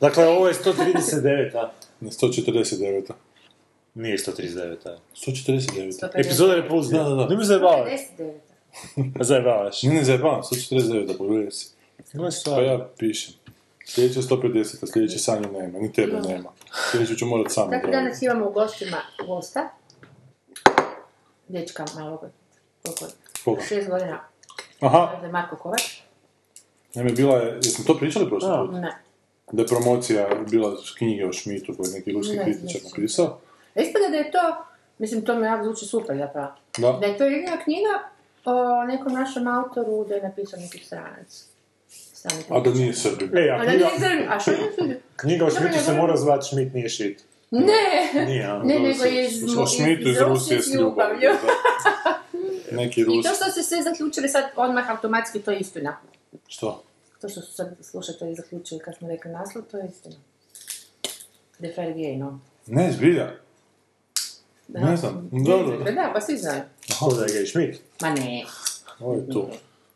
Dakle, ovo je 139. a? Na 149. Nije 139. a? 149. Epizoda Repulzije. Da, da, da. Ne mi zajebavaš. Zajebavaš. Ne, ne zajebavam, 149, pogledaj si. Gle Pa stvar. ja pišem. Sljedeće 150, a sljedeće Sanje nema, ni tebe nema. Sljedeće ću morat sam Tako danas imamo u gostima gosta. Dečka malog. Koliko? Koga? Šest godina. Aha, Marko Kovač. naime, bila je, jesmo to pričali prošli put? Ne. Da je promocija bila knjige o Šmitu koji je neki ruski Ne, kritičar nisam. napisao. Ispada da je to, mislim to mi jako zvuči super zapravo, Da. da je to jedina knjiga o nekom našem autoru da je napisao neki stranac. A da nije Srbin. E, a A da nije Srbin, a što Srbin? knjiga o Šmitu ne, se mora zvati Šmit nije šit. Ne! Nije? Ne, nego je iz, iz, Šmitu iz Rusije s ljubavlju. Neki I Rus. to što ste sve zaključili sad odmah automatski, to je istina. Što? To što su sad slušatelji zaključili kad smo rekli naslov, to je istina. De Fergie, no. Ne, zbilja. Da. Ne znam, dobro. Da, pa svi znaju. Ovo je gej Šmit. Ma ne. Ovo je to.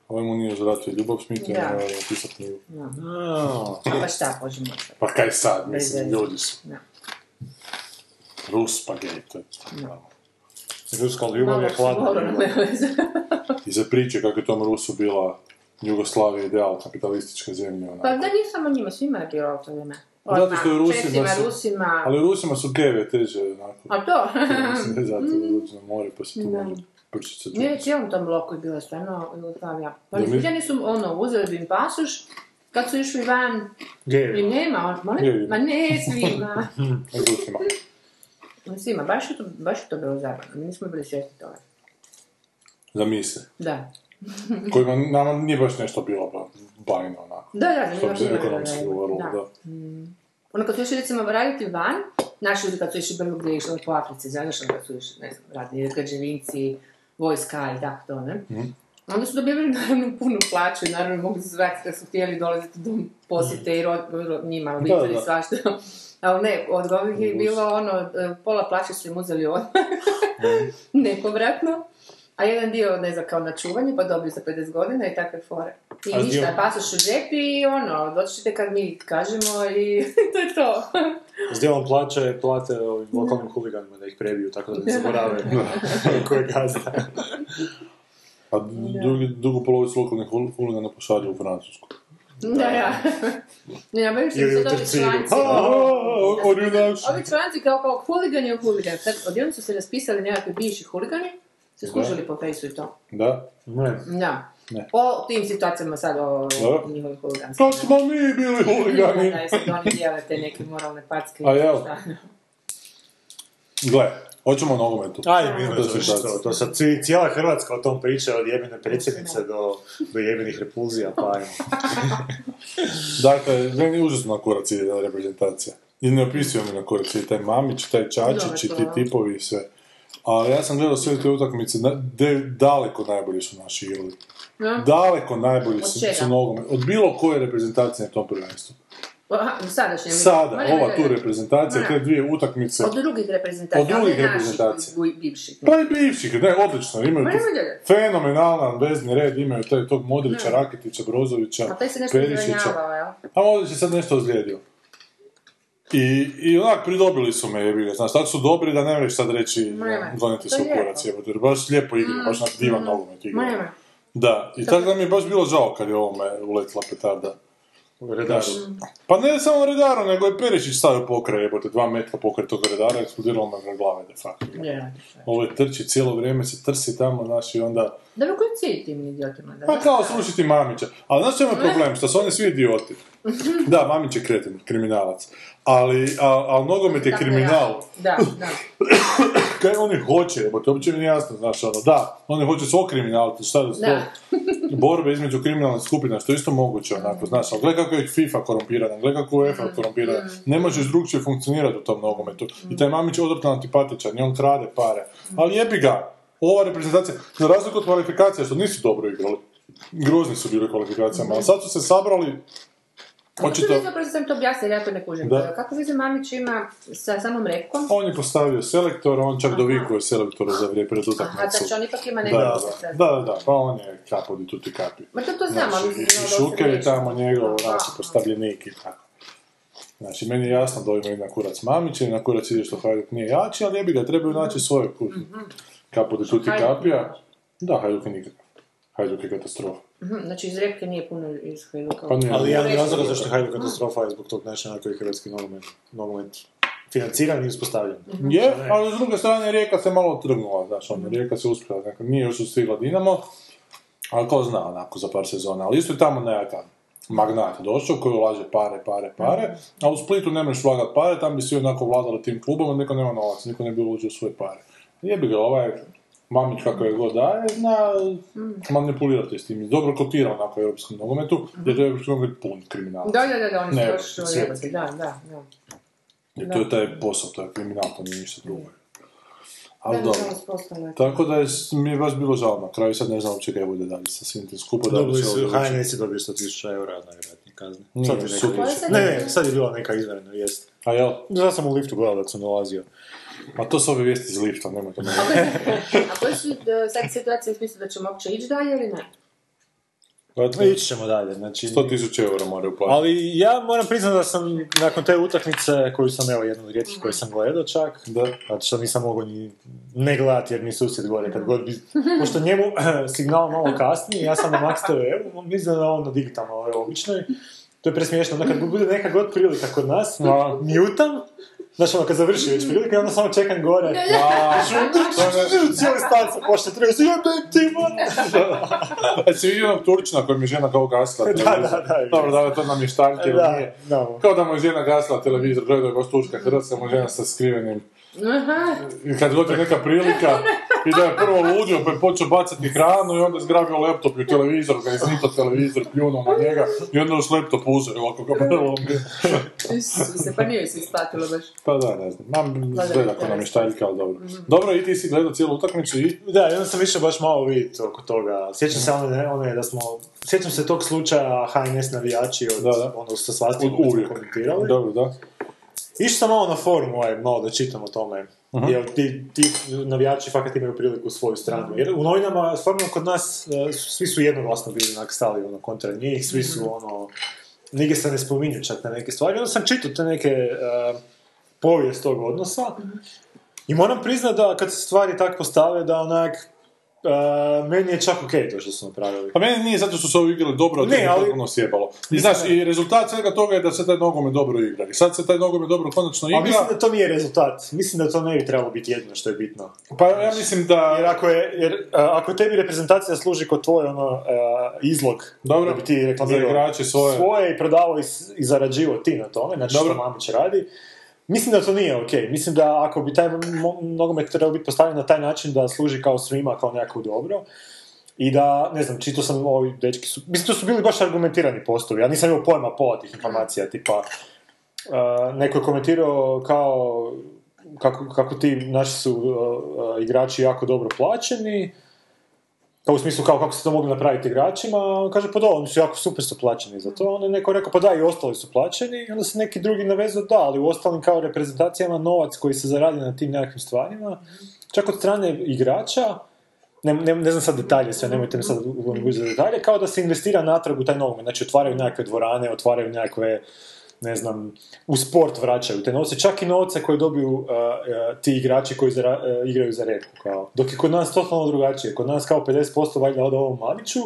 Ovo mu nije uzvratio ljubav Da. ja moram napisati knjigu. A, Pa šta, Bože moj. Pa kaj sad, mislim, ljudi su. Da. Rus pa gej, to je Ruska ljubav je hladna. Ljubav. I za priče kako je tom Rusu bila Jugoslavija ideal kapitalističke zemlje. Pa Onako. da nije samo njima, svima je bilo to vrijeme. Zato što je Rusima Česima, su- Rusima... Ali Rusima su geve teže, onako. A to? Mislim, ne zato da dođu na more pa se tu Da. može prčić sa Nije cijelom tom bloku je bila stvarno Jugoslavija. Oni Da mi- nisu, ono, uzeli bi im pasoš, kad su išli van, i Gej. nema, on, molim? Ma ne, svima. Rusima. svima, baš je to, baš je to bilo zabavno, mi nismo bili svjesni toga. Zamisli. Da. Kojima nama nije baš nešto bilo ba, bajno, onako. Da, da, se zanimljivo. ekonomski govorilo, da. Ono kad su išli recimo raditi van, naši ljudi kad su išli bilo gdje išli po Africi, znaš, ono kad su išli, ne znam, radili građevinci, vojska i tako to, ne? Mhm. Onda su dobivali naravno punu plaću i naravno mogli se zvati kad su htjeli dolaziti do posjete i rod, rod- njima, obitelji, da. svašta. Ali ne, od ovih je bilo ono, e, pola plaće su im uzeli odmah, nepovratno. A jedan dio, ne znam, kao na čuvanje, pa dobiju za 50 godina i takve fore. I A ništa, dio- pasoš u džep i ono, doći ćete kad mi kažemo i to je to. S dijelom plaće plate ovim lokalnim huliganima da ih prebiju, tako da ne zaborave koje gazda. A drugi, drugu polovicu lokalnih hul- huligana pošalju u Francusku. Da, ja. Ne, ja bavim se u Terciru. članci. Je. Ovi članci kao, kao huligan je huligan. Sad, odjednom su se raspisali nekakvi bivši huligani, se skužili po fejsu i to. Da. Ne. Da. Ne. O tim situacijama sad, o Da. njihovim huliganskim. To smo mi bili huligani. Da, sad oni dijele te neke moralne packe. A jel? Gle, hoćemo nogometu. Aj, mi To to, se to, sad ci- cijela Hrvatska o tom priča, od jebene predsjednice do, do jebenih repulzija, pa ajmo. Dakle, meni je užasno na kurac ide reprezentacija. I ne opisuju mi na kurac ide taj Mamić, taj Čačić i ti tipovi i sve. Ali ja sam gledao sve te utakmice, na- de- daleko najbolji su naši igrali. Da. Daleko najbolji Od su, čega? su nogomet. Od bilo koje reprezentacije na tom prvenstvu. Aha, sadašnje. Sada, ova tu reprezentacija, te dvije utakmice. Od drugih reprezentacija. Od drugih reprezentacija. bivših. Pa i bivših, ne, odlično, imaju Ma tu fenomenalan vezni red, imaju taj, tog Modrića, Raketića, Brozovića, A taj se nešto Perišića. jel? A Modrić je sad nešto ozlijedio. I, i onak pridobili su me, jebi ga, znaš, tako su dobri da ne možeš sad reći, To se u kurac, jebote, jer baš lijepo igra, baš onak divan nogomet igra. Da, i tako da mi je baš bilo žao kad je ovome uletila petarda. Redaru. Pa ne samo Redaru, nego je Perišić stavio pokraj, jebote, dva metra pokraj tog Redara, eksplodiralo me na glave, de facto. Je. Ovo je trči cijelo vrijeme, se trsi tamo, znaš, i onda Da bi koji cilj tim idiotima? Da Pa kao srušiti Mamića. Ali znaš čemu je problem? Što su oni svi idioti. Da, Mamić je kreten, kriminalac. Ali, al, al nogomet je kriminal. Da, da. Kaj oni hoće, jebote, to uopće mi nije jasno, znaš, ono, da, oni hoće svog kriminalca, šta da, Da. borbe između kriminalnih skupina, što je isto moguće, onako, znaš, ali gledaj kako je FIFA korumpirana, gledaj kako je UEFA korumpirana, ne možeš drugčije funkcionirati u tom nogometu. I taj Mamić je odvrtno antipatičan i on krade pare. Ali jebi ga, ova reprezentacija, za razliku od kvalifikacija, što nisu dobro igrali, grozni su bili kvalifikacijama, ali sad su se sabrali, Očito... očito, Kako sam to objasnila, ja to ne kužim. Da. Kako veze Mamić ima sa samom repkom? on je postavio selektor, on čak dovikuje selektoru za vrijeme pred Aha, utakmicu. znači on ipak ima neke da, da, da, da, pa on je kapo di tuti kapi. Ma to to znam, ali... Znači, i, mislim, i ono, Šuker je tamo njegov, Aha. znači, postavljenik i tako. Znači, meni je jasno da ima na kurac Mamića i na kurac ide što Hajduk nije jači, ali jebi ga, trebaju naći svoje ku... kapo di tuti kapija. Da, Hajduk je nikakav. Hajduk je katastrofa. Mhm, Znači iz repke nije puno iz Hajduka. Pa nije. Ali jedan razloga zašto je Hajduk katastrofa je zbog tog načina na koji je hrvatski nogomet, nogomet financiran i uspostavljen. Je, ali s druge strane Rijeka se malo trgnula, znaš, ono, Rijeka se uspjela, dakle, nije još ustigla Dinamo, ali ko zna, onako, za par sezona, ali isto je tamo nekakav magnat došao koji ulaže pare, pare, pare, a u Splitu ne možeš vlagat pare, tam bi svi onako vladali tim klubom, a niko nema novac, niko ne bi uložio svoje pare. Jebi ga, ovaj Mamić kako je god daje, zna manipulirati s tim. Dobro kotira onako u europskom nogometu, jer je europski nogomet pun kriminala. Da, da, da, da, oni su Ne, još da, da, da. Jer to je taj posao, to je kriminal, to nije ništa drugo. Ali Da, dobro. Tako da je, mi je baš bilo žao na kraju, sad ne znam uopće kaj bude dalje sa svim tim skupa. da ovo odlučilo. HNS je dobio 100.000 eura najvjerojatnije kazne. Nije, Sad je neka Ne, ne, sad je bila neka izvanredna vijest. A jel? Ja sam u liftu gledao dok sam dolazio. A to su ove vijesti iz lifta, nemojte me. A koje su e, sad situacije u smislu da ćemo uopće ići dalje ili ne? Pa Ići ćemo dalje, znači... 100.000 eura moraju platiti. Ali ja moram priznati da sam nakon te utakmice, koju sam evo jedna od rijetkih koje sam gledao čak, Da. zato što nisam mogao ni ne gledati jer mi susjed gore kad god bi, pošto njemu signal malo kasni, ja sam na Max TV, mislim da je on na digitalno ove običnoj, to je presmiješno, onda kad bude neka god prilika kod nas, mutam, Znaš, ono, kad završi već prilika, onda samo čekam gore. Cijeli stan se počne treba se jebem ti, man! A si vidio onog Turčina kojem je žena kao gasila Da, televizor? da, da. Dobro, da li je to nam je štaljke ili Da, nije? da. Kao da mu je žena gasila televizor, gledao je baš Turčka Hrvatska, mu je žena sa skrivenim Aha, I kad je neka prilika, i da je prvo ludio, pa je počeo bacati hranu i onda je zgrabio laptop i televizor, ga je iznito televizor, pljunuo na njega i onda još laptop uzeo ovako ga prelomio. Isuse, pa nije se isplatilo baš. Pa da, ne znam. Mam gleda ko nam je štaljka, ali dobro. Dobro, i ti si gledao cijelu utakmicu i... Da, i onda sam išao baš malo vidjeti oko toga. Sjećam se one, one da smo... Sjećam se tog slučaja HNS navijači od, Da, da. ono sa svastikom komentirali. Dobro, da. Išao sam malo na forum ovaj, malo da čitam o tome. Jer ti, ti navijači fakat imaju priliku svoju stranu. Jer u novinama, stvarno kod nas, e, svi su jednoglasno bili onak stali ono, kontra njih, svi su ono... Nigdje se ne spominju čak na neke stvari. Onda sam čitao te neke e, povijest tog odnosa. I moram priznat da kad se stvari tako postave da onak... e, meni je čak okej to što su napravili. Pa meni nije zato što su ovi igrali dobro, Ne, ali- potpuno sjebalo. I znaš, i rezultat svega toga je da se taj nogomet dobro igra. I sad se taj nogomet dobro konačno A igra. mislim da to nije rezultat. Mislim da to ne bi trebalo biti jedino što je bitno. Pa ja mislim da... Jer ako je, jer uh, ako tebi reprezentacija služi kao tvoj ono uh, izlog, Dobro, da bi ti reklamirao svoje. svoje i prodavao i, i zarađivao ti na tome, znači Dobro. što Mamić radi, mislim da to nije ok. Mislim da ako bi taj nogomet trebao biti postavljen na taj način da služi kao svima, kao nekako dobro, i da, ne znam, čito sam ovi dečki su, mislim to su bili baš argumentirani postovi, ja nisam imao pojma pola tih informacija, tipa, uh, neko je komentirao kao kako, kako ti naši su uh, igrači jako dobro plaćeni, kao u smislu kao kako se to mogli napraviti igračima, on kaže pa da, oni su jako super su plaćeni za to, onda je neko rekao pa da i ostali su plaćeni, onda se neki drugi navezao da, ali u ostalim kao reprezentacijama novac koji se zaradi na tim nekakvim stvarima, čak od strane igrača, ne, ne, ne znam sad detalje sve, nemojte me sad uzeti za detalje, kao da se investira natrag u taj nogomet, znači otvaraju nekakve dvorane, otvaraju nekakve ne znam, u sport vraćaju te novce, čak i novce koje dobiju uh, uh, ti igrači koji zara- uh, igraju za redku, kao. Dok je kod nas totalno drugačije, kod nas kao 50% valjda od ovom Mamiću,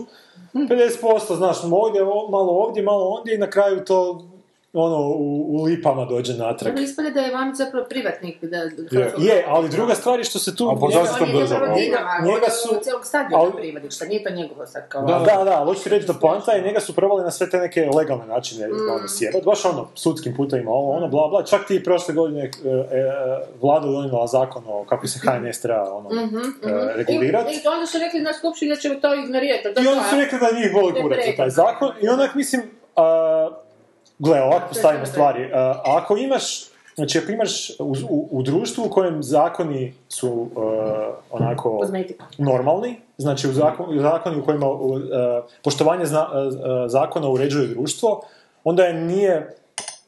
50% znaš, ovdje, malo ovdje, malo ondje i na kraju to ono, u, u lipama dođe natrag. Ono ispada da je vam zapravo privatnik. Da, Je. Je, ali druga stvar je što se tu... A države. zapravo Dinamo, Njega njega su- cijelog stadiona ali- privatnik, šta nije to njegovo sad kao... Da. Da, da, ali hoću reći da poanta je njega su probali na sve te neke legalne načine Mm. ono, sjebat, baš ono, sudskim putovima, ovo, ono, bla, bla, čak ti prošle godine e, e, vlada donijela zakon o kako se HNS treba, ono, e, regulirati. I, I onda su rekli na skupštini da ćemo to ignorirati. Da, I onda su rekli da njih boli Ne kurac za taj zakon i onak mislim, a, gle, ovako postavimo stvari. A, ako imaš, znači ako imaš u, u, u društvu u kojem zakoni su a, onako Kozmetika. normalni, znači u, zakon, zakoni u kojima u, a, poštovanje zna- a, zakona uređuje društvo, onda je nije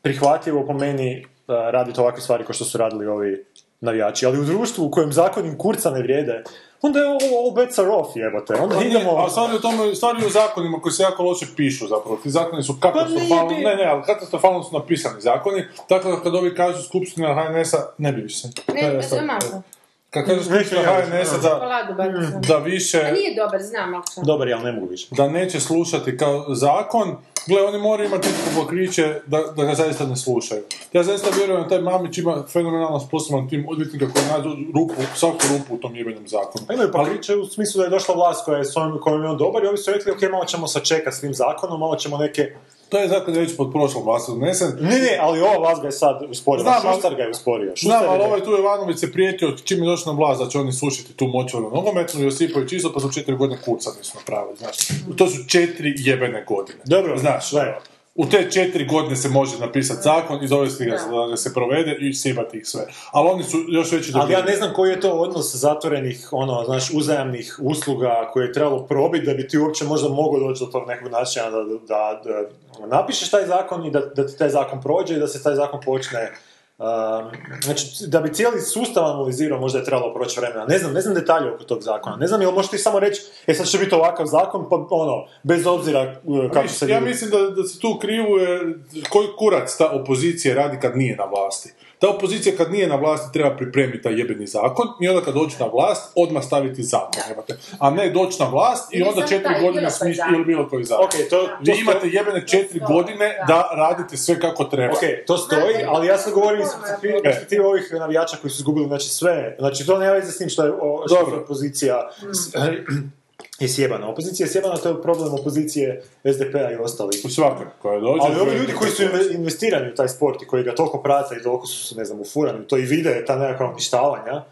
prihvatljivo po meni raditi ovakve stvari kao što su radili ovi navijači. Ali u društvu u kojem zakoni kurca ne vrijede, onda je ovo all bets are off, jebote. Onda Pa nije, idemo... a stvari u tome, stvari u zakonima koji se jako loše pišu zapravo. Ti zakoni su katastrofalno, Pa ne, ne, ali katastrofalno su napisani zakoni, tako da kad ovi kažu skupština HNS-a, ne bi više. Ne, to je malo. Kad kažu skupština HNS-a da, Čokoladu, bar sam. da više, A nije dobar, znam, ali. Dobar, je, ali ne mogu više. da neće slušati kao zakon, gle, oni moraju imati neko pokriće da, da ga zaista ne slušaju. Ja zaista vjerujem da taj Mamić ima fenomenalno sposoban tim odvjetnika koji nađu rupu, svaku rupu u tom jebenom zakonu. Imaju pokriće u smislu da je došla vlast koja je s ovim, kojom je on dobar i ovi su rekli, ok, malo ćemo sačekati s tim zakonom, malo ćemo neke... To je zakon već pod prošlom vlasti donesen. Ne, ne, ali ova vlast ga je sad usporila, Šustar ga je usporio. Znam, ali ovaj tu Jovanović se prijetio čim je došao na vlast da će oni slušati tu moćvaru nogometnu i Josipović isto pa su četiri godine kurca nisu napravili, znaš. To su četiri jebene godine. Dobro, znaš, da. U te četiri godine se može napisati zakon i dovesti ga da. ga se provede i sibati ih sve. Ali oni su još veći Ali ja ne znam koji je to odnos zatvorenih, ono, znaš, uzajamnih usluga koje je trebalo probiti da bi ti uopće možda mogao doći do tog nekog načina da, da, da napišeš taj zakon i da, da ti taj zakon prođe i da se taj zakon počne Um, znači, da bi cijeli sustav analizirao, možda je trebalo proći vremena. Ne znam, ne znam detalje oko tog zakona. Ne znam, jel možeš ti samo reći, e sad će biti ovakav zakon, pa ono, bez obzira uh, kako se ja ljudi- mislim da, da se tu krivuje koji kurac ta opozicija radi kad nije na vlasti. Ta opozicija kad nije na vlasti treba pripremiti taj jebeni zakon i onda kad dođe na vlast odmah staviti zakon. jebote. A ne doći na vlast i onda četiri godine zakon. ili bilo koji zakon. Ok, to, to Vi sto- imate jebene četiri To, godine da. da radite sve kako treba. Ok, to stoji, ali ja sam govorim iz Dobro. perspektive- ovih navijača koji su izgubili znači sve. Znači to nema veze s tim što je, o, što Dobro. je opozicija s- je sjebana. Opozicija je sjebana, to je problem opozicije SDP-a i ostalih. U svakoj koja dođe. Ali ovi ljudi koji su inve- investirani u taj sport i koji ga toliko prate i toliko su, ne znam, ufurani to i vide ta nekakva uništavanja,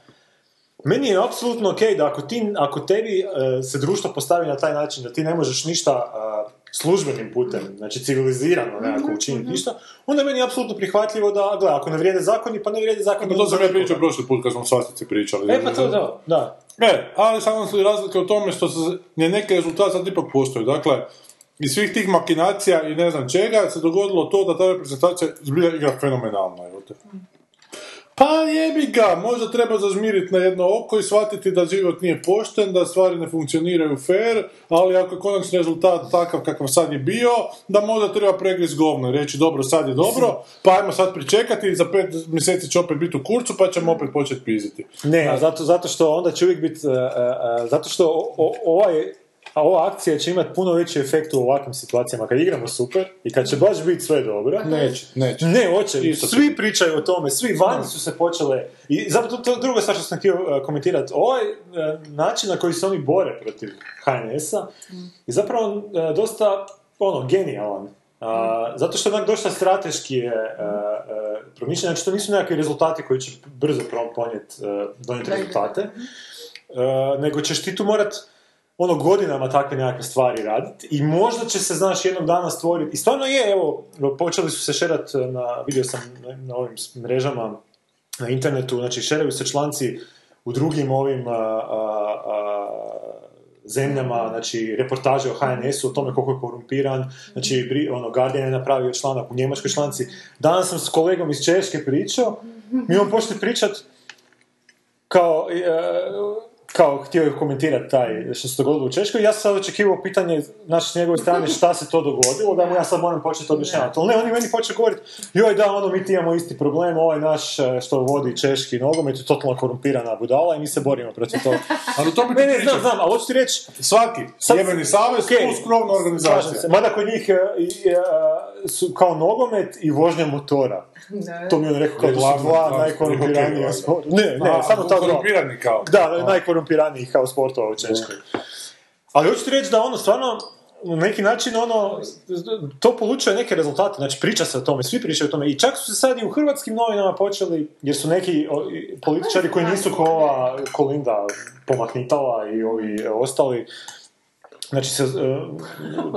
meni je apsolutno ok da ako, ti, ako tebi e, se društvo postavi na taj način da ti ne možeš ništa e, službenim putem, znači civilizirano nekako učiniti ništa, onda je meni apsolutno prihvatljivo da, gle, ako ne vrijede zakoni, pa ne vrijede zakoni. Pa to sam ja pričao prošli put kad smo svastici pričali. E, pa to, da, da. E, ali samo su razlike u tome što se, je neki rezultat sad ipak postoji. Dakle, iz svih tih makinacija i ne znam čega se dogodilo to da ta reprezentacija zbilja igra fenomenalno. Evo te. Pa jebi ga, možda treba zažmiriti na jedno oko i shvatiti da život nije pošten, da stvari ne funkcioniraju fair, ali ako je konačni rezultat takav kakav sad je bio, da možda treba pregriz govno i reći dobro, sad je dobro, pa ajmo sad pričekati, za pet mjeseci će opet biti u kurcu, pa ćemo opet početi piziti. Ne, zato, zato što onda će uvijek biti, e, e, e, zato što o- o- ovaj, a ova akcija će imati puno veći efekt u ovakvim situacijama, kad igramo super i kad će baš biti sve dobro. Neće, neće. Ne, hoće, Isto svi pričaju o tome, svi vani su se počele, i zapravo to, to druga stvar što sam htio uh, komentirati, ovaj uh, način na koji se oni bore protiv HNS-a je zapravo uh, dosta, ono, genijalan. Uh, zato što je onak dosta strateški je uh, uh, promišljen, znači to nisu nekakvi rezultati koji će brzo ponijeti, uh, donijeti rezultate, uh, nego ćeš ti tu morat ono godinama takve nekakve stvari raditi i možda će se, znaš, jednog dana stvoriti. I stvarno je, evo, počeli su se šerat na, vidio sam na, ovim mrežama, na internetu, znači šeraju se članci u drugim ovim a, a, a, zemljama, znači reportaže o HNS-u, o tome koliko je korumpiran, znači ono, Guardian je napravio članak u njemačkoj članci. Danas sam s kolegom iz Češke pričao, mi on počeli pričat kao, e, kao htio je komentirati taj što se dogodilo u Češkoj, ja sam sad očekivao pitanje znači, s njegove strane šta se to dogodilo, da mu ja sad moram početi objašnjavati. Ali ne, oni meni počeo govoriti, joj da, ono, mi ti imamo isti problem, ovaj naš e, što vodi češki nogomet je totalno korumpirana budala i mi se borimo protiv toga. Ali to bi Ne, ti ne, znam, znam, ali hoću ti reći, Svaki Sad- jebeni savez Okej, plus krovna organizacija. se. Mada kod njih, e, i, e, su kao nogomet i vožnja motora. Da. To mi je on rekao kao to su Glavno, dva najkorumpiranija sporta. Ne, ne, A, samo ta dva. korumpirani kao. Da, najkorumpiranijih kao sportova u Češkoj. Ali hoću ti reći da ono stvarno na neki način ono, to polučuje neke rezultate, znači priča se o tome, svi pričaju o tome i čak su se sad i u hrvatskim novinama počeli, jer su neki političari koji nisu ko ova Kolinda Pomahnitala i ovi ostali, znači se e,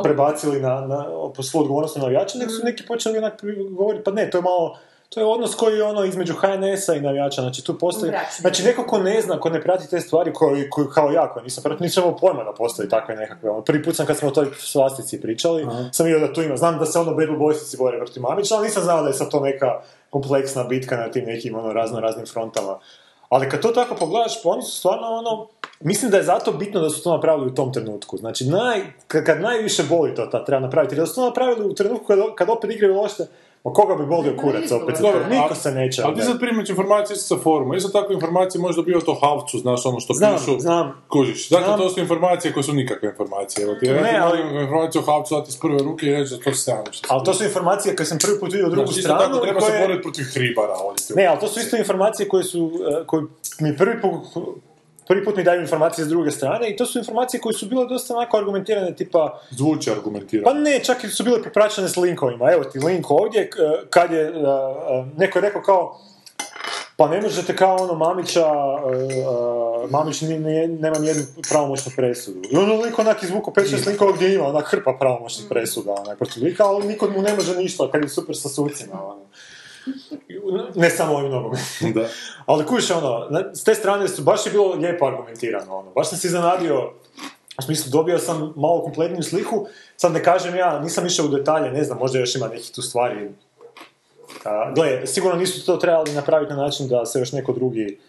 prebacili na, na, po svu odgovornost na navijače, nego su neki počeli onak govoriti, pa ne, to je malo, to je odnos koji je ono između HNS-a i navijača, znači tu postoji, znači neko ko ne zna, ko ne prati te stvari, koji, koji kao ja, koji nisam pratio, nisam imao pojma da postoji takve nekakve, ono, prvi put sam kad smo o toj svastici pričali, sam vidio da tu ima, znam da se ono Bad Boysici bore protiv Mamića, ali nisam znao da je sad to neka kompleksna bitka na tim nekim ono razno raznim frontama. Ali kad to tako pogledaš, pa oni su stvarno ono, mislim da je zato bitno da su to napravili u tom trenutku. Znači, naj, kad, najviše boli to ta treba napraviti, da su to napravili u trenutku kad, kad opet igraju loše, ma koga bi bolio kurac opet? Dobro, Niko se neće. Ali ti sad primać informacije isto sa foruma. Isto tako informacije možda bio to Havcu, znaš ono što Znam, pišu. znam. Kužiš. Dakle, Znam. to su informacije koje su nikakve informacije. Evo ti, Ne, ali- mogu informaciju o Havcu dati iz prve ruke i reći da to se što Ali to su informacije koje sam prvi put vidio drugu Znači, isto stranu. tako i treba se koje- boriti protiv hribara. Ne, ali to su isto informacije koje su, e, koje mi prvi put, prvi put mi daju informacije s druge strane i to su informacije koje su bile dosta onako argumentirane, tipa, Zvuči pa argumentirano. ne, čak i su bile popraćene s linkovima. Evo ti link ovdje, kad je, e, e, neko je rekao kao, pa ne možete kao ono Mamića, e, Mamić nije- nema nijednu pravomoćnu presudu. I ono lik onak izvuko 5-6 linkova gdje ima onak hrpa pravomoćnih presuda onak protiv lika, ali niko mu ne može ništa kad je super sa sucima. Ne samo ovim nogom. Da. Ali kuš, ono, s te strane su, baš je bilo lijepo argumentirano, ono, baš sam se iznenadio, u smislu, dobio sam malo kompletniju sliku, sad ne kažem ja, nisam išao u detalje, ne znam, možda još ima nekih tu stvari. A, gle, sigurno nisu to trebali napraviti na način da se još neko drugi,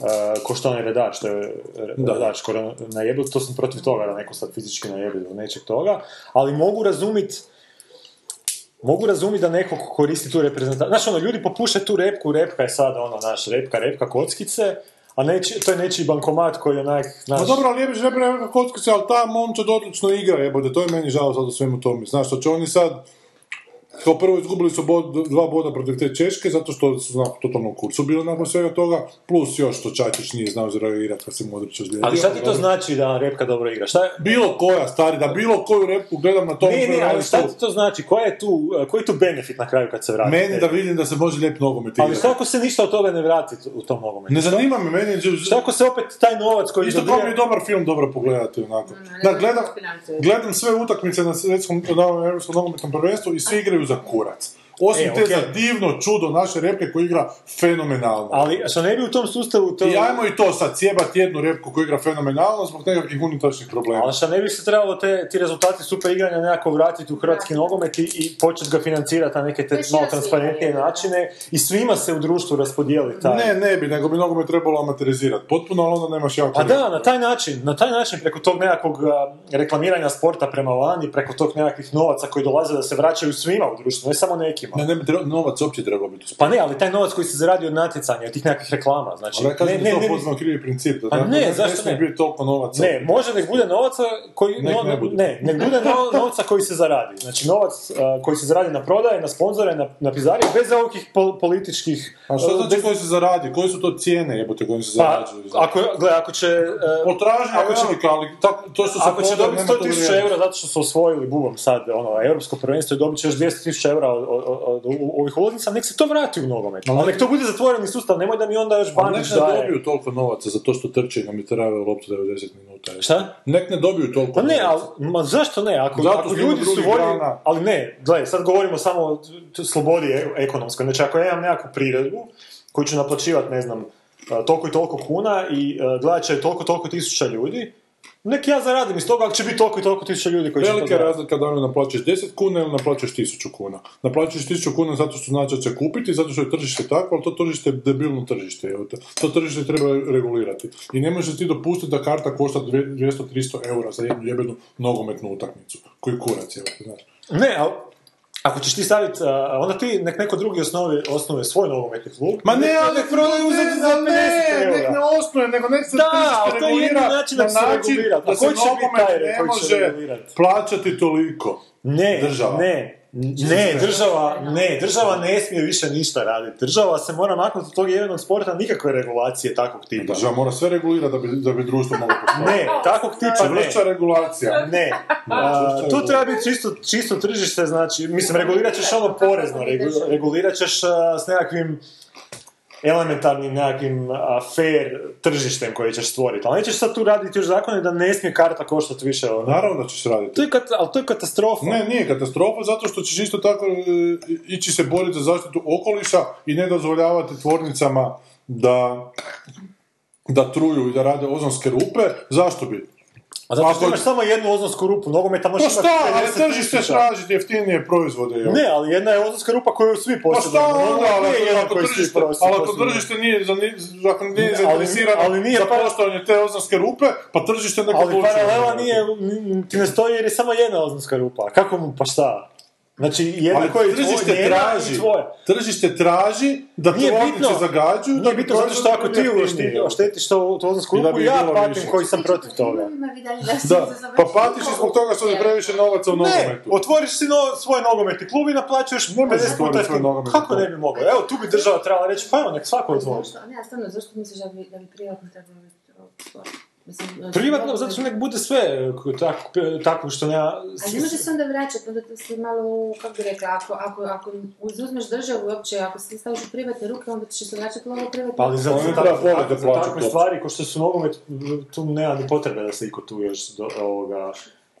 a, ko što onaj redač, to je re- Da. redač, ko najebil, to sam protiv toga da neko sad fizički najebil ili nečeg toga, ali mogu razumit mogu razumjeti da neko ko koristi tu reprezentaciju. Znaš, ono, ljudi popuše tu repku, repka je sad, ono, naš, repka, repka, kockice, a neći, to je nečiji bankomat koji onak, znaš... Pa dobro, ali jebiš ne neka kockice, ali ta momčad odlično igra, jebote, to je meni žao sad u svemu tome. Znaš, što će oni sad, kao prvo izgubili su bod, dva boda protiv te Češke, zato što su znako totalno u kurcu bili nakon svega toga, plus još što Čačić nije znao zreagirati kad se Modrić ozlijedio. ali šta ti to znači da repka dobro igra? Šta je... Bilo koja, stari, da bilo koju repku gledam na tom Ne, ne, ali šta ti to znači? Koja je tu, koji je tu benefit na kraju kad se vrati? meni da vidim da se može lijep nogomet Ali šta ako se ništa od toga ne vrati u tom nogometu? Ne zanima me, meni je... Šta ako se opet taj novac koji Isto kao mi je dobar film dobro pogledati onako. Da, gledam, gledam sve utakmice na svjetskom na europskom nogometnom prvenstvu i svi igraju za kurac. Osim E, te okej. za divno čudo naše repke koji igra fenomenalno. Ali što ne bi u tom sustavu to... I ajmo i to sad sjebat jednu repku koja igra fenomenalno zbog nekakvih unutrašnjih problema. Ali šta ne bi se trebalo te, ti rezultati super igranja nekako vratiti u hrvatski nogomet i, i početi ga financirati na neke te malo transparentnije načine i svima se u društvu raspodijeli taj... Ne, ne bi, nego bi nogomet trebalo amaterizirati. Potpuno, ali onda nemaš jako... Pa da, na taj način, na taj način, preko tog nekakvog a, reklamiranja sporta prema vani, preko tog nekakvih novaca koji dolaze da se vraćaju svima u društvu, ne samo nekima. Ne, ne bi treba- novac uopće trebao biti. Pa ne, ali taj novac koji se zaradi od natjecanja, od tih nekakvih reklama, znači... Ali ja kažem ne, ne, to ne, krivi princip. Da Pa dakle, ne, zašto ne? biti toliko novaca. Ne, može nek bude novaca koji... Nek no- ne bude. ne, nek bude no- novca koji se zaradi. Znači novac a, koji se zaradi na prodaje, na sponzore, na, na pizarije, bez ovih pol- političkih... A što a, znači bez- koji se zaradi? Koje su to cijene jebote kojim se Pa, zarađuju? ako, gle, ako će... a, Potražnja ako će- velika, ali tako, to što se Ako će dobiti nema 100.000 to vrijednost. eura zato što su osvojili bubom sad ono, europsko prvenstvo i dobit će još 200.000 eura od, od ovih ulaznica, nek se to vrati u nogomet. Ali- nek to bude zatvoreni sustav, nemoj da mi onda još Bandić nek ne daje. dobiju toliko novaca za to što trče i nam je trebalo loptu 90 minuta. Šta? Nek ne dobiju toliko Pa ne, novaca. ali, ma zašto ne? Ako, Zato ljudi su grana. Ali ne, gledaj, sad govorimo samo o slobodi e- ekonomskoj. Znači, ako ja imam nekakvu priredbu koju ću naplaćivati, ne znam, toliko i toliko kuna i gledat će toliko toliko tisuća ljudi, nek ja zaradim iz toga, ako će biti toliko i toliko tisuća ljudi koji će to Velika je razlika da li naplaćaš 10 kuna ili naplaćaš 1000 kuna. Naplaćaš 1000 kuna zato što znači da će kupiti, zato što je tržište takvo, ali to tržište je debilno tržište. To tržište treba regulirati. I ne možeš ti dopustiti da karta košta dve- 200-300 eura za jednu jebenu nogometnu utakmicu. Koji kurac je, znaš. Ne, ali ako ćeš ti staviti, onda ti nek neko drugi osnovi, osnuje svoj nogometni klub. Ma ne, ali nek prodaju uzeti za 50 eura. nek ne osnuje, nego nek se Da, to je regulira način da se regulira. da se koji će biti nogomet taj ne koji će može regulirati? plaćati toliko. Ne, Država. ne, Ne, država, ne, država ne smije više ništa raditi. Država se mora maknuti od tog jedinog sporta, nikakve regulacije takvog tipa. Država mora sve regulirati da bi, da bi društvo moglo postojati. Ne, takvog tipa ne. Čvršća regulacija. Ne, A, tu treba biti čisto, čisto tržište, znači, mislim, regulirat ćeš ono porezno, regu- regulirat ćeš a, s nekakvim elementarnim nekakvim a, fair tržištem koje ćeš stvoriti. Ali nećeš sad tu raditi još zakone da ne smije karta koštati više. Naravno da ćeš raditi. To je, kat- ali to je katastrofa. Ne, nije katastrofa, zato što ćeš isto tako e, ići se boriti za zaštitu okoliša i ne dozvoljavati tvornicama da, da truju i da rade ozonske rupe. Zašto bi? A zato što imaš samo jednu ozonsku rupu, nogometa Pa možeš šta, imati ali 50 tržište tisuća. tražiti jeftinije proizvode. jel? Ne, ali jedna je ozonska rupa koju svi Pa posjeduju. šta onda, ali Nije ako- tržište, ali ako tržište nije, za- ako nije ali- zainteresirano ali nije za pa- postojanje te ozonske rupe, pa tržište neka Ali paralela nije, ti ne stoji jer je samo jedna ozonska rupa. Kako mu, pa šta? Znači, koja je tvoj, tržište njena traži, i tvoja. tržište traži da Nije bitno. zagađuju, da Nije bi bitno zato što ako ti oštetiš to, ozonsku I da rupu, ja patim više. koji sam protiv toga. Da, pa patiš zbog toga što je previše novaca u Ne, nogometu. otvoriš si no, svoj nogometni klub i naplaćuješ Ne možeš 50 puta Kako ne bi mogao? Evo, tu bi država trebala reći, pa evo, nek svako otvori. Ne, a stvarno, zašto misliš da bi, da privatno trebalo biti? Mislim, Privatno, zato što nek bude sve tako, tako što nema... Ali ne može se onda vraćati, onda to si malo, kako bi rekla, ako, ako, ako uzmeš državu uopće, ako se staviš u privatne ruke, onda ćeš se vraćati malo privatne Pa ali za, za, takve- treba volit da za takve stvari, ko što su nogomet, tu nema ni potrebe da se iko tu još do, ovoga,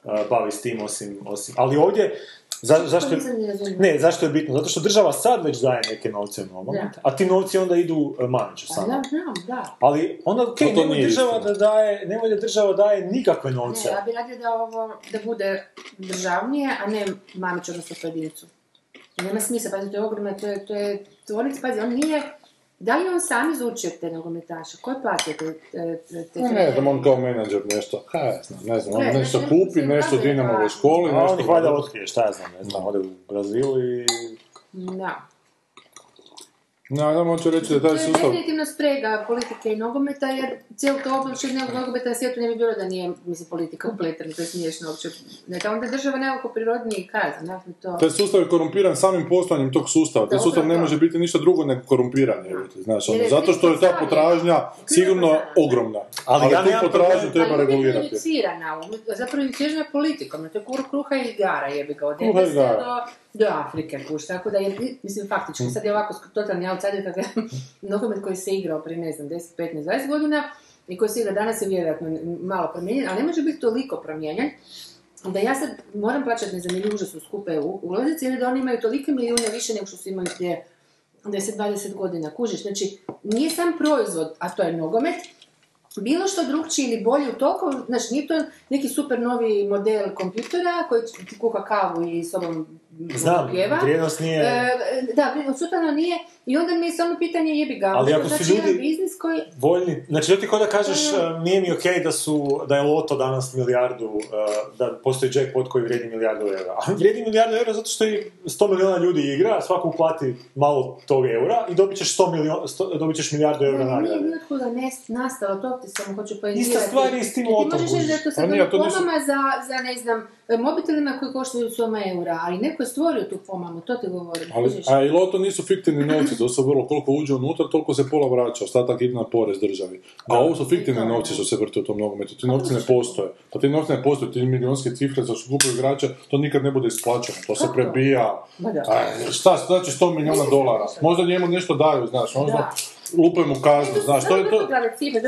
a, bavi s tim osim, osim. Ali ovdje, za, zašto, razumjela. ne, zašto je bitno? Zato što država sad već daje neke novce u nogomet, Da. a ti novci onda idu e, Maniću Pa samo. da, znam, da. Ali onda, okej, No to nemoj država istina. da daje, nemoj da država daje nikakve novce. Ne, ja bi radila da ovo, da bude državnije, a ne mamić odnosno pojedincu. Nema smisla, pazi, to je ogromno, to je, to je tvornica, pazi, on nije, da li on sam izučio te nogometaše? Ko je platio te, te, te, Ne, znam, on kao menadžer nešto, kaj ja znam, ne znam, on Ne, nešto kupi, nešto to? školi, A on nešto... ih valjda otkrije, šta ja znam, ne znam, ode u Brazil i... Da. Ja, ja hoću reći da To taj je sustav... definitivno sprega politike i nogometa, jer cijelo to oblače nogometa na svijetu ne bi bilo da nije, mislim, politika upletena, to je smiješno uopće. Ne, ta onda država nekako prirodniji kazan, dakle to... Taj sustav je korumpiran samim postojanjem tog sustava. Taj Da, sustav ne može biti ništa drugo nego korumpiran. je, Znaš, ono, je zato što je ta potražnja sigurno ogromna. Ali ja tu potražnju treba Ali je regulirati. inicirana, uvijek- zapravo inicirana politikom, to je kruha i igara, jebi ga, od do, do Afrike, kuš, tako da je, mislim, faktički, sad je ovako totalni outsider, kad gledam nogomet koji se igrao prije, ne znam, 10, 15, 20 godina, i koji se igra danas je vjerojatno malo promijenjen, ali ne može biti toliko promijenjen, da ja sad moram plaćati, ne znam, ili užasno skupe u- ulaznice, ili da oni imaju tolike milijune više nego što su imali prije 10-20 godina, kužiš, znači, nije sam proizvod, a to je nogomet, bilo što drugčiji ili bolji u toliko, znači nije to neki super novi model kompjutera koji ti kuha kavu i sobom Znam, pjeva. vrijednost nije... E, da, vrijednost sustavno nije i onda mi je samo pitanje jebi ga. Ali to ako su znači ljudi- biznis koji... voljni, znači to ti kao da kažeš Da, uh, nije mi okej da su, da je loto danas milijardu, uh, da postoji jackpot koji vrijedi milijardu eura. A vrijedi milijardu eura zato što i 100 milijuna ljudi igra, svako uplati malo tog eura i dobit ćeš, 100 milion, 100, dobit ćeš milijardu eura nije nagrade. nijotkuda nes- nastalo, to ti samo hoću poentirati. Ista stvar je s tim Jer ti lotom, možeš reći da to sad A nije, ono to nisu- pomama za, za, ne znam, mobitelima koji koštaju soma eura, ali neko je stvorio tu pomamu, to ti govorim. Ali, kužiš. a i loto nisu fiktivni novci, to su vrlo, koliko uđe unutra, toliko se pola vraća, ostatak ide na porez državi. A ovo su fiktivni novci što se vrte u tom nogometu, ti novci ne postoje. Pa ti novci ne postoje, ti milijunske cifre za što kupuju igrače, to nikad ne bude isplaćeno, to se prebija. A, šta, znači 100 milijuna dolara, možda njemu nešto daju, znaš, možda Mu kaznu, znaš, to je to...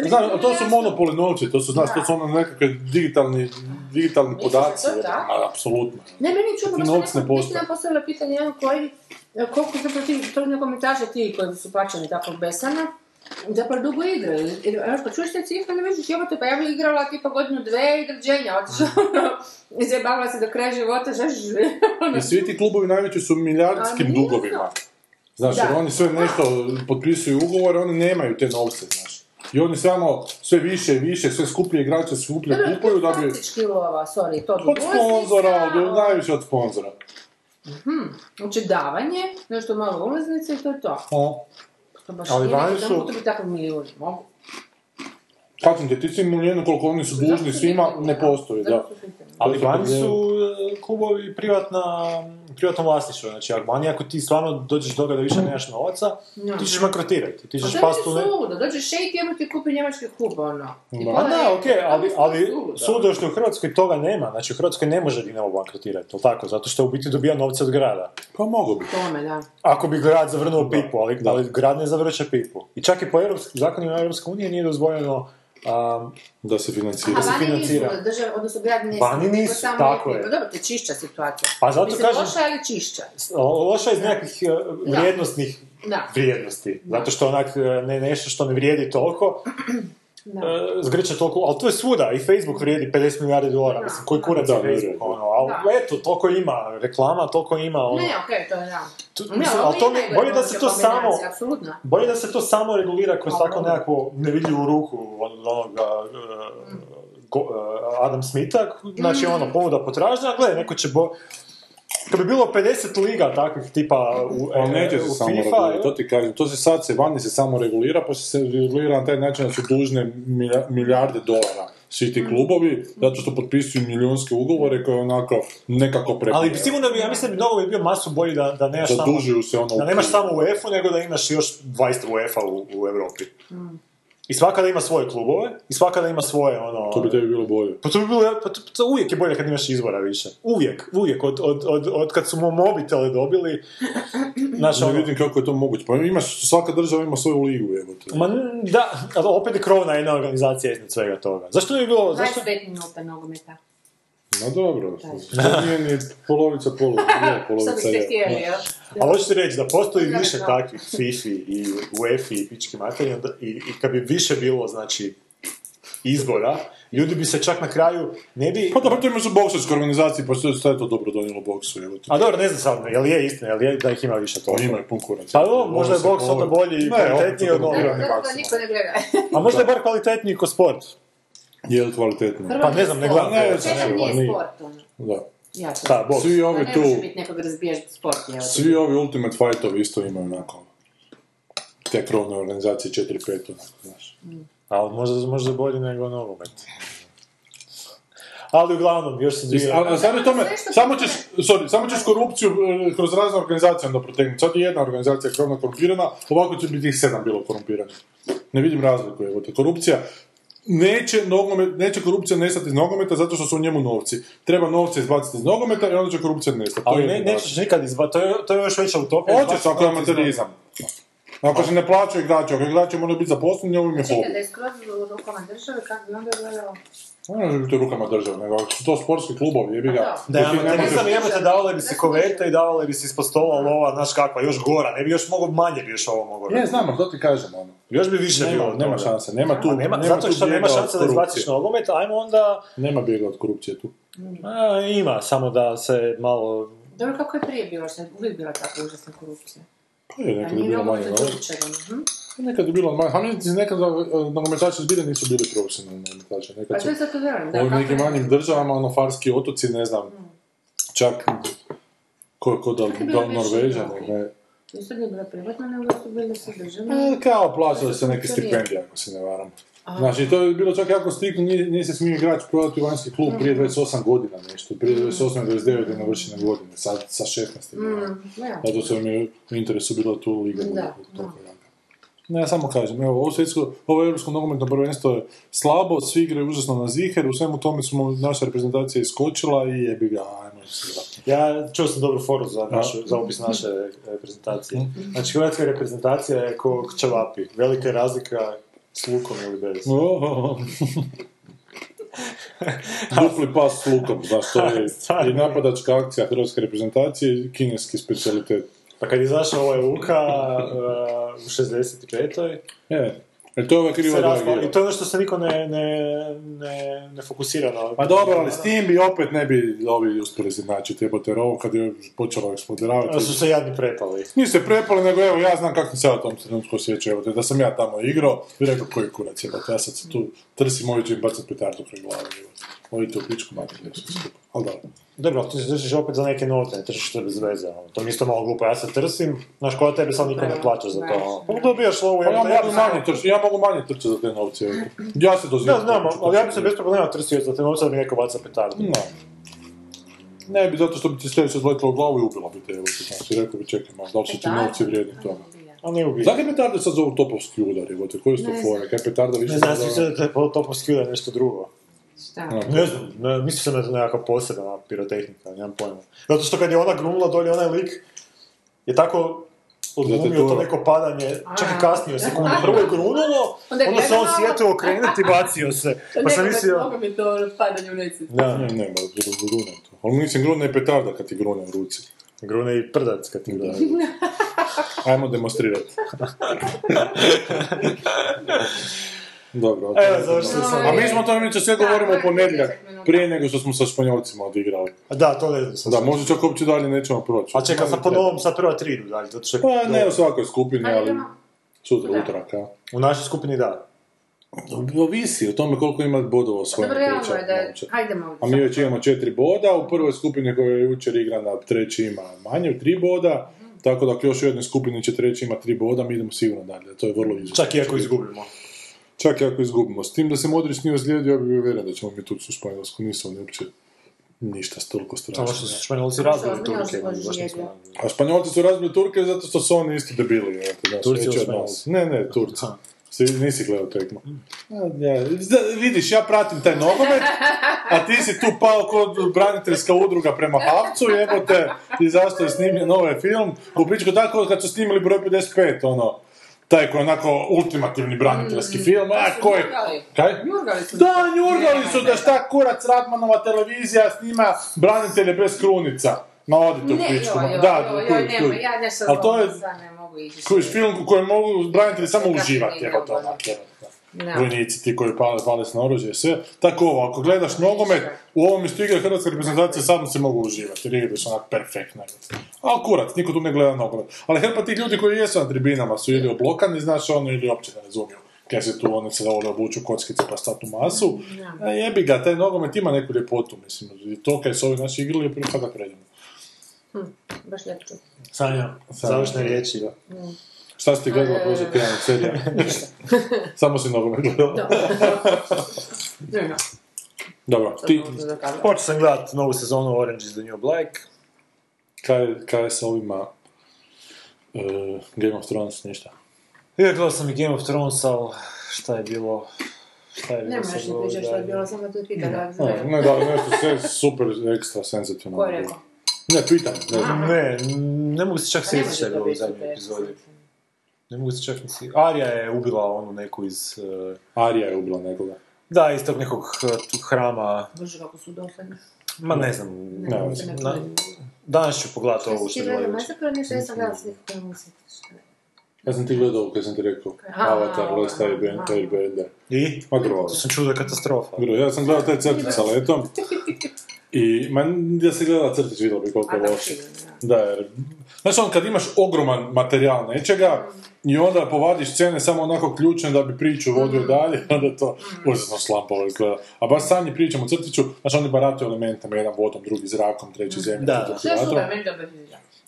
Znaš, je to su monopoli novci, to su, znaš, to su ono nekakve digitalni, digitalni podaci. Ma, apsolutno. Ne, meni je čudno, baš neko ne postoje. mislim postavila pitanje jedan koji, koliko zapravo ti, to nogometaša ti koji su plaćani tako besano, zapravo dugo igraju. Jer, kad čuješ te cifre, ne vidiš, jebote, pa ja bi igrala tipa godinu, dve i drđenja, otišla, ono, i zabavala se do kraja života, znaš, ono, I svi ti klubovi najveći su milijardskim dugovima. Znaš, Da. jer oni sve nešto potpisuju ugovore, oni nemaju te novce, znaš. I oni samo sve više i više, sve skuplje igrače skuplje Dobro, kupuju da bi... Lova, sorry, to Od ulaznica, sponzora, od, najviše od sponzora. Znači davanje, nešto malo ulaznice i to je to. O. To baš Ali vani su- da biti takav milijun, mogu. Kažem ti, ti si milijenu koliko oni su dužni svima, ne postoji, da. Ali To vani su- e, klubovi privatna, privatno vlasništvo, znači ako vani ako ti stvarno dođeš do toga da više nemaš novaca, No. ti ćeš bankrotirati, ti Pa ćeš to je pasti u ne... suludo, dođe šejk i ti kupi njemački klub, ono. I Da. Okej, ali, to je ali suludo je što u Hrvatskoj toga nema, znači u Hrvatskoj ne može Dinamo bankrotirati, jel tako? Zato što u biti dobija novce od grada. Pa mogu bi. Tome, da. Ako bi grad zavrnuo pipu, ali, da. ali grad ne zavrće pipu. I čak i po europskim zakonima Europske unije nije dozvoljeno um, Da se financira. A se vani nisu, financira. država, odnosno grad ne Vani nisu, samo tako je. Pa dobro, to je čišća situacija. Pa zato Mislim, kažem- loša ili čišća? loša iz nekakvih e, vrijednostnih Da. vrijednosti. Zato što onak e, ne, nešto što ne vrijedi toliko, Da. e, zgrče toliko, ali to je svuda, i Facebook vrijedi 50 milijardi dolara, mislim, koji kurac Da, je Facebook, ono, ali Da. eto, toliko ima reklama, toliko ima, ono, Ne, okej, to je da. tu- Ne, mislim, ovo ali to mi, bolje da se to samo, bolje da se to samo regulira kroz tako nekakvu nevidljivu ruku od onoga go- e, Adam Smitha, znači Mm. ono, ponuda potražnja, gledaj, neko će bo... Kad bi bilo 50 liga takvih tipa u, Ali neće e, se u samo FIFA, regulirati, to ti kažem. To se sad se vani se samo regulira, pa se regulira na taj način da su dužne milijarde dolara svi Mm. ti klubovi, zato što potpisuju milijunske ugovore koje onako nekako preko. Ali sigurno bi, ja mislim da bi mnogo bi bio masu bolji da, da nemaš samo, Zadužuju se ono... da u nemaš samo UEFA, nego da imaš još 20 UEFA u, u Europi. I svaka da ima svoje klubove, i svaka da ima svoje, ono... To bi tebi bilo bolje. Pa to bi bilo, pa to, to uvijek je bolje kad imaš izbora više. Uvijek, uvijek. Od, od, od, od kad su mu mobitele dobili, znaš, Ne ono, vidim kako je to moguće. Pa imaš, svaka država ima svoju ligu, evo te. Ma da, ali opet je krovna jedna organizacija iznad svega toga. Zašto bi bilo, zašto? 25 minuta nogometa. Ma dobro, to nije ni polovica polu, nije Što polovica biste je. htjeli, jel? Ali hoćete reći da postoji više takvih FIFA i UEFA i pički materiji onda- i, i kad bi više bilo, znači, izbora, ljudi bi se čak na kraju ne bi... Pa dobro, to imaš u bokserskoj organizaciji, pa što je to dobro donijelo boksu, evo te. A dobro, ne znam sad, jel je istina, jel je da ih ima više toga? Pa ima pun kurac. Pa dobro, možda je boks onda bolji i Ne, kvalitetniji od da niko ne gleda. A možda je bar kvalitetniji ko sport. Je li kvalitetno? Pa ne znam, ne gledam. Ne, Ne, nije sport, ono. Da. Ja Da. Svi Pa ovi ne tu, može biti nekog razbijaš sport, svi ovi Ultimate Fightovi isto imaju onako te krovne organizacije 4-5, onako, znaš. Ali možda, možda bolji nego nogomet. Ali uglavnom, još se dvije... Ali sad je tome, samo ćeš, sorry, samo ćeš korupciju e, kroz razne organizacije onda protegnuti. Sad je jedna organizacija krovna korumpirana, ovako će biti ih sedam bilo korumpirani. Ne vidim razliku, evo te. Korupcija, neće, nogomet, neće korupcija nestati iz nogometa zato što su u njemu novci. Treba novce izbaciti iz nogometa i onda će korupcija nestati. To Ali je ne, nećeš nikad izbaciti, to je, to je još veća utopija. Hoćeš ako je amaterizam. Ako se ne plaćaju igrači, ako igrači moraju biti zaposleni, ovo im je Čekaj, da je skroz u rukama države, kako bi onda gledalo? Ne može biti u rukama države, nego su to sportski klubovi, jebi ga. Da ne amaterizam možeš- jebate davale bi se koverte i davale bi se ispod stola lova, znaš kakva, još gora, ne bi još mogo manje bi još ovo moglo. Ne, znam, to ti kažem, ono. Još bi više Nema, bilo. nema toga. šanse, nema tu, A nema, nema zato što nema šanse da izbaciš nogomet, ajmo onda... Nema bijega od korupcije tu. A, ima, samo da se malo... Dobro, kako je prije bilo, što je uvijek bila takva užasna korupcija? Pa je, nekad je bilo manje, hm? Nekad je bilo manje, a mi nekad e, nogometaši zbilja nisu bili profesionalni nogometaši. Pa Nekad to su je zato velim, da. u nekim manjim državama, ono, farski otoci, ne znam, čak ko, ko da, da ljudi? ne. Isto nije bila privatna, nego su bile sve državne. E, kao plaćali se neke stipendije, ako se ne varam. Znači, to je bilo čak jako striktno, nije, nije se smio igrač prodati u vanjski klub prije Mhm. 28 godina nešto, prije 28 i 29 je navršene godine, sad sa 16. Mm, ja. Zato su mi u interesu bila tu liga. Da, toliko jaka. Ne, ja samo kažem, evo, ovo svjetsko, ovo europsko nogometno prvenstvo je slabo, svi igraju užasno na ziher, u svemu tome smo, naša reprezentacija iskočila i jebi ga, ajmo se Ja čuo sam dobru foru za, našu, za opis naše reprezentacije. Znači, hrvatska reprezentacija je ko čevapi. Velika je razlika s lukom ili bez. Dupli pas s lukom, znaš, to je i napadačka akcija hrvatske reprezentacije i kineski specialitet. Pa kad je izašao ovaj Luka uh, u 65. Je, jer to je ova kriva raspao. reagira. I to je ono što se niko ne, ne, ne, ne fokusira na... Pa dobro, ali s tim bi opet ne bi ovi uspjeli izjednačiti, jebote, jer ovo kad je počelo eksplodiravati. Da su se jadni prepali. Nisu se prepali, nego evo, ja znam kako se ja u tom trenutku osjećao, evo, da sam ja tamo igrao, bi rekao koji kurac je, ja sad se tu trsim, ovi će im bacati petardu kraj glave. Ovi to u pičku materiju, sve skupa. Ali da. Dobro, ti se držiš opet za neke novce, ne tržiš se bez veze. ono. To mi je isto malo glupo, ja se trsim, znaš, ko tebe sad niko ne plaća za to. ono. Pa dobijaš lovu, Pa ja ja, mogu bi- manje trčati, ja mogu manje trčati za te novce. Ja se dozivam. Ja znam, ali ja bi se bez problema trsio za te novce da mi neko baca petardu. Ne. Ne bi, zato što bi ti sljedeće zletilo u glavu i ubila bi te, evo ti znaš, i rekao bi čekaj malo, da li su ti novci vrijedni toga. A ne ubije. Zakaj petarde sad zovu topovski udar, evo te, koji su to fore, kaj petarda više Ne znam, se svi se da je topovski udar nešto drugo. Šta? Ne znam, ne, da je to nekakva posebna pirotehnika, nemam pojma. Zato što kad je ona grunula dolje, onaj lik je tako odglumio Zato to neko padanje, čak i A. kasnio sekundu. Prvo je grunulo, Onda se on sjetio okrenuti i bacio se. Pa sam mislio... Mogu mi to padanje u. Da, Ne, ne, ma, grune to. Ali mislim, grune je petarda kad ti grune u ruci. grune i prdac kad ti grune. Ajmo demonstrirati. Dobro. Evo, završili smo. A mi smo to inače sve govorimo u ponedjeljak, prije nego što smo sa Španjolcima odigrali. A Da, to ne znam. Da, možda čak uopće dalje nećemo proći. A čekaj, sad po novom, sad prva tri idu dalje, zato što je- Pa ne u svakoj skupini, ali sutra, utorak, a? U našoj skupini da. Ovisi o tome koliko ima bodova u svojom Dobro. Hajdemo. A mi već imamo četiri boda, u prvoj skupini koja je jučer igrana treći ima manje, tri boda, tako da ako još u jednoj skupini će treći ima tri boda, mi idemo sigurno dalje, to je vrlo izvjesno. Čak i ako izgubimo. Čak i ako izgubimo. S tim da se Modrić nije ozlijedio, ja bih bio uvjeren da ćemo mi tu u Španjolsku, nisu oni uopće ništa toliko Samo što strašno. su Španjolci razbili što Turke. A Španjolci su razbili Turke zato što su oni isto debili. Turci od nas. Ne, ne, Turci. Si, nisi gledao tekmu. Ja, zna- vidiš, ja pratim taj nogomet, a ti si tu pao kod braniteljska udruga prema Havcu, jebote, i zašto je snimljen ovaj film. U pičku tako kad su snimili broj 55, ono, taj koji je onako ultimativni braniteljski film, a su ko je... njurgali. Kaj? Njurgali su. Da, njurgali su da šta kurac Radmanova televizija snima branitelje bez krunica. Ma odite u Ne, pičku. joj, joj, da, joj, joj, kuj. ja nešto to je- ne mogu ići. Kojiš film u kojem mogu branitelji samo uživati, evo to Da. Vojnici, ti koji pale, pale s naoružje i sve. Tako ovo, ako gledaš nogomet, u ovom isto igra hrvatska reprezentacija, samo se mogu uživati, jer igraš onak perfektno. Ali kurac, niko tu ne gleda nogomet. Ali hrpa tih ljudi koji jesu na tribinama su ili oblokani, znaš ono, ili uopće ne razumiju. Kaj se tu oni se vole obuču kockice pa statu masu. A jebi ga, taj nogomet ima neku ljepotu, mislim. I to kaj su ovi naši igrali je prije toga predivno. Baš lijepo. Sanja, završne riječi. Šta si ti gledala prošli tjedan od serija? Samo si nogomet gledala. Ne. Dobro, ti, Počeo sam gledat novu sezonu Orange is the New Black. kaj, kaj je sa ovima uh, Game of Thrones, ništa? Ja gledao sam i Game of Thrones, ali šta je bilo... Šta je bilo Ne možeš pričati što je bilo, samo tu pita da Ne, ne, da nešto sve super ekstra senzacionalno. Ko je rekao? Ne, pitam, ne. Ne, ne mogu se čak Pa sjetiti šta je bilo u zadnjoj epizodi. Ne mogu se čak ni sjetiti. Arya je ubila onu neku iz... eh, Arija je ubila nekoga. Da, iz tog nekog hrama. Bože, kako su dosadni. Ma ne znam. Ne, Ne, ne, na-. Danas ću pogledati ovo što je gledala? Ma zapravo nešto, ja sam gledala sliku koju mu se... Ja sam ti gledao kad sam ti rekao. Aha, Avatar, Last Airbender. I? Ma grozno. To sam čuo da je katastrofa. Gro, ja sam gledao taj crtić sa letom. I, ma, da se gledala crtić, vidjela bi koliko je loše. Da. Jer, znaš on, kad imaš ogroman materijal nečega i onda povadiš scene samo onako ključne da bi priču vodio Mhm. dalje, onda to užasno slampavo izgleda. A baš sanje pričamo o crtiću, znaš oni barataju elementima, jedan vodom, drugi zrakom, treći zemljom, Da, da. četvrti Sve su vatrom.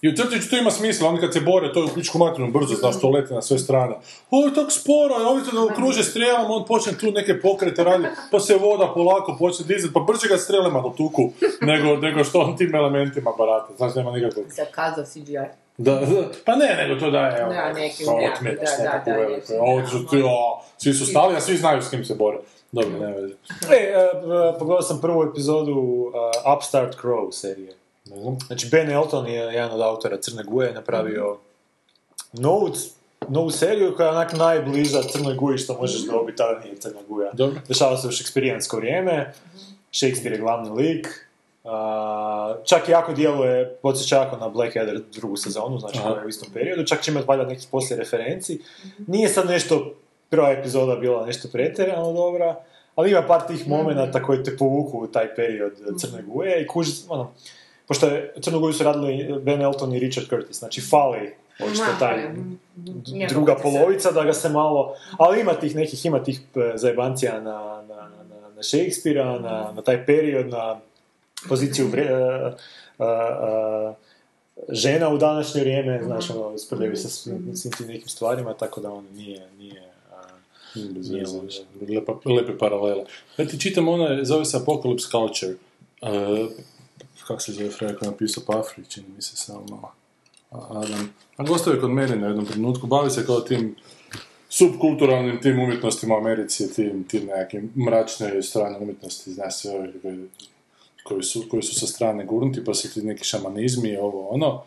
I u crtiću to ima smisla, oni kad se bore, to je u pičku materinu brzo, znaš, to lete na sve strane. Ovo je tako sporo, ovi to da okruže strijelama, on počne tu neke pokrete radi, pa se voda polako počne dizati, pa brže ga strelima dotuku, nego, nego što on tim elementima barata. Znaš, nema nikakvog... Zakazao CGI. Da, da, pa ne, nego to daje, evo, Da, neki kao nekakvi, otmjetaš da, da, nekakvu da, Ovo da, su ti, o, svi su stali, a svi znaju s kim se bore. Dobro, nema veze. E, e, e, pogledao sam prvu epizodu uh, Upstart Crow serije. Ne znam. Znači, Ben Elton je jedan od autora Crne Guje napravio novu, novu seriju koja je onak najbliža Crnoj Guji što možeš dobiti, tada nije Crna Guja. Dobro. Dešava se u šekspirijansko vrijeme, Shakespeare je glavni lik, a, čak i jako djeluje, podsjeća jako na Blackadder drugu sezonu, znači koja je u istom periodu, čak će imati valjda nekih poslije referenci. Nije sad nešto, prva epizoda bila nešto pretjerano dobra, ali ima par tih momenata koji te povuku u taj period Crne Guje i kuži, ono, pošto je Crnu Guju su radili Ben Elton i Richard Curtis, znači fali očito taj druga polovica da ga se malo, ali ima tih nekih, ima tih e, zajebancija na, na, na, na Shakespearea, na, na taj period, na poziciju vre, a, a, a, žena u današnje vrijeme, znaš, ono, se s svim tim nekim stvarima, tako da on nije, nije, Nije lepe paralele. Ti čitam ono, zove se Apocalypse Culture. Uh, kako se zove Frejko napisao Pafri, čini mi se samo. Adam. A gostao je kod mene na jednom trenutku, bavi se kao tim subkulturalnim tim umjetnostima u Americi, tim, tim nekim mračne strane umjetnosti, znaš sve ove koji su, koji su sa strane gurnuti, pa su ti neki šamanizmi, ovo ono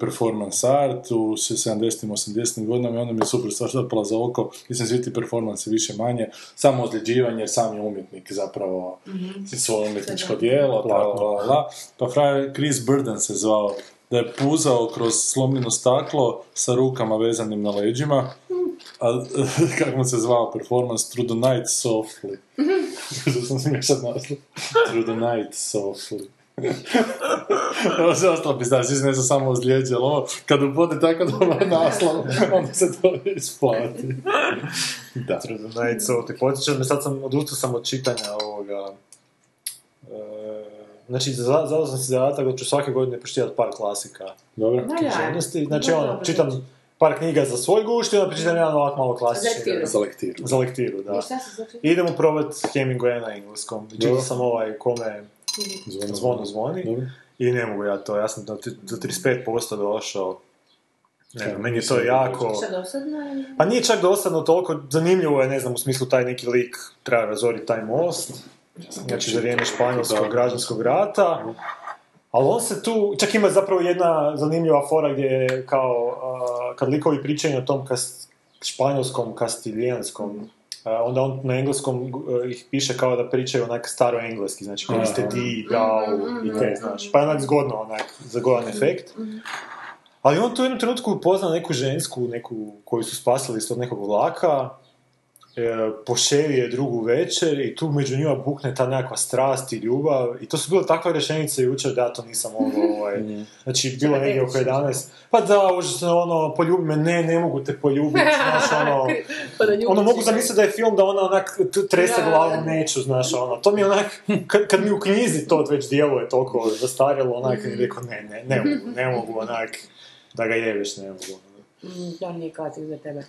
performance art u 70-im, 80-im godinama i onda mi je super stvar zapala za oko, mislim svi ti performanse više manje, samo ozljeđivanje jer sam je umjetnik zapravo svoje umjetničko dijelo, la, la, la, pa frajer Chris Burden se zvao, da je puzao kroz slomljeno staklo sa rukama vezanim na leđima, a kako mu se zvao performance, Through the Night Softly. Što sam smiješan naslov. Through the Night Softly. Ovo sve ostalo svi se ne znam samo ozlijeđe, ali ovo, kad upode tako dobar naslov, onda se to isplati. Da. Soul, ti podsjećam me, sad sam, odustao sam od čitanja ovoga, e, znači, za- zadao sam si zadatak da ću svake godine pročitati par klasika Dobro? Književnosti, znači ono, čitam znači. par knjiga za svoj gušt i onda pročitam jedan ovak malo klasični. lektiru. Za lektiru. Za lektiru, da. I šta se znači? Idemo probati Hemingwaya na engleskom. Čitao sam ovaj kome Zvono, zvono zvoni Dobro. i ne mogu ja to, ja sam do, do 35% došao. Ne, znam, meni je to jako... Dosadno je? Pa nije čak dosadno toliko, zanimljivo je, ne znam, u smislu taj neki lik treba razoriti taj most, znači za vrijeme španjolskog građanskog rata, ali on se tu, čak ima zapravo jedna zanimljiva fora gdje je kao, a, kad likovi pričaju o tom kas, španjolskom, kastilijanskom, onda on na engleskom a, ih piše kao da pričaju onak staro engleski, znači koriste di, dao i te, znaš, pa je onak zgodno, onak, zagodan efekt. Ali on tu u jednom trenutku upozna neku žensku, neku koju su spasili iz tog nekog vlaka, e, poševi je drugu večer i tu među njima bukne ta nekakva strast i ljubav. I to su bile takve rečenice jučer da ja to nisam mogao, ovaj, znači bilo je negdje oko 11, pa da, užasno, ono, poljubi me, ne, ne mogu te poljubiti, znaš, ono, Pa ono, mogu zamisliti da je film da ona onak trese glavu, neću, znaš, ono, to mi onak, kad, kad mi u knjizi to već djeluje toliko zastarjelo, onak, i rekao, ne, ne, ne mogu, ne mogu, onak, da ga jebeš, ne mogu. Mm, To nije klasik za tebe.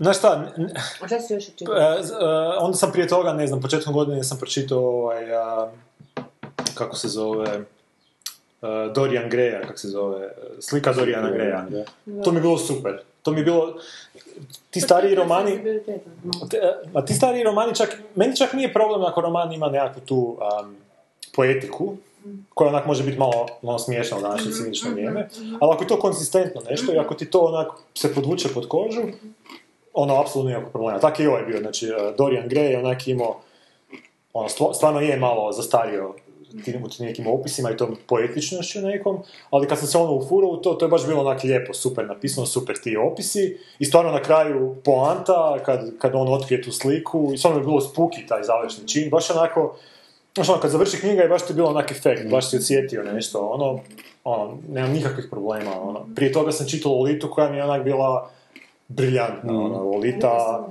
Znaš šta, n- A šta si još učitao? e, e, onda sam prije toga, ne znam, početkom godine sam pročitao ovaj, a, kako se zove, e, Dorian Greya, kako se zove, slika Doriana Greya. To mi je bilo super. To mi je bilo, ti stariji romani, Te- A ti stari romani čak, meni čak nije problem ako roman ima nekakvu tu um, poetiku, koja onak može biti malo, malo smiješna u današnje cinično vrijeme, ali ako je to konsistentno nešto i ako ti to onak se podvuče pod kožu, ono, apsolutno nikakvog problema. Tako i ovaj bio, znači, uh, Dorian Gray je onak imao, ono, stvarno je malo zastario u tim nekim opisima i tom poetičnošću nekom, ali kad sam se ono ufurao u to, to je baš bilo onak lijepo, super napisano, super ti opisi i stvarno na kraju poanta, kad, kad on otkrije tu sliku, i stvarno je bilo spuki taj završni čin, baš onako, znaš ono, kad završi knjiga je baš ti bilo onak efekt, baš si osjetio nešto, ono, ono, nemam nikakvih problema, ono. Prije toga sam čitao Lolitu koja mi je onak bila briljantna, ono, Lolita,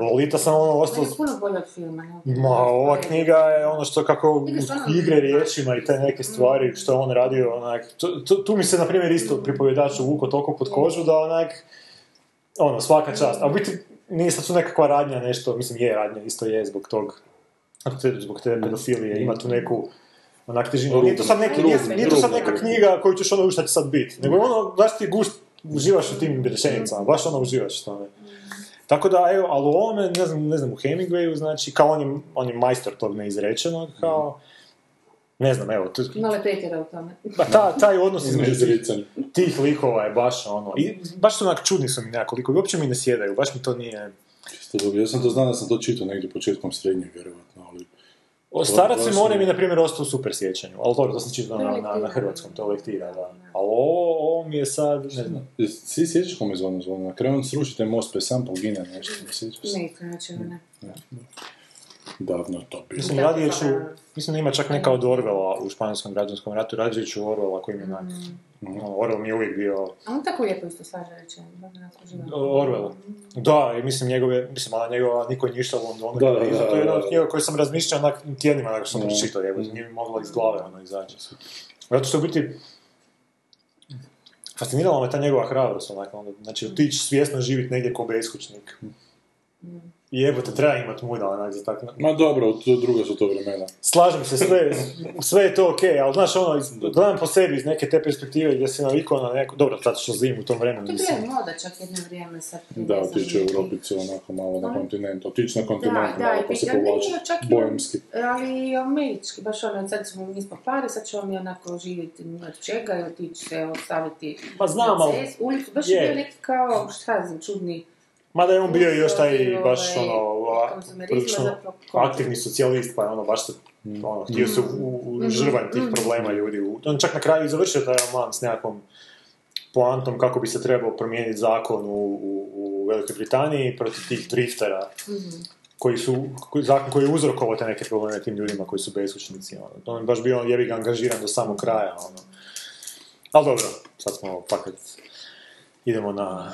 Lolita sam ono ostao... Meni je puno bolje od filma. Ma, ova knjiga je ono što kako igre riječima i te neke stvari što je on radio, onak, tu, mi se, na primjer, isto pripovjedač uvuko toliko pod kožu da onak, ono, svaka čast. A u biti, nije sad tu nekakva radnja nešto, mislim, je radnja, isto je zbog tog, zbog te pedofilije, ima tu neku, onak težinu. Nije to sad, neki, nije, nije to sad neka knjiga koju ćeš ono ušta će sad biti, nego ono, daš ti gust, uživaš u tim rečenicama, baš ono uživaš u tome. Tako da, evo, ali u ovome, ne znam, ne znam, u Hemingwayu, znači, kao on je, on je majstor tog neizrečenog, kao, ne znam, evo, tu, Malo je pretjera u tome. pa ta, taj odnos između tih, likova je baš ono, i baš su onak čudni su mi nekako likovi, uopće mi ne sjedaju, baš mi to nije... Čisto dobro. Ja sam to znao da sam to čitao negdje početkom srednje, vjerovatno, ali... O, Starac baš i more mi- na primjer, ostao u super sjećanju, ali dobro, to sam čitao na, na, na hrvatskom, to je lektira, da. Ali ovo, mi je sad, ne znam, Svi sjećaš kome zvono zvono? Na kraju on sruši taj most, pa je sam pogine nešto, ne sjećaš se? Ne, znači, ne. Davno je to bilo. Mislim, radije ću, mislim da ima čak neka od Orwella u španjolskom građanskom ratu, radije ću Orwella koji mi onak, ono, Orwell mi je uvijek bio A on tako lijepo isto svađa reći. Orwell. Da, i mislim njegove, mislim, ona njegova Niko je ništa u Londonu. Da, da, da, to je jedna od da. knjiga koje sam razmišljao onak tjednima nakon što sam pročitao, jebote, nije mi mogla iz glave ono izaći. Zato što u biti, fascinirala me ta njegova hrabrost, onak, ono, znači otići svjesno živjeti negdje ko beskućnik. I jebote, treba imat muda, onak, za tak... Ma dobro, to, druga su to vremena. Slažem se, sve, sve je to okej, ali znaš, ono, iz- gledam po sebi iz neke te perspektive gdje si navikao na neko, dobro, sad što živim u tom vremenu, To je mislim. bila moda čak jedno vrijeme sad. prije, Da, otići u Europicu onako malo na kontinent, otići na kontinent Da, da, malo pa i se povlači ima čak i- bojemski. Ali i američki, baš ono, sad smo, mi smo pare, sad ćemo mi onako živjeti od čega i otići se ostaviti Pa znam, na ali- ulicu, baš je. je bio neki kao, šta znam, čudni, Mada je on bio još taj Ovaj, baš ono, konzumerizma prilično aktivni socijalist, pa je ono baš se, ono, htio se u, u Mhm. žrvanj tih problema ljudi. On čak na kraju i završio taj roman s nekakvom poantom kako bi se trebao promijeniti zakon u, u, u Velikoj Britaniji protiv tih driftera koji su, koji, zakon koji je uzrokovao te neke probleme tim ljudima koji su beskućnici. Ono. On je baš bio jebi ga angažiran do samog kraja. Ono. Ali dobro, sad smo fakat idemo na...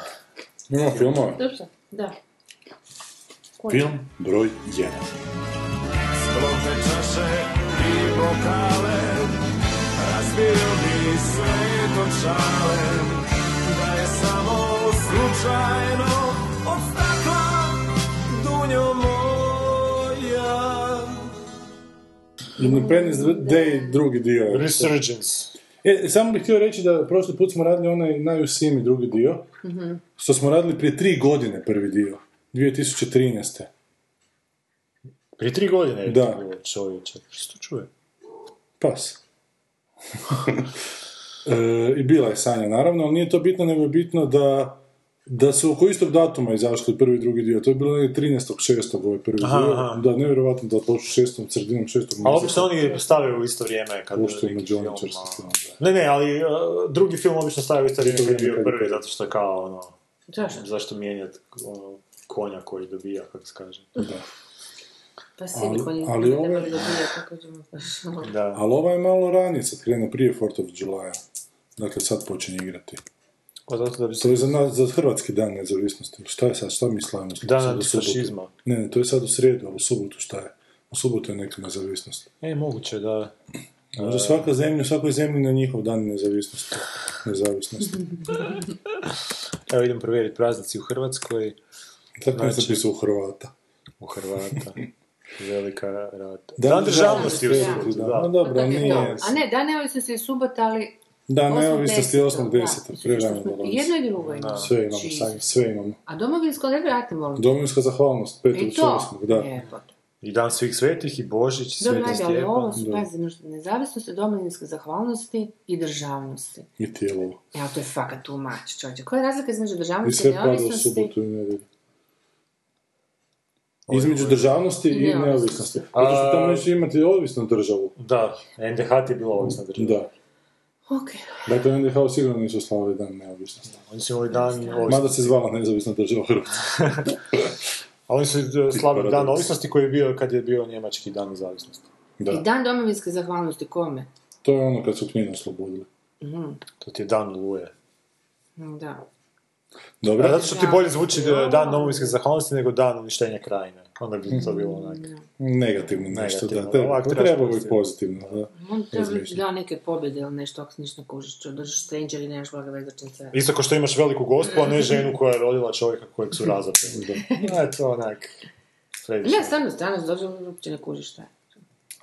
Ima filmova. Dobro, da. Koji? Film broj 1. Independence Day, drugi dio. Resurgence. E, samo bih htio reći da prošli put smo radili onaj najusimi drugi dio, što smo radili prije tri godine prvi dio, 2013. Prije tri godine je Da. to bilo čovječe. Što to čuje? Pas. e, I bila je Sanja, naravno, ali nije to bitno, nego je bitno da, da su oko istog datuma izašli prvi i drugi dio. To je bilo negdje 13.6. ovaj prvi Aha, dio. aha. Da, nevjerojatno da počnu šestom, sredinom šestog Ali mjeseca. obično oni stavljaju u isto vrijeme kad Pošto ima neki film, Johnny a- film. Ne, ne, ali uh, drugi film obično stavljaju u isto vrijeme kad je bio je prvi, prvi. zato što je kao ono, Zašto? zašto mijenjati ono, konja koji dobija, kako se kaže. Pa svi Ali- konji ali ovo- trebali da. Da. Ali ovaj je malo ranije, sad krenuo prije 4th of July. Dakle, sad počinje igrati. Pa zato da bi To se... je za, nas, za hrvatski dan nezavisnosti. Šta je sad, šta mi slavimo? Dan antifašizma. Ne, ne, to je sad u srijedu, ali u subotu šta je? U subotu je neka nezavisnost. E, moguće da... Možda svaka zemlja, svakoj zemlji na njihov dan nezavisnosti. Nezavisnosti. Evo idem provjeriti praznici u Hrvatskoj, Tako ne Znači- zapisao u Hrvata. u Hrvata. Velika rata. Dan Dan državnosti u subotu, da. da. No dobro, nije. A ne, dan neovisnosti je subota, ali... Dan osmog neovisnosti je desetog, 8.10. da. Prerano Što smo- danas. Jedno i drugo imamo. Sve imamo, sami, sve imamo. A domovinsko ne vratimo. Domovinska zahvalnost, I 5. to? 8. Da. I dan svih svetih, i Božić, i Dobro, Sveti ajde, ali ovo su, da. pazi, nezavisnosti, domovinske zahvalnosti i državnosti. I tijelo. Evo, to je fakat too much, čovječe. Koja je razlika između I državnosti i sve pada u neovisnosti? subotu i nedjelju. Između državnosti i Neovisnosti. neovisnosti. Zato što tamo neće imati ovisnu državu. Da, NDH ti je bila ovisna država. Da. Ok. Dakle, NDH sigurno nisu slavili dan neovisnosti. Oni su imali dan Mada se zvala nezavisna država Hrvatska. A oni su uh, slavili dan ovisnosti koji je bio kad je bio njemački dan nezavisnosti. I Da. dan domovinske zahvalnosti kome? To je ono kad su knjinu oslobodili. To ti je dan luje. Da. A Dobro? zato što ti bolje zvuči da- dan domovinske zahvalnosti nego dan uništenja krajine. Onda bi to bilo onak. Negativno nešto, Negativno, da. Treba, biti pozitivno. da. On treba Razmišljam. da neke pobjede ili nešto, ako se ništa ne kužiš, držiš stranger i nemaš blaga vezačnice. Isto kao što imaš veliku gospu, a ne ženu koja je rodila čovjeka kojeg su razapeli. Da, je to onak... Središnje. Ne, stvarno, stvarno, dođe uopće ne kužiš šta je.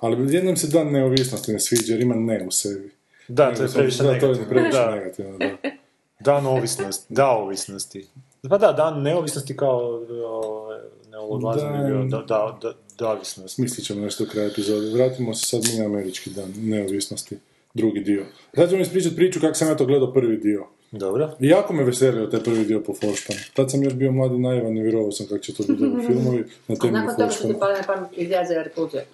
Ali jednom se dan neovisnosti ne sviđa jer ima ne u sebi. Da, to je previše da, to je negativno. previše Da. negativno, da. Dan ovisnosti, da ovisnosti. Pa da, dan neovisnosti kao o, bi bio da, da, da, davisnost. Smislit ćemo nešto u kraju epizode. Vratimo se sad mi na američki dan neovisnosti, drugi dio. Sad vam ispričati priču kako sam ja to gledao prvi dio. Dobro. I jako me veselio taj prvi dio po Forštanu. Tad sam još bio mladi naivan i vjerovao sam kako će to biti dobri filmovi na A temelju nakon toga što ti pala na pamet ideja za.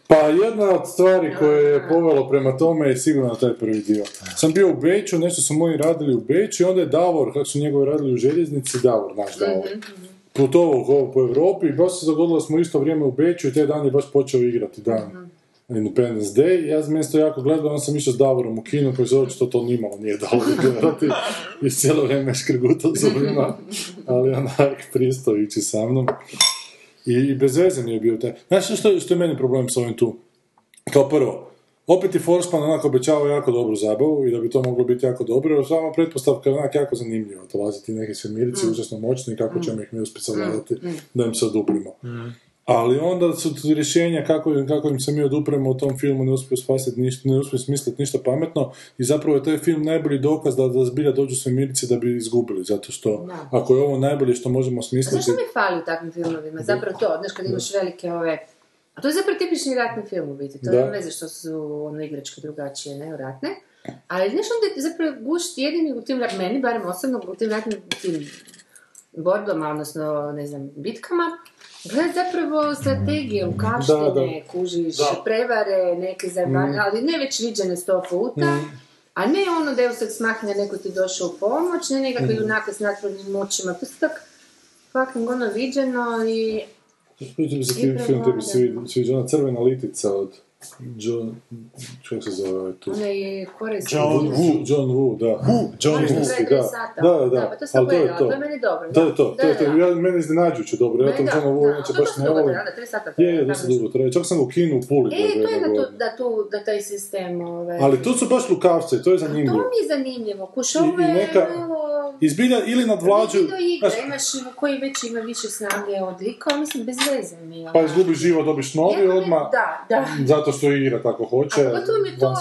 Pa jedna od stvari koje je povelo prema tome je sigurno taj prvi dio. Sam bio u Beću, nešto su moji radili u Beću i onda je Davor, kako su njegovi radili u željeznici, Davor, naš Davor, putovao ko- po Europi i baš se dogodilo da smo isto vrijeme u Beću i te dan je baš počeo igrati dan. Independence Day, ja sam mjesto jako gledao, onda sam išao s Davorom u kinu koji se očito to nimalo nije dalo gledati i cijelo vrijeme škrgutao zubima, ali onak pristao ići sa mnom. I, i bez veze mi je bio taj. Znaš što, je- što je meni problem s ovim tu? Kao prvo, opet je Forsman onako obećavao jako dobru zabavu i da bi to moglo biti jako dobro, jer sama pretpostavka je onak jako zanimljiva, dolaziti neki svemirici užasno moćni, kako ćemo ih mi uspjeti savladati da im se oduprimo. Ali onda su tu rješenja kako, im- kako im se mi odupremo u tom filmu ne uspiju spasiti ništa, ne uspiju smisliti ništa pametno i zapravo je taj film najbolji dokaz da, da zbilja dođu svemirici da bi izgubili, zato što Da. ako je ovo najbolje što možemo A smisliti... zašto mi fali u takvim filmovima? Zapravo to, znaš, kad imaš velike ove... A to je zapravo tipični ratni film u biti. To Da. nema veze što su ono igračke drugačije, ne, ratne. Ali znaš, onda je zapravo gušt jedini u tim, rat- meni, barem osobno, u tim ratnim tim borbama, odnosno, ne znam, bitkama, gledat zapravo strategije, ukapštine, Da, da. kužiš, Da. prevare, neke zajebane, ali ne već viđene sto puta, a ne ono Deus Ex Machina, neko ti došao u pomoć, ne nekakve junake s natvornim moćima, to su tak fucking ono viđeno i... Mi se I film, film tebi sviđa ona crvena litica od John, kako se zove ovaj tu? Ona je. John Woo, John Woo, da. John Ono što Woo, da. Da, da, da. pa to sam to gledala, to. to je meni dobro. To je to, to je to. Da, da. Ja, meni iznenađujuće dobro, ja da, John Woo da. inače To baš ne volim. da, tri sata Je, je, dosta dugo traje. Čak sam u kinu u Puli E, to je da, godinu. da, tu, da taj sistem... Ove... Ali tu su baš lukavce, to je To zanimljivo. mi je zanimljivo. Kuš, ovo je... Izbilja ili nadvlađuju... Video igra, imaš koji već ima više snage od lika, mislim, bez veze mi je. Pa ono. izgubiš život, dobiš novi odmah, Da, da. zato što igra tako hoće. A pogotovo mi je to,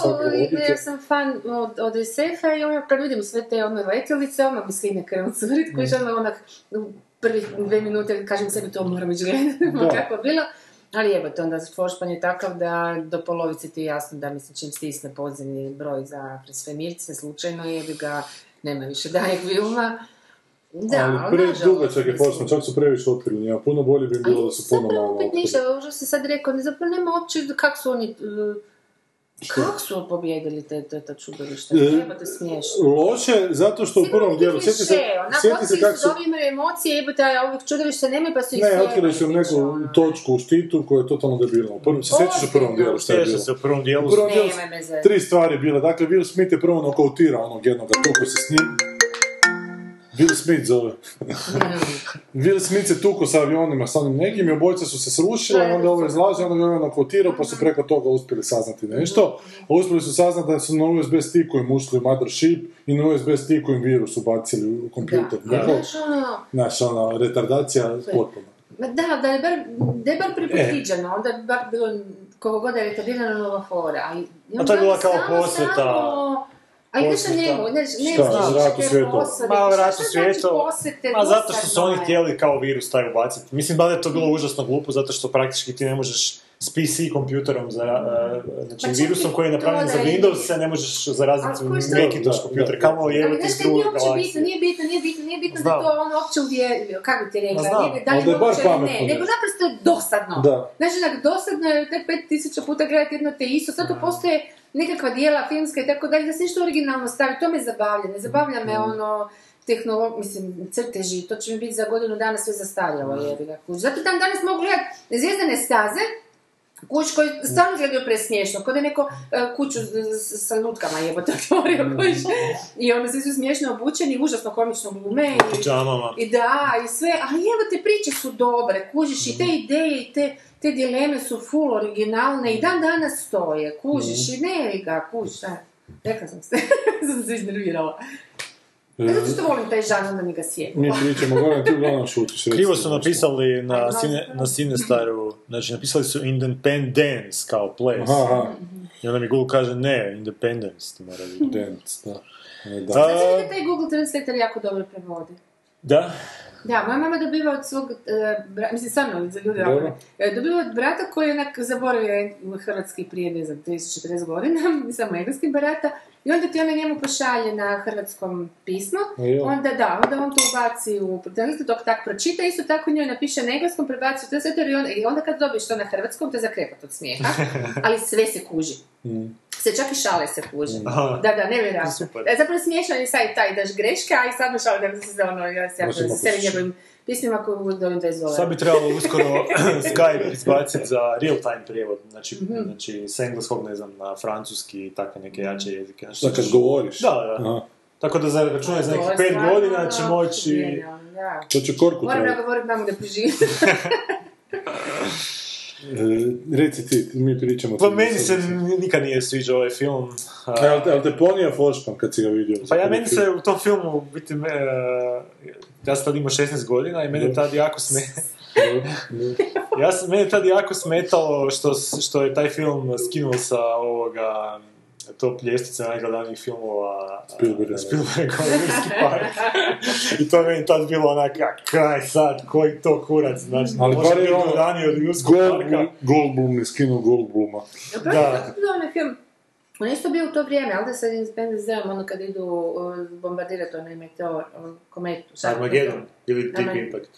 jer sam fan od, od SF-a i ono, kad vidim sve te one letjelice, ono mi sline krenu curit, koji Mm. ono onak, u prvih dve minute kažem sebi to moram ići gledati, Da. kako je bilo. Ali evo to, onda Foršpan je takav da do polovice ti je jasno da mislim čim stisne podzemni broj za svemirce, slučajno je bi ga, nema više daljeg filma. Da, ali pre dugačak je. Forsman, čak su previše otkrili njega. Puno bolje bi im bilo da su puno manje opet otkrili. ništa, ovo što si sad rekao, ne, zapravo nema uopće kako su oni, uh, kako su pobjedili te, te, te čudovišta, E, jebote smiješno. Loše, zato što u prvom dijelu, sjeti se, sjeti se kako su... Ovi imaju emocije, jebote, a ovih čudovišta nemaju, pa su ih Ne, otkrili su neku ono. točku u štitu koja je totalno debilna. U prvom, se sjećaš u prvom dijelu šta je bilo? se u prvom dijelu. U prvom dijelu tri stvari bile. Dakle, Will Smith je prvo nokautirao onog jednog tuko se s njim. Will Smith zove. Will Smith se tuko sa avionima sa onim nekim i obojice su se srušile, Da, onda ovo da. izlaže, onda ga je ovaj nokautirao, pa su preko toga uspjeli saznati nešto. A uspjeli su saznati da su na USB stiku im ušli u mothership i na USB stiku im virus ubacili u kompjuter. Da, Dakle, znaš ono, ona, retardacija potpuno. ma da, da je bar, da je bar prepotviđeno, onda je bar bilo koliko god je retardirana nova fora, ali... A to je bila kao posveta. samo- A Posveta. njemu, ne, ne Šta, znaš ratu svijetu? posvete, Ma, ratu znači svijetu. posvete, Ma zato što su oni je. htjeli kao virus taj ubaciti. Mislim da je to bilo užasno glupo, zato što praktički ti ne možeš s PC kompjuterom, za, uh, znači čak virusom koji je napravljen za je- Windows se ne možeš zaraziti šta- Macintosh Da, kompjuter, kamo jebati znaš iz uopće bitno, galaksije. nije bitno, nije bitno, nije bitno da Znam. to ono uopće uvjerljivo, kako ti rekla, znam. nije, da li je je bar moguće ili pametno ne, nego naprosto je dosadno. Da. Znači, dosadno je te 5000 puta gledati jedno te isto, sad to postoje nekakva dijela filmska i tako dalje, da se nešto originalno stavi, to me zabavlja, ne zabavlja me ono, tehnolog, mislim, crteži, to će mi biti za godinu dana sve zastarjelo, jebi ga, kuć. Zato dan danas mogu gledati zvijezdane staze, kuć koji stvarno izgledaju presmiješno, kao da je neko e, kuću sa lutkama jebote otvorio, kuć. I onda svi su smiješno obučeni, užasno komično glume i, i da, i sve, ali evo te priče su dobre, kužiš, i te ideje i te, te dileme su full originalne i dan danas stoje, kužiš, i ne ga, kužiš, šta? Rekla sam se, sam se iznervirala. E, Zato što volim taj žan, onda mi ga svijetu. Mi pričamo, Goran, ti uglavnom šutiš. Krivo su napisali na, sine, na Cinestaru, znači napisali su Independence kao place. Aha, aha. I onda mi Google kaže ne, Independence ti mora biti. Dance, da. E, da. A, Znači da taj Google Translator jako dobro prevodi. Da? Da, moja mama dobiva od svog, e, bra, mislim stvarno za ljude e, dobiva od brata koji je onak zaboravio hrvatski prije, ne znam, 30-40 godina, samo engleski barata, i onda ti ona njemu pošalje na hrvatskom pismo, jo. onda da, onda on to ubaci u translator, dok tak pročita, isto tako njoj napiše na engleskom, prebaci u i onda, i onda kad dobiješ to na hrvatskom, to je zakrepat od smijeha, ali sve se kuži. Mm. Se čak i šale se kuže. Aha. Da, da, nevjerojatno. Super. E, zapravo smiješan je sad i taj daš greške, a i sad šale da bi se ono, ja se jako za poslušati. njegovim pismima koji budu ovim bez dolara. Sad bi trebalo uskoro Skype izbaciti za real-time prijevod, znači, Mhm. znači s engleskog, ne znam, na francuski i takve neke jače jezike. Znači, Da kad govoriš. Da, da. Aha. Tako da za računaj za nekih pet godina će ono, moći... da. To će Korku Moram ja govorit mamu da preživim. E, Reci ti, mi pričamo. Pa meni se nikad nije sviđao ovaj film. a- E, Ali te, ponija Forsman kad si ga vidio? Pa ja meni se u tom filmu, biti, me, ja sam tad imao 16 godina i mene tad jako sme... ja sam, mene tad jako smetalo što, što je taj film skinuo sa ovoga top ljestvice najgledanijih filmova Spielberga. Spielberga Linkin Park. I to je meni tad bilo onak, a kaj sad, koji to kurac, znači, Ali može biti ono, gledaniji od Linkin Parka. Goldblum, je skinuo Goldbluma. Da. Da. Je onaj film? On je isto bio u to vrijeme, ali da sad s PNZ-om, ono kad idu uh, bombardirati onaj meteor, ono, kometu. Armageddon ili Deep Impact.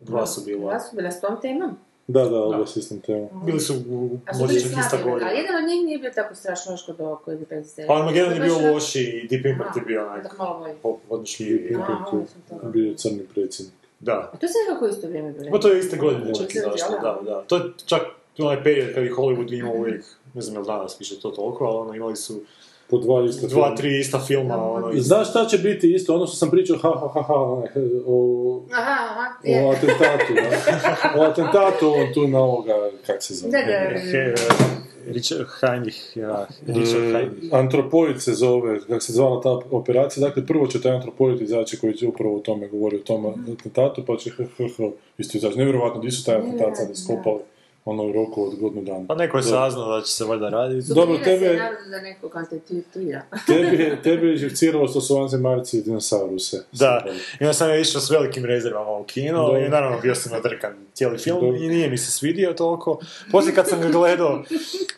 Dva su bila. Dva su bila s tom temom. Da, da, oba s istom temom. Bili su u možda čak ista godina. ali jedan od njih nije bio tako strašno loš kod ovog koji je PNZ. Pa Armageddon je bio Baš- loši i Deep Impact je bio onak Tako malo bolji. po- podnošljiviji. Aha, Impact je ovo bio crni predsjednik. Da. A to se nekako isto vrijeme bilo. Pa to je iste godine čak Da. izašlo, da, da. To je čak je onaj period kad je Hollywood imao uvijek, ne znam je li danas više to toliko, ali ono imali su Po dva ista dva, filma. tri ista filma, ono, iz- Znaš šta će biti isto? Ono što sam pričao, ha, ha, ha, ha, o, Aha, aha, o atentatu, da. O atentatu ovom tu na ovoga, kak se zove? Da, da, He- Richard Heinrich, ja, Richard E. Antropoid se zove, kako se zvala ta operacija, dakle prvo će taj antropoid izaći koji će upravo o tome govori, o tom atentatu, pa će hr, isto izaći. Nevjerovatno, di su taj atentat sad iskopali, ono u roku od godinu dana. Pa neko je saznao da će se valjda raditi. Dobro, tebe- da antetitira. Tebi je, tebi je živciralo što su vanzemaljci i dinosauruse. Da, i onda sam ja išao s velikim rezervama u kino Dobro. i naravno bio sam nadrkan cijeli film Dobro. i nije mi se svidio toliko. Poslije kad sam ga gledao,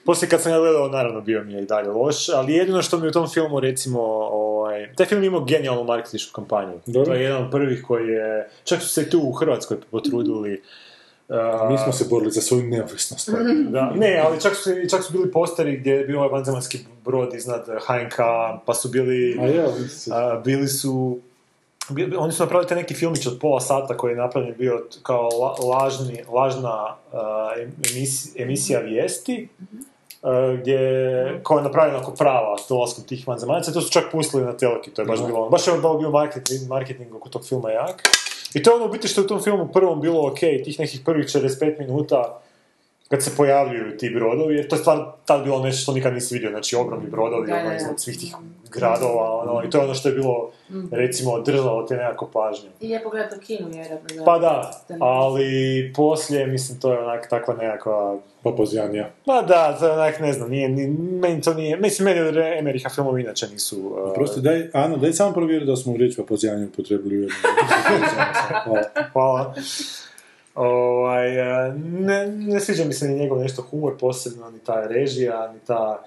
poslije kad sam ga gledao, naravno bio mi je i dalje loš, ali jedino što mi u tom filmu recimo, ovaj, taj film imao genijalnu marketinšku kampanju. Dobro. To je jedan od prvih koji je, čak su se tu u Hrvatskoj potrudili. Mi smo se borili za svoju neovisnost. da, ne, ali čak su, čak su bili posteri gdje je bio ovaj vanzemaljski brod iznad HNK, pa su bili... A ja, mislim, A, bili su oni su napravili taj neki filmić od pola sata koji je napravljen bio kao la- lažni, lažna a, em- emisija, vijesti a, gdje koja je napravljena oko prava s dolaskom tih vanzemaljaca, to su čak pustili na teleki, to je baš bilo, baš je ono bio marketing, marketing oko tog filma jak. I to je ono biti što je u tom filmu prvom bilo ok, tih nekih prvih 45 minuta kad se pojavljuju ti brodovi, jer to je stvar tad bilo nešto što nikad nisi vidio, znači ogromni brodovi, Da, ono, iznad svih tih gradova, ono, i to je ono što je bilo, recimo, držalo te nekako pažnju. I je pogledati u kinu, vjerojatno. Pa da, ali poslije, mislim, to je onak takva nekakva... Papazjanija. Pa da, to je onak, ne znam, nije, ni, meni to nije, mislim, meni od Emeriha filmovi inače nisu... uh, Prosti, daj, Ana, daj samo provjeri da smo riječ papazjanju upotrebili u jednom. Hvala. Hvala. Ovaj, e, ne, ne sviđa mi se ni njegov nešto humor posebno, ni ta režija, ni ta...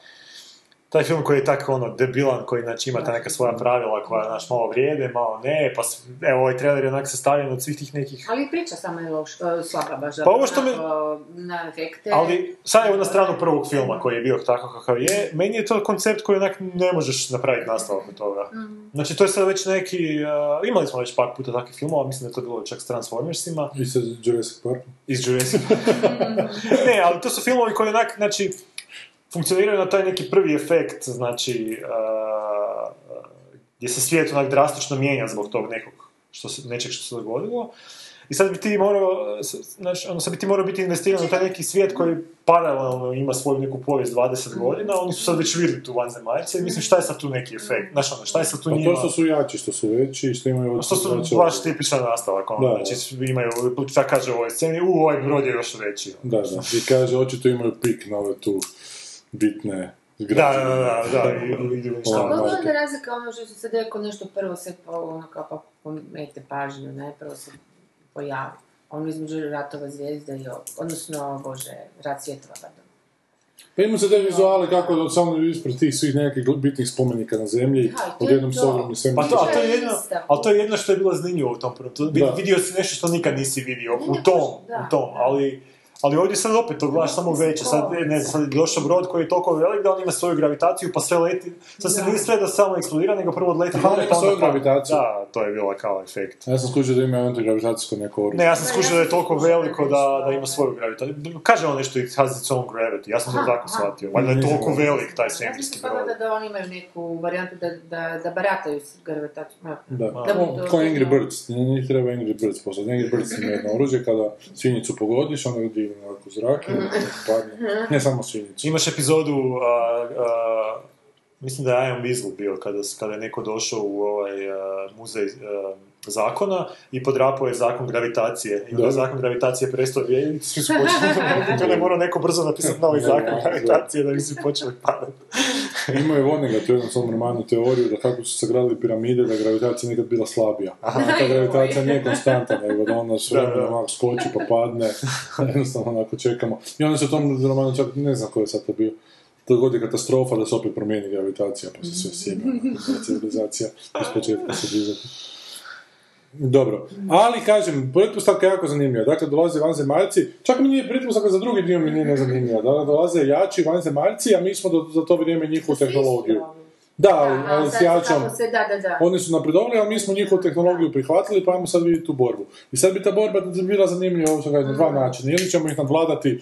Taj film koji je tako ono debilan, koji znači ima ta neka svoja pravila koja naš malo vrijede, malo ne, pa s- evo ovaj trailer je onak sastavljen od svih tih nekih Ali priča samo je loš, e, slaba baš. Pa ovo što me- onako, Na efekte. Ali, sad evo na stranu prvog filma koji je bio tako kakav je, meni je to koncept koji onak ne možeš napraviti nastavak od toga. Znači to je sad već neki, uh, imali smo već par puta takvih filmova, mislim da je to bilo čak s Transformersima, I sa Jurassic Park. iz Jurassic Ne, ali to su filmovi koji onak, znači, funkcioniraju na taj neki prvi efekt, znači, uh, gdje se svijet onak drastično mijenja zbog tog nekog, što se, nečeg što se dogodilo. I sad bi ti morao, znači, ono, sad bi ti morao biti investiran u taj neki svijet koji paralelno ima svoju neku povijest 20 godina, oni su sad već vidjeli tu vanzemaljce i mislim šta je sad tu neki efekt, znaš ono, šta je sad tu Pa njima... to što su jači, što su veći, što imaju... Što su baš tipičan nastavak, ono, Da, znači imaju, šta kaže u ovoj sceni, u, ovaj brod je još veći. ono. Da, da. I kaže, očito imaju pik na ove tu bitne Da, građe. da, da, da, i, Ono, Kako je razlika ono što se sad rekao nešto prvo se po, ono kao pa pomete pažnju, ne, prvo se pojavi. Ono između ratova zvijezde i ovo, odnosno, bože, rat svjetova, pardon. Pa imamo se te vizuale kako da samo ispred tih svih nekakvih bitnih spomenika na zemlji, Da, odjednom s ogromnim svemirskim Pa to, a to je je jedno, ali to je jedno što je bilo zanimljivo u tom prvom. Da. vidio si nešto što nikad nisi vidio, u tom, da. u tom, ali Ali ovdje sad opet to gledaš samo veće, sad, ne znam, sad je došao brod koji je toliko velik da on ima svoju gravitaciju, pa sve leti, sad se nije sve da samo eksplodira, nego prvo odleti dolje, ima pa onda svoju pa- gravitaciju. Da, to je bilo kao efekt. Ja sam skužio da ima antigravitacijsko neko oružje. Ne, ja sam skušao da je toliko veliko da, da ima svoju gravitaciju. Kaže on nešto, it has its own gravity, ja sam to tako shvatio. Valjda je toliko velik taj Ja sam svemirski brod. da, da oni imaju neku varijantu da, da, da barataju s gravitacijom. Da, Da O, bi to- ko Angry Birds, njih treba Angry Birds poslati. Angry Birds ima jedno oružje, kada svinjicu pogodiš, onda digne ovako zrak i padne. Ne samo svinjicu. Imaš epizodu, a, a, mislim da je Ian Weasel bio, kada, kada je neko došao u ovaj a, muzej a, zakona i podrapao je zakon gravitacije. I onda Da. je zakon gravitacije prestao vrijediti, svi su počeli je morao neko brzo napisati novi zakon gravitacije da bi svi počeli padati. Imao je Vonnegut u jednom svom romanu teoriju da kako su sagradili piramide, da je gravitacija nikad bila slabija. Ta gravitacija nije konstanta, nego da ona s Da, da. vremenom onako skoči pa padne, jednostavno onako čekamo. I onda se u tom romanu čak, ne znam ko je sad to bio, dogodi katastrofa da se opet promijeni gravitacija, pa se sve sjebe, onako, civilizacija iz početka se dizati. Dobro, ali kažem, pretpostavka je jako zanimljiva. Dakle, dolaze vanzemaljci, čak mi nije pretpostavka za drugi dio mi nije nezanimljiva. Dakle, dolaze jači vanzemaljci, a mi smo do, za to vrijeme njihovu tehnologiju. Da, ali, ali s jačom. Se, da, da, da. Oni su napredovali, ali mi smo njihovu tehnologiju prihvatili, pa ajmo sad vidjeti tu borbu. I sad bi ta borba bila zanimljiva ovo na dva načina. Ili ćemo ih nadvladati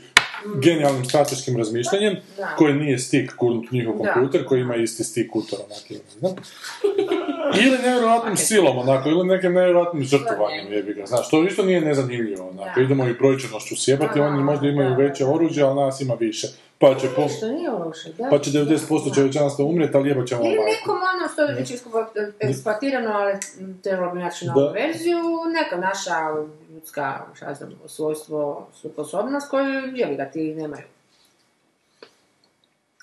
genijalnim strateškim razmišljanjem, Da. koji nije stik gurnut njihov kompjuter, koji ima isti stik utor, onak, ili ne znam. Ili nevjerojatnim silom, onako, ili nekim nevjerojatnim žrtvovanjem, jebi ga, znaš, to isto nije nezanimljivo, onako, Da. idemo i brojčanošću sjebati, Da, oni možda imaju veće oružje, ali nas ima više. Pa će, po, pa će 90% čovječanstva umrijeti, ali jebat ćemo Ili nekom ono što je već eksploatirano, ali trebalo bi naći novu verziju, neka naša ljudska, šta znam, svojstvo, sposobnost koju jeli ga ti nemaju.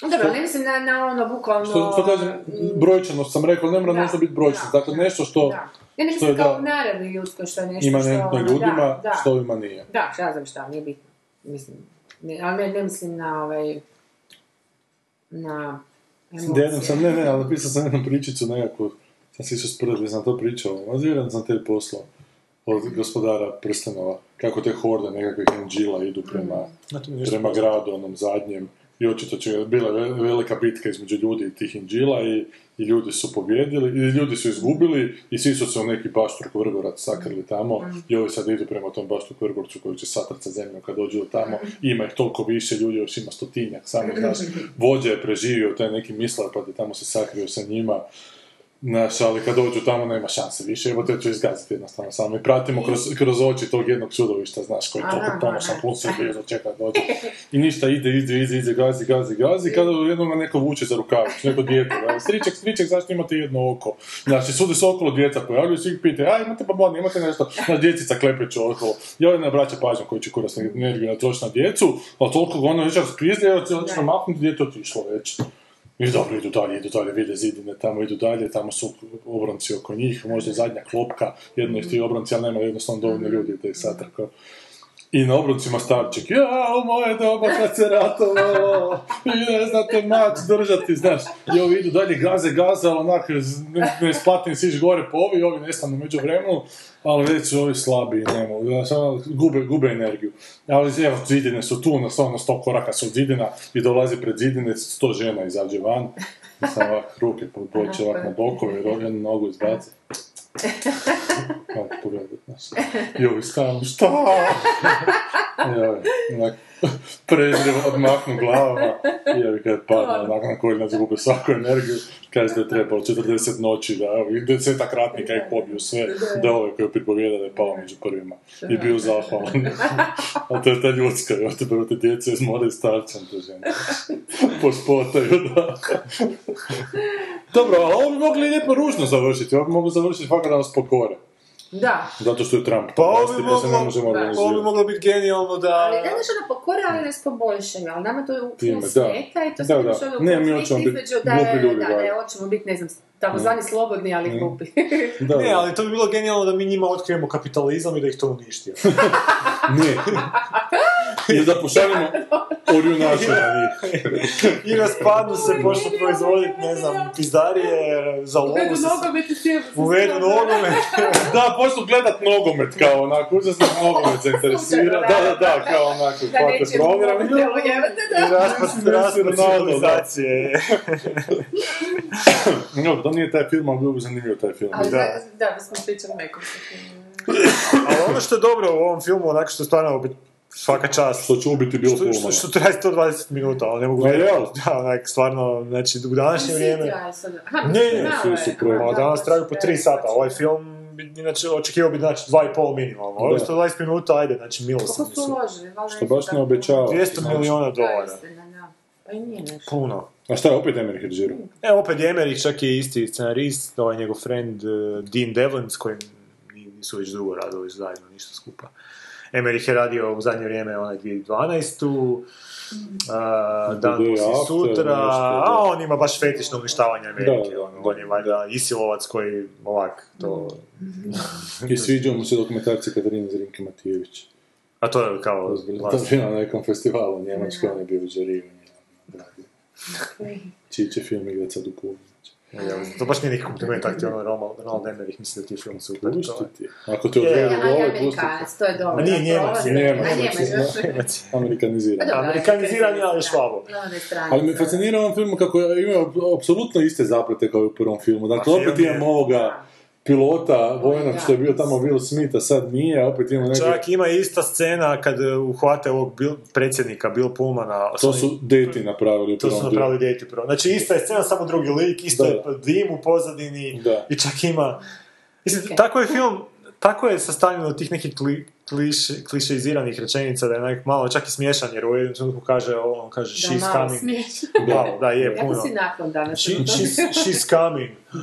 Dobro, ne mislim na, na ono bukvalno... Što, što kažem, brojčanost sam rekao, ne mora Da, nužno biti brojčanost. da, Dakle, da, nešto što Da. Ja ne što mislim kao naravi ljudskoj što je nešto imanentno što... ono, ljudima, da, da, što ovima nije. Da, šta znam šta, nije bitno. Mislim, ne, ali ne, ne mislim na ovaj... Na jednom sam, ne, ne, ali napisao sam jednu pričicu nekakvu, sam si išao spredili, sam to pričao, vjerujem sam te poslao od gospodara prstenova, kako te horde nekakvih anđila idu prema, nešto prema gradu onom zadnjem. I očito će bila ve- velika bitka između ljudi i tih inđila i, i ljudi su pobjedili, i ljudi su izgubili i svi su se u neki bašturk vrgorac sakrili tamo i ovi sad idu prema tom bašturk vrgorcu koji će satrati sa zemljom kad dođu tamo. Ima ih toliko više, ljudi još ima stotinjak, samo znaš, vođa je preživio, taj neki mislar pa je tamo se sakrio sa njima. Znaš, ali kad dođu tamo nema šanse više, evo te ću izgaziti jednostavno samo. I pratimo kroz, kroz oči tog jednog čudovišta, znaš, koji je toliko ponosan, pun se blizu, čeka da dođe. I ništa, ide, ide, ide, ide, gazi, gazi, gazi, kada jednom ga neko vuče za rukavić, neko dijete, da, striček, striček, zašto imate jedno oko? Znači, sudi se okolo djeca pojavljuju, svi pitaju, a imate babon, imate nešto, na djecica klepeću okolo. I ovaj ne obraća pažnju koji će kuras energiju natrošiti na djecu, a toliko ga ono već raspizli, evo cijelo dijete je otišlo već. I dobro, idu dalje, idu dalje, vide zidine, tamo idu dalje, tamo su obronci oko njih, možda zadnja klopka, jedno ih ti obronci, ali nema jednostavno dovoljno ljudi da ih satrka. I na obroncima starček, ja, u moje doba kad se ratovalo, i ne znate mač držati, znaš. I ovi idu dalje, gaze, gaze, ali onak, ne, ne isplatim siš gore po ovi, ovi nestanu među vremenu, ali već su ovi slabi, ne mogu, znaš, ono, gube, gube energiju. Ali evo, zidine su tu, na sto, na sto koraka su zidina i dolazi pred zidine, sto žena izađe van, samo ovak ruke poboće ovak na bokove, i jednu nogu izbaci. Kako pogledat, znaš. I ovi šta? I ovi, onak, prezrivo odmahnu glavama. Ovi kad padne, onak na koljena zgube svaku energiju. Kaže da je trebalo 40 noći, da evo, i desetak ratnika ih pobiju sve, da ove koji pripovijeda da je pao među prvima. I bio zahvalan. A to je ta ljudska, evo te prvo te djece izmore i starčan te žene. Pospotaju, da. Dobro, ali ovo bi mogli lijepo ružno završiti, ovo bi mogli završiti fakat da nas pokore. Da. Zato što je Trump. Pa vlasti, pa se ne možemo ovo bi moglo biti genijalno da... Ali ne znaš ono pokore, ali nas poboljšaju, ali nama to u full da. smeta i to Da, sad da. ono Ne, mi biti da, glupi ljudi, da, da. da, hoćemo biti, ne znam, takozvani slobodni, ali glupi. Da, Ne, ali to bi bilo genijalno da mi njima otkrijemo kapitalizam i da ih to uništi. Ne. I da pošaljemo, orjunače na njih. I raspadnu se, počnu proizvoditi, ne znam, pizdarije, za lovu Uvedu se... nogomet i Uvedu nogomet. Da, počnu gledat nogomet kao onako, užasno nogomet zainteresira. Da, da, da, kao onako, Da hvate program. I da. raspad, civilizacije. No, to nije taj film, ali bio bi zanimljiv taj film. Ali Da. da, da, mi smo pričali nekom. Ali ono što je dobro u ovom filmu, onako što je stvarno bit- svaka čast, Što će ubiti Bill što, što, što traje 120 minuta, ali ne mogu Ma vjerovati. Da, onak, stvarno, znači, u današnje vrijeme... Ne, ne, su pro- Ma, danas traju po 3 sata, ovaj film, bi, inače, očekivao bi, znači, 2,5 minimalno. Ovo je Da. 120 minuta, ajde, znači, milosrdni su Što baš ne obećava. 200 Znači. milijuna Da, dolara. Pa i nije nešto. Puno. A šta je opet Emmerich režirao? Evo opet je Emmerich, čak je isti scenarist, ovaj njegov friend uh, Dean Devlin, s kojim ni- nisu već dugo radili zajedno, ništa skupa. Emmerich je radio u zadnje vrijeme onaj 2012. Uh, dan Day poslije sutra, da. a on ima baš fetiš na uništavanje Amerike, Da, da, ono, on je valjda isilovac koji ovak to... I sviđao mu se dokumentarci Katarine Zrinke Matijević. A to je kao... To je bio na nekom festivalu u Njemačkoj, on je bio u žariju. Čiji će film igrat sad u klubu. Ja, to baš nije neki kompliment, tak ti ono Ronald, Ronald Emmerich misli da ti je film super. je- ti. Ako te Je, u a gole, ja pusti Amerikanac, to je dobro. Ma nije da, Njemac, je Njemac, Njemac, znači, da. ti. Amerikaniziran. Pa dobro, Amerikanizirani, ali švabo. Ali me fascinira ovom filmu kako ima apsolutno iste zaplete kao i u prvom filmu. Dakle, Pa film opet je- imamo ovoga pilota vojnog što je bio tamo Will Smith, a sad nije, a opet imamo neke... Čak ima ista scena kad e, uhvate ovog Bill, predsjednika Bill Pullmana. To su onim- deti napravili u To su napravili djeti prvo. Znači ista je scena, samo drugi lik, isto Da. je dim u pozadini Da. i čak ima... Mislim, Ok. tako je film, tako je sastavljen od tih nekih kli, kliše, klišeiziranih rečenica da je onak malo čak i smiješan jer u jednom trenutku kaže, on kaže Da, she's malo coming. Malo, da, je, Kako puno. si nakon danas? She, she's, she's coming.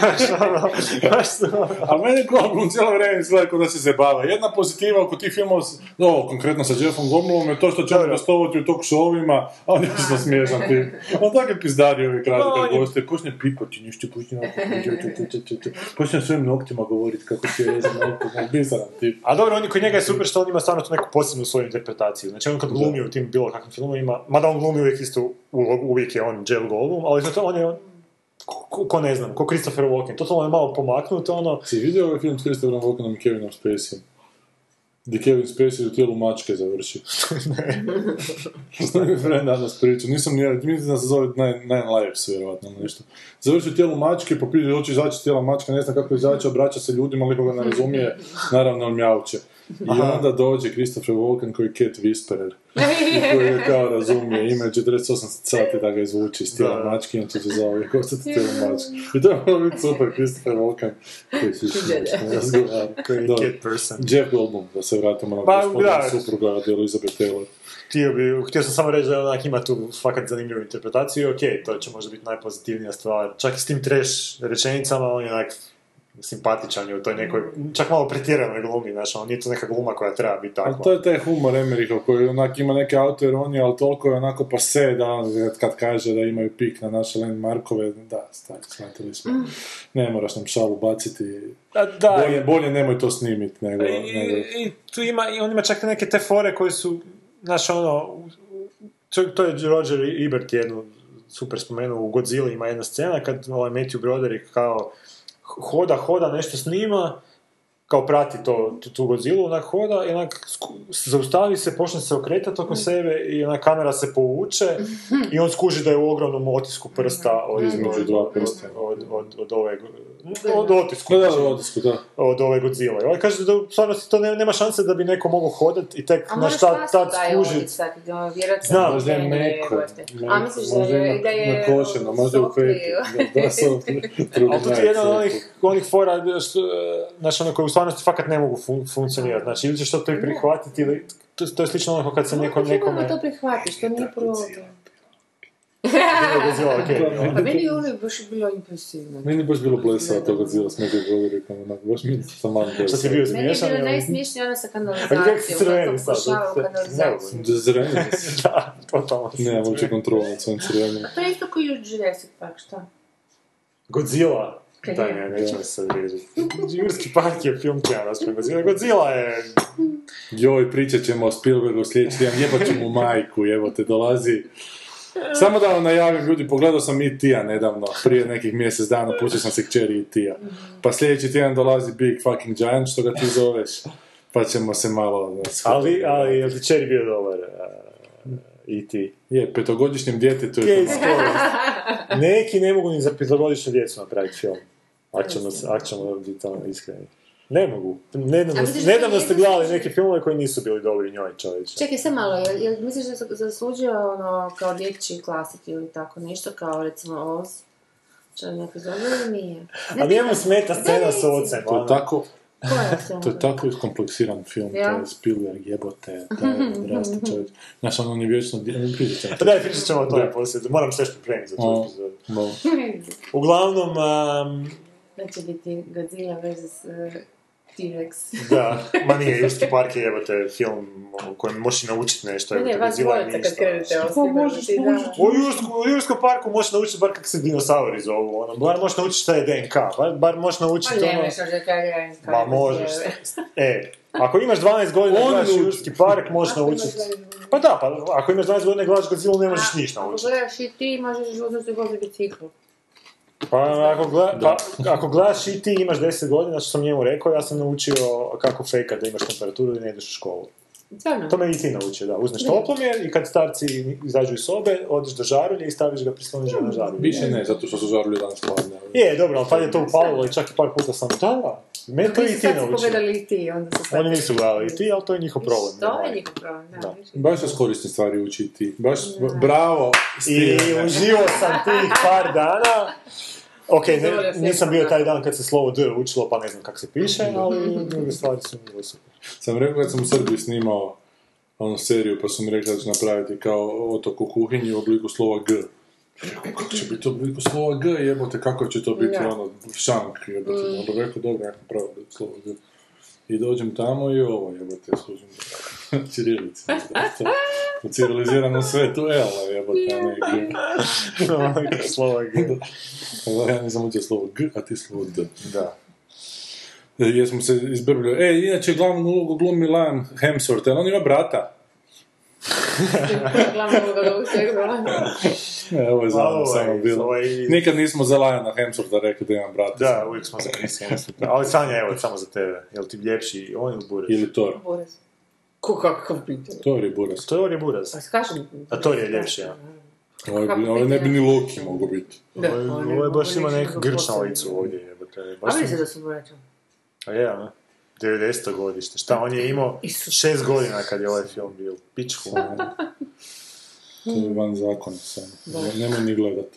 Znaš, ono, ono, A meni Goldblum cijelo vrijeme izgleda kao da se zabava. Jedna pozitiva oko tih filmova, no, konkretno sa Jeffom Goldblumom, je to što će on gostovati u talk showovima, a on je isto smiješan tip. On tako je pizdario uvijek radi kad goste, počne pipati, ništa, počne ovako, počne svojim noktima govoriti kako će je za noktima, bizaran tip. A dobro, on je kod njega je super što on ima stvarno tu neku posebnu svoju interpretaciju. Znači on kad glumi u tim bilo kakvim filmovima, mada on glumi uvijek istu ulogu, uvijek je on Jeff Goldblum, ali zato on je ko, ko, ko ne znam, ko Christopher Walken. To je malo pomaknuto, ono, Si vidio ovaj film s Christopherom Walkenom i Kevinom Spacey? Gdje Kevin Spacey u tijelu mačke završi. Znam mi friend danas priču, nisam ni ja, mislim da se zove Nine, Nine Lives, vjerovatno nešto. Završi u tijelu mačke, popije, hoće izaći iz tijela mačke, ne zna kako izaći, obraća se ljudima, niko ga ne razumije, naravno on mjauče. I onda dođe Christopher Walken koji je Cat Whisperer, koji je kao razumije, ima 48 sati da ga izvuči iz tijela Da. mačke i on će se zauvijek ostati u tijelu mačke. I to je malo biti super, Christopher Walken, koji si razgovara. koji je Dobro. cat person. Jeff Goldblum, da se vratimo na Pa, gospodina da. supruga od Elizabeth Taylor. Htio, bi, htio sam samo reći da onak ima tu fakat zanimljivu interpretaciju i okej, to će možda biti najpozitivnija stvar. Čak i s tim trash rečenicama, on je onak simpatičan je u toj nekoj, čak malo pretjeranoj glumi, znaš, on nije to neka gluma koja treba biti Ali takva. to je taj humor Emeriha koji onak ima neke autoironije, ali toliko je onako pase da on kad- kaže da imaju pik na naše landmarkove, da, stari, shvatili smo. Ne moraš nam šalu baciti. Da, da, Bolje, bolje nemoj to snimit nego... I, nego... i tu ima, i on ima čak neke te fore koje su, znaš, ono, to, to je Roger Ebert jednu super spomenuo, u Godzilla ima jedna scena kad ovaj Matthew Broderick kao hoda, hoda, nešto snima, kao prati to, tu, tu Godzilla, onak hoda i onak sku- zaustavi se, počne se okretati oko sebe i onak kamera se povuče i on skuži da je u ogromnom otisku prsta od, Između dva prsta. od, od, od ove, od otisku. Da, da, da, odisku, da. od ove Godzilla. I ovaj kaže da u stvarnosti to ne- nema šanse da bi neko mogao hodati i tek A znaš, moraš tad, otisak, da vjerojatno Znam, Možda je meko. A misliš da je, da je nakošeno, možda je u petu. Da, da. Ali to je jedan od onih, onih fora, što, znači ono koje u stvarnosti fakat ne mogu fun- funkcionirati. Znači, ili ćeš to i prihvatiti, ili, to, to je slično ono kad se neko, Kako nekome... mogu to prihvatiš, to nije. Godzilla, okej. Pa meni je uvijek baš bilo impresivno. Meni je baš bilo blesava toga Godzilla s Među Goderikom, onako, baš mi sam malo Što ti je bio blesao. Meni je smiješan? bilo ili- najsmiješnije ono sa A kanalizacijom, gdje si crveni kako sad? Ne, kanalizaciju. Zreni, Da, totalno. ne, svojim crvenim. To je isto kao i u Jurassic Park, šta? Godzilla. Je? ne, nećemo se sad reći. Jurski park je film koji ja raspravim. Godzilla. Godzilla je... Joj, pričat ćemo o Spielbergu sljedeći tjedan, jebat ću mu majku, evo te dolazi. Samo da vam najavim, ljudi, pogledao sam i Tija nedavno, prije nekih mjesec dana, pustio sam se kćeri i Tija. Pa sljedeći tjedan dolazi Big Fucking Giant, što ga ti zoveš, pa ćemo se malo... da, Ali, ali, je li ti čeri bio dobar? I ti. Je, petogodišnjem djetetu je to. Neki ne mogu ni za petogodišnju djecu napraviti film. Ako ćemo, ako ćemo biti ono iskreni. Ne mogu. Nedavno, nedavno to ste gledali neke filmove koji nisu bili dobri njoj, čovječe. Čekaj, sad malo, jel, jel misliš da se zaslužio ono, kao dječji klasik ili tako nešto, kao recimo Oz? Što je neko zove ili nije? Ne A njemu smeta scena s ocem. To je ono. tako, to je tako iskompleksiran film, Ja. to je Spielberg, jebote, to je odrasti čovjek. Znaš, on je vječno, ne pričat ćemo Pa daj, pričat ćemo o tome poslije. Moram sve što pripremiti za tu O. epizodu. No. Uglavnom, um, Neće biti Godzilla vs. uh, T-Rex. da, ma nije, Jurski park je jebote film u kojem možeš naučiti nešto. Ne, ne, vas dvojica kad krenete Pa osim možeš ti, naučiti. da. U, Jursku, u Jurskom parku možeš naučiti bar kako se dinosauri zovu, ono, bar možeš naučiti šta je DNK, bar, bar možeš naučiti Pa ono... ne, što da kažem. Ma možeš. E, ako imaš 12 godina i gledaš. Jurski park, možeš naučiti... Pa da, pa ako imaš 12 godina i gledaš Godzilla, ne možeš ništa Ako naučiti. gledaš i ti, možeš uzeti vozi bicikl. Pa ako, gleda, pa ako gledaš i ti imaš 10 godina, što sam njemu rekao, ja sam naučio kako fejkat da imaš temperaturu i ne ideš u školu. Stvarno? To me i ti naučio, da. Uzmeš toplomjer i kad starci izađu iz sobe, odeš do žarulje i staviš ga, prisloniš ga na žarulje. Više ne, zato što su žarulje danas hladne. Je, dobro, ali tad je to upalilo i čak i par puta sam... Da, da. Me to i ti pogledali i ti, onda se. Oni nisu gledali i ti, ali to je njihov problem. To je njihov problem, da. Da. Baš se s korisne stvari učiti. Baš, bravo, I uživao sam tih par dana. Ok, ne, nisam bio taj dan kad se slovo D učilo, pa ne znam kako se piše, ali druge stvari su mi super. Sam rekao kad sam u Srbiji snimao onu seriju, pa su mi rekli da će napraviti kao otok u kuhinji u obliku slova G. Rekao, kako će biti u obliku slova G, jebote, kako će to biti Da. ono, šank, jebote. Onda rekao, dobro, ja napravio oblik slova G. I dođem tamo i ovo, jebote, služim Čirilici. U civiliziranom svetu L, jebote, ne G. slovo G. Evo, Ja nisam učio slovo G, a ti slovo D. Da. E, Jesmo se izbrbili. E, inače, glavnu ulogu glumi Liam Hemsworth, on ima brata? Glavno. E, ovo je za Ovo je- samo bilo. ovo je- Nikad nismo za Liana Hemswortha rekli da imam brata. Da, uvijek smo za Chris Hemsworth. Ali Sanja, evo, samo za tebe. Jel ti ljepši on ili Buraz? Ili Thor. Buraz. Ko kakav pitanje? Thor je buras. Thor je Buraz. Pa skažem. A Thor je ljepši, ja. Ovo, je, Kako ovo ne bi ni Loki mogu biti. Da, Ovo je- on Ovo je baš ima neku kako grč na posebno. licu ovdje, jebote. A Baš vidi se sam- da su braća. A je, a? 90. godište. Šta, on je imao Isus. šest godina kad je ovaj film bio. Pičku. To je van zakona samo. Nemoj ni gledat.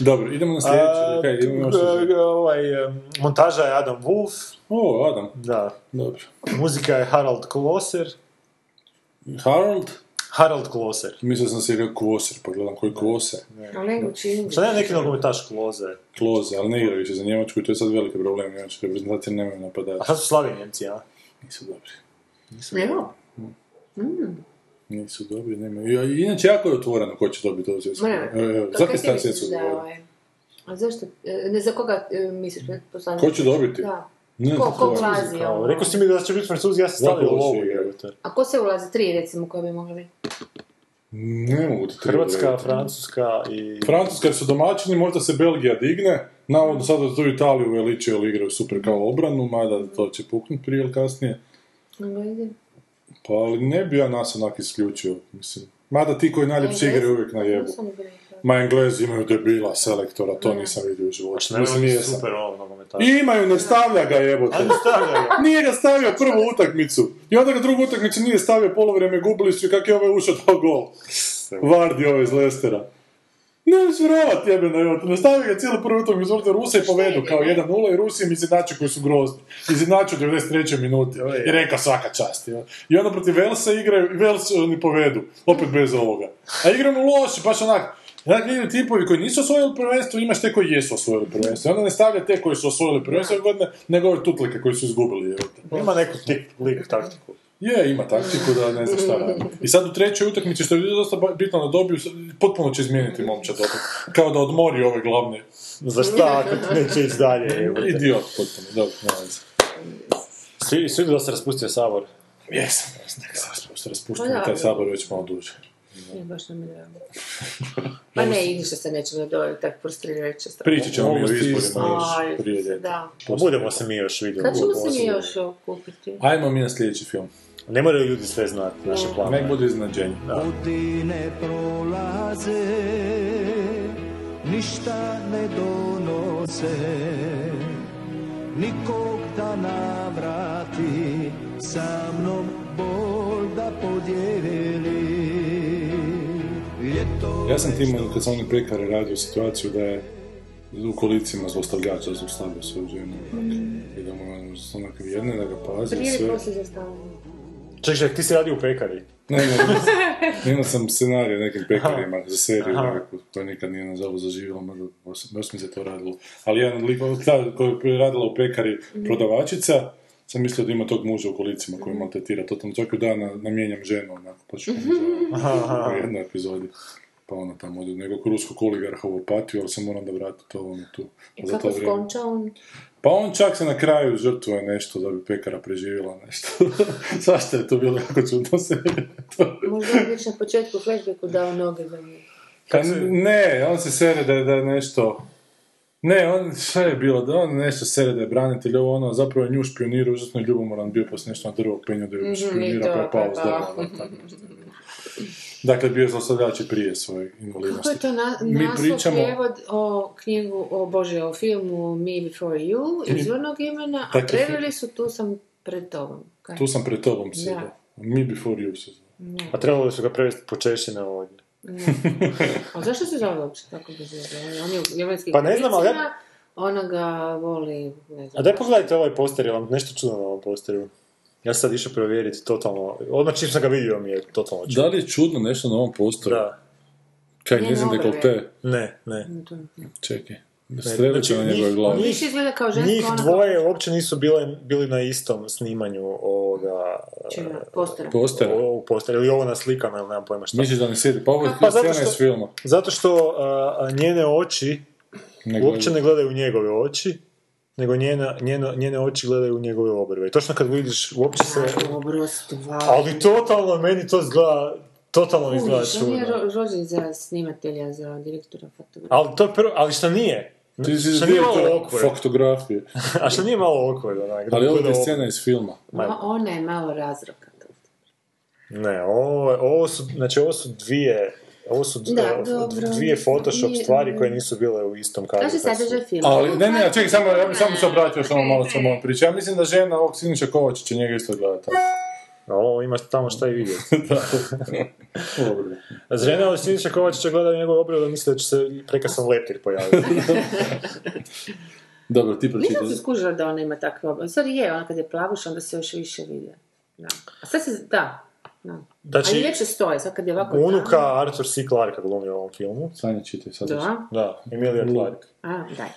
Dobro, idemo na sljedeći. Kaj, idemo još A, ovaj, em, montaža je Adam Wolf, O, Adam. da. Dobro. Muzika je Harald Kloser. Harold? Harald Kloser. Mislio sam si rekao Kvoser, pa gledam koji Kvoser. Ali ne Šta nema neki nogometaš Kloze? Kloze, ali ne igra više za Njemačku i to je sad veliki problem. Njemačke reprezentacije nemaju A napadača. sad su slavi Njemci, a? Nisu dobri. Evo. Nisu dobri, nemaju. I- Inače, jako je otvoreno ko će dobiti ovo svjetsko. Ma Evo, ne, evo, to Za kaj ti kaj misliš svjetsko da je ovaj? A zašto? e, Ne, za koga e, misliš? Ko će dobiti? Da. Ne, Ko, ko ulazi? Kao, ovo? rekao si mi da će biti Francuzi, ja sam stavio lovu. A ko se ulazi? Tri, recimo, koje bi mogli biti? Ne mogu ti Hrvatska. Francuska i... Francuska jer su domaćini, možda se Belgija digne. Navodno sada tu Italiju veličaju, ali igraju super kao obranu, mada to će puknut prije ili kasnije. Ide. Pa ali ne bi ja nas onak isključio, mislim. Mada ti koji najljepše Englezi? igraju uvijek na jebu. Ma Englezi imaju debila selektora, to nisam vidio u životu. Ne, Mislim, on je jesam. super ovo nogometaš. I imaju, ne stavlja ga jebote. Ajde, stavljaj ga. Nije ga stavio prvu utakmicu. I onda ga drugu utakmicu nije stavio polovreme, gubili su i kak je ovaj ušao dao gol. Vardi ovaj iz Lestera. Ne možeš vjerovat jebeno, evo, ne stavi ga cijelu prvu utakmicu, uzmite Rusa i povedu kao 1-0 i Rusi im izjednaču koji su grozni. Izjednaču u 93. minuti i reka svaka čast. jel. I onda protiv Velsa igraju i Vels oni povedu, opet bez ovoga. A igramo loši, baš onak, Dakle, igraju tipovi koji nisu osvojili prvenstvo, imaš te koji jesu osvojili prvenstvo. Onda ne stavlja te koji su osvojili prvenstvo godine, nego ove tutlike koji su izgubili. Ima neku tip, lik, taktiku. Je, ima taktiku da ne zna šta radi. I sad u trećoj utakmici, što je dosta bitno da dobiju, potpuno će izmijeniti momčad opet. Kao da odmori ove glavne. Za šta ako ti neće ići dalje. Idiot potpuno, dobro, ne veze. Svi, svi da se raspustio sabor. Jesam. Se raspušteno Pa taj sabor već malo duže. Nije baš nam je drago. Pa ne, i ništa se nećemo dovoljiti, tak frustrirajuće stvar. Pričat ćemo mi o izborima još prije ljeta. Da. Pa budemo se mi još vidjeli. Kad ćemo se mi još okupiti? Ajmo mi na sljedeći film. Ne moraju ljudi sve znati, naše Ne. planove. Nek bude iznenađenje. Godine prolaze, ništa ne donose, nikog da navrati, sa mnom bol da podijeli. Ja sam tim kad sam oni prekare radio situaciju da je u kolicima zlostavljač da zlostavlja svoju ženu. I da mu je onak jedne, da ga pazi i Prije sve. ili poslije zastavljanja? Ček, ček, ti si radio u pekari. Ne, ne, ne, imao sam scenarij nekim pekarima za seriju nekakvu, koja nikad nije nažalost zaživjela, možda baš, mi se to radilo. Ali jedan lik, ta koja je radila u pekari prodavačica, sam mislio da ima tog muža u kolicima koji maltretira totalno. Čak ju dana namijenjam ženu, onako, pa ću u jednoj epizodi. Pa ono tamo od nekog ruskog oligarha u opatiju, ali se moram da vrati to ono tu. I kako to skonča on? Pa on čak se na kraju žrtvuje nešto da bi pekara preživjela nešto. Svašta je to bilo jako čudno serija. Možda već na početku flashbacku dao noge za nju. Pa ne, on se sere da je, da je nešto... Ne, on, šta je bilo, da on nešto sere da je branitelj, ovo ono, zapravo je nju špionirao, užasno je ljubomoran bio poslije nešto na drvo penju da je Mhm, špionira, to, pa je pao pa s je drva, tako nešto je. Dakle, bio je zlostavljač i prije svoje invalidnosti. Kako je to na, Mi naslov pričamo- prijevod o knjigu, o Bože, o filmu Me Before You, izvornog imena, a Dakle, preveli su Tu sam pred tobom. Kaj? Tu sam pred tobom Da. sjedio. Me before you se zove. A trebalo su ga prevesti po češćine ovdje. A zašto se zove uopće tako bez? On je u njemačkim Pa ne znam, ali ja- Ona ga voli, ne znam. A daj pogledajte ovaj poster, je vam nešto čudno na ovom posteru. Ja sam sad išao provjeriti totalno, odmah čim sam ga vidio mi je totalno čudno. Da li je čudno nešto na ovom postoru? Da. Kaj, njezin dekolte? Ne, ne. Čekaj. Strelit će na Znači, njegove njih- glavi. Izgleda kao žensko, Njih ona dvoje uopće nisu bile, bili na istom snimanju ovoga... Čega? Postera. Postera. Ovog postera, ili ovo na slikama, ili nemam pojma šta. Misliš da ne sjedi? Pa ovo je Pa zato scena što- iz filma. Zato što a, njene oči Ne uopće ne gledaju u njegove oči, nego njena, njeno, njene oči gledaju u njegove obrve. I točno kad vidiš, uopće se... Dobro, stvar. Ali totalno, meni to izgleda, totalno mi izgleda on je čudno. ro- rođen za snimatelja, za direktora fotografije. Ali to je prvo, ali šta nije? Ti si Šta nije malo awkward? fotografije. A šta nije malo awkward, onak? Ali ovo bude je scena iz filma. Ma, ona je malo razroka. Ne, ovo, ovo su, znači ovo su dvije, ovo su d- Da, dobro. dvije Photoshop Nije- stvari koje nisu bile u istom kadru. Kaže su- sadržaj filma. Ali, ne, ne, čekaj, samo, ja bi samo se obratio samo malo on priča. Ja mislim da žena ovog Siniša Kovačića njega isto gleda tako. A ovo ima tamo šta i vidjeti. Dobro. Žena od Siniša Kovačića gleda njegove obrve da misle da će se prekrasan leptir pojaviti. Dobro, ti Nisam pročitaš. se skužila da ona ima takve obrve. Sorry, je, ona kad je plavuša, onda se još više vide. Da. A sad se, da. Da. Znači, Ali ljepše stoje, sad kad je ovako... Unuka Arthur C. Clarka glumi u ovom filmu. Sanja čitaj sad. Da. Da, Emilia Clarke. A, daj.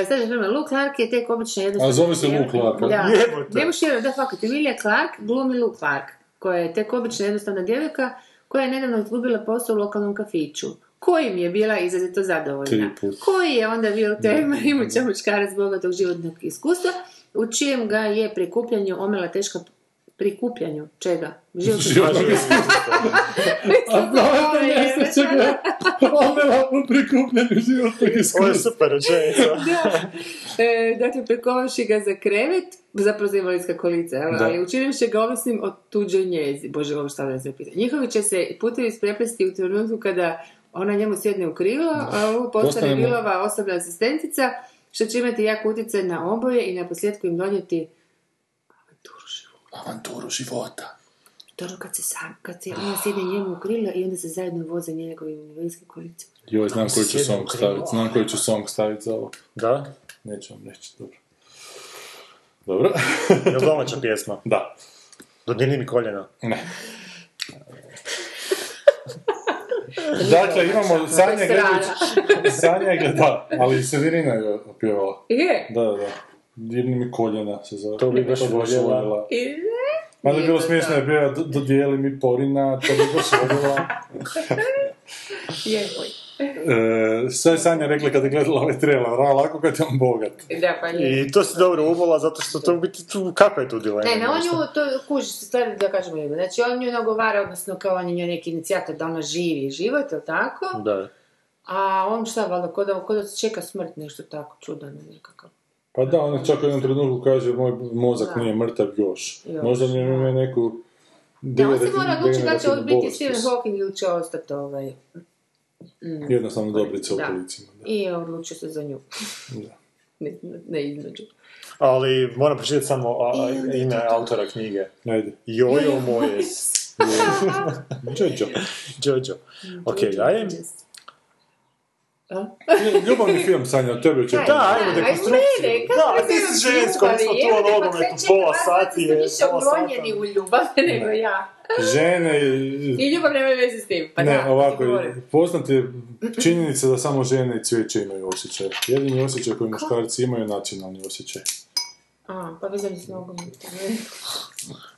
E, sad je film, Luke Clark je tek obična jednostavna... A zove se Luke Clark? Da, Jebote. ne možeš da, fakat, Emilia Clark glumi Luke Clark, koja je tek obična jednostavna djevojka koja je nedavno izgubila posao u lokalnom kafiću kojim je bila izrazito zadovoljna. Tri put. Koji je onda bio tema imuća muškarac bogatog životnog iskustva, u čijem ga je prikupljanju omela teška prikupljanju čega? Životnog A znate mjesto čega u prikupljanju životnog Ovo je iskustva. super rečenica. da. E, dakle, prekovavši ga za krevet, zapravo za invalidska kolica, ali učinivši ga ovisnim od tuđoj njezi. Bože, ovo šta da se pita. Njihovi će se putevi ispreplesti u trenutku kada ona njemu sjedne u krilo, a ovo postane Bilova osobna asistentica, što će imati jak utjecaj na oboje i na posljedku im donijeti. Avanturu života. Dobro kad se sam, kad se ona sjedne njemu u krilo i onda se zajedno voze njegovim invalidske kolice. Joj, znam koji ću song staviti, znam koji ću song staviti za ovo. Da? Neću vam reći, dobro. Dobro. Je li domaća pjesma? da. Dodirni mi koljena. Ne. Dakle, imamo Sanja Grlić. Sanja je da, ali Severina je opjevala. Je. Da, da, da. Dirni mi koljena se zove. To bi baš voljela. I ne. Mada je Nije bilo to smiješno to. je bio dodijeli mi porina, to bi baš voljela. Je, oj. E, šta je Sanja rekla kad je gledala ovaj trailer? Ra, lako kad je on bogat. Da, pa je. I to si dobro uvola, zato što to biti, tu, kakva je tu dilema? Ne, ne, on nju, to kuži se stvari da kažemo ime. Znači, on nju nagovara, odnosno kao on je njoj neki inicijator da ona živi život, jel tako? Da. A on šta, valjda, ko da, ko da se čeka smrt, nešto tako, čudan nekakav. Pa da, on čak u jednom trenutku kaže moj mozak Da. nije mrtav još. Još, Možda njemu ima neku Da, on se mora odlučiti da će degenerativnu biti bolest. Stephen Hawking ili će ostati ovaj... Mm. Jednostavno dobrice u Da. kolicima. I odlučio se za nju. Da. ne, ne između. Ali moram pročitati samo a, a, ime autora knjige. Ajde. Jojo Mojes. Jojo. Jojo. Ok, ajde. Ljubavni film, Sanja, od tebe će... Da, ajmo dekonstrukciju. Da, ti si žensko, mi smo tu o nogometu, pola sati je, više uronjeni u ljubav nego ja. Žene i... I ljubav nema veze s tim. Pa ne, da, ovako, govorim. poznat je činjenica da samo žene i cvijeće imaju osjećaj. Jedini osjećaj koji muškarci imaju je nacionalni osjećaj. A, pa vezani s nogometom.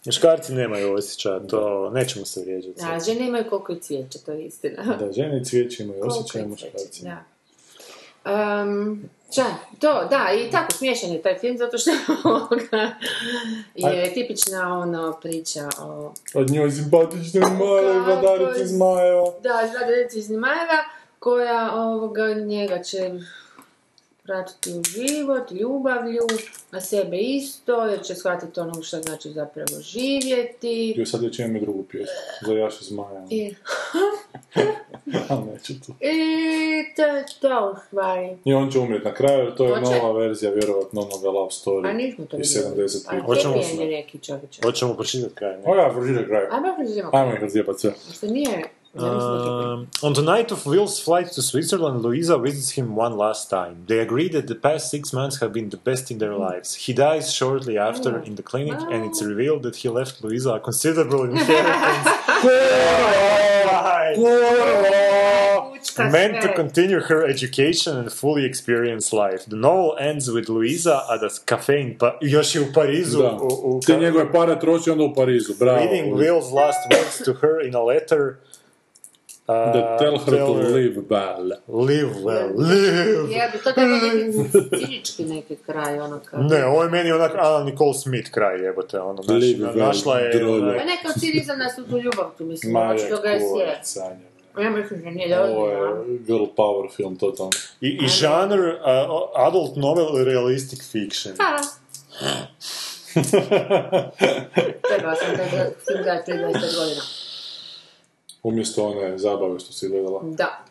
Muškarci nemaju osjećaja, to nećemo se vrijeđati. A, žene imaju koliko i cvijeća, to je istina. Da, žene i cvijeće imaju Koliko osjećaj, i muškarci. Da. Um, ča, to, da, i tako smiješan je taj film, zato što je tipična ono priča o... Od njoj simpatične Kako vladarici je- zmajeva. Da, Zlata iz Zmajeva, koja ovoga njega će vratiti u život, ljubavlju, na sebe isto, jer će shvatiti ono što znači zapravo živjeti. Jo, sad već imam i drugu pjesmu. Za Jaša Zmaja. I, A neću to. i to je to u stvari. I on će umrijeti na kraju, jer to je Hoće? nova verzija, vjerovatno, onoga Love Story. A nismo to vidjeli. 75. A Hoćemo happy se-. Hoćemo pročitati kraj. ne? O ja, pročitaj kraj. Ajmo prođemo. Ajmo ih razjebat sve. Što nije... Ja mislim da je Um, on the night of Will's flight to Switzerland, Louisa visits him one last time. They agree that the past six months have been the best in their lives. He dies shortly after in the clinic, and it's revealed that he left Louisa a considerable inheritance. Meant to continue her education and fully experience life. The novel ends with Louisa at a cafe in pa- još je u Parizu. Da. U, u, Te njegove pare troši onda u Parizu, bravo. reading Will's last words to her in a letter. Uh, That tell her to live well. Live well, live! Ja bi to trebalo neki cinički neki kraj, ono kao... Ne, ovo je meni onak Alan Nicole Smith kraj jebote, ono, naš, Live well, našla je... drolja. onaj- Pa neka cinizam nas u tu ljubav tu, mislim, Ma ono je što ga je kurac, sje. Sanja. Ja mislim da nije da Ovo je girl power film, totalno. I, i žanr uh, adult novel realistic fiction. Pa. Trebala sam film gledati prije 25 godina. Umjesto one zabave što si gledala, Da.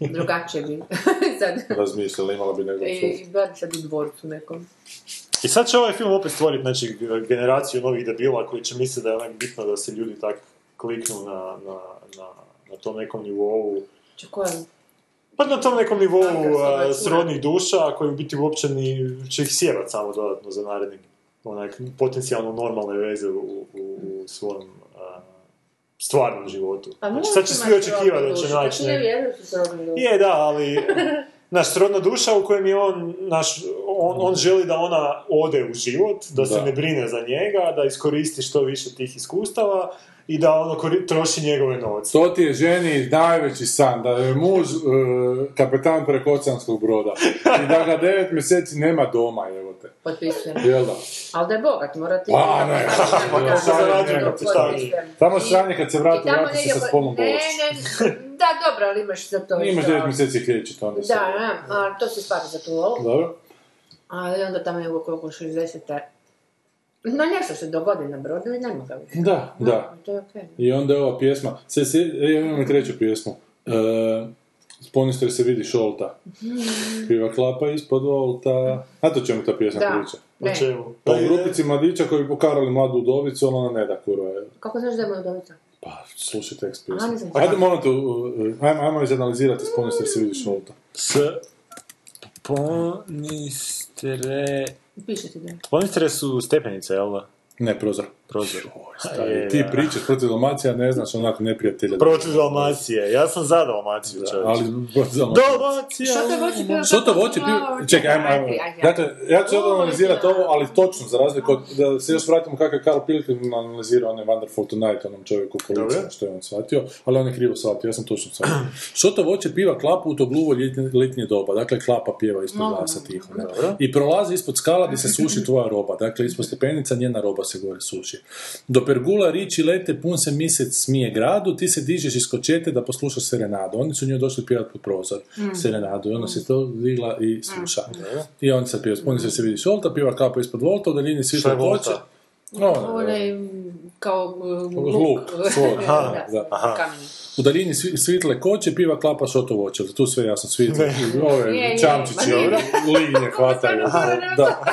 Drugačije bi. sad. razmišljala, imala bi nego I bila bi sad u dvorcu nekom. I sad će ovaj film opet stvoriti znači, generaciju novih debila koji će misliti da je onak bitno da se ljudi tak kliknu na, na, na, na tom nekom nivou. Če kojem? Pa na tom nekom nivou uh, srodnih duša koji u biti uopće ni, će ih sjebat samo dodatno za naredni onak potencijalno normalne veze u, u, u svom uh, stvarnom životu. Pa Znači, sad će svi očekivati da će naći Ne srodni duši. Je, da, ali naš srodna duša u kojem je on, naš, on, on želi da ona ode u život, da, se Da. ne brine za njega, da iskoristi što više tih iskustava i da ono kori- troši njegove novce. To ti je ženi najveći san, da je muž e, kapetan prekocanskog broda i da ga devet mjeseci nema doma, evo te. Potpisujem. Jel da? Ali da je bogat, mora ti... Pa, ne. Pa se ne, se? Tamo sranje kad se vrati, vrati se sa po- spolnom Ne, bolešću. ne, da, dobro, ali imaš za to Imaš devet mjeseci liječiti onda se. Da, da, a to se spada za tu lovu. Dobro? Ali onda tamo je oko 60. No nešto se dogodi na brodu i nema ga više. Da, da. To je okej. I onda je ova pjesma, se, se, e, imam i treću pjesmu. E, Sponister se vidi šolta. Piva klapa ispod volta. Znate o čemu ta pjesma Da. priča? O Ne. čemu? O grupici mladića koji bi pokarali mladu udovicu, ona ne da kurva. je. Kako znaš da je udovica? Pa, slušaj tekst A, pjesme. Ajde, molim te, ajmo, ajmo izanalizirati Sponister se vidi šolta. S... Ponistre... Piše ti da. Ponistre su stepenice, jel da? Ne, prozor. Prozor. Stari, Je, ti pričaš protiv Dalmacija, ne znaš onako neprijatelja. Protiv Dalmacije. Ja sam za Dalmaciju, Da, čovječe. ali protiv Dalmacija. Dalmacija! Što to voće piva? Čekaj, ajmo, ajmo. Dakle, ja ću sad analizirati ovo, ali točno, za razliku od, da se još vratimo kako je Carl Pilgrim analizirao onaj Wonderful Tonight, onom čovjeku Dobro. što je on shvatio, ali on je krivo shvatio, ja sam točno shvatio. Što to voće piva klapu u to gluvo ljetnje, ljetnje doba, dakle klapa pjeva ispod glasa tiho. ne? I prolazi ispod skala gdje se suši tvoja roba, dakle ispod stepenica njena roba se gore suši. Do pergula riči lete, pun se misec smije gradu, ti se dižeš iz kočete da poslušaš serenadu. Oni su njoj došli pjevati pod prozor, serenadu, i ona se to digla i sluša. I on sad pjeva, spuni se se vidi šolta, pjeva kapo ispod volta, u daljini svi hoće. Ono, Onaj, mm, kao uh, Luk, luk. svoj. Da, Da. Aha. U daljini svi, svitle koće, piva klapa šoto voće. Tu sve jasno, svitle, Je, ove je, čamčići, linije hvataju. Da.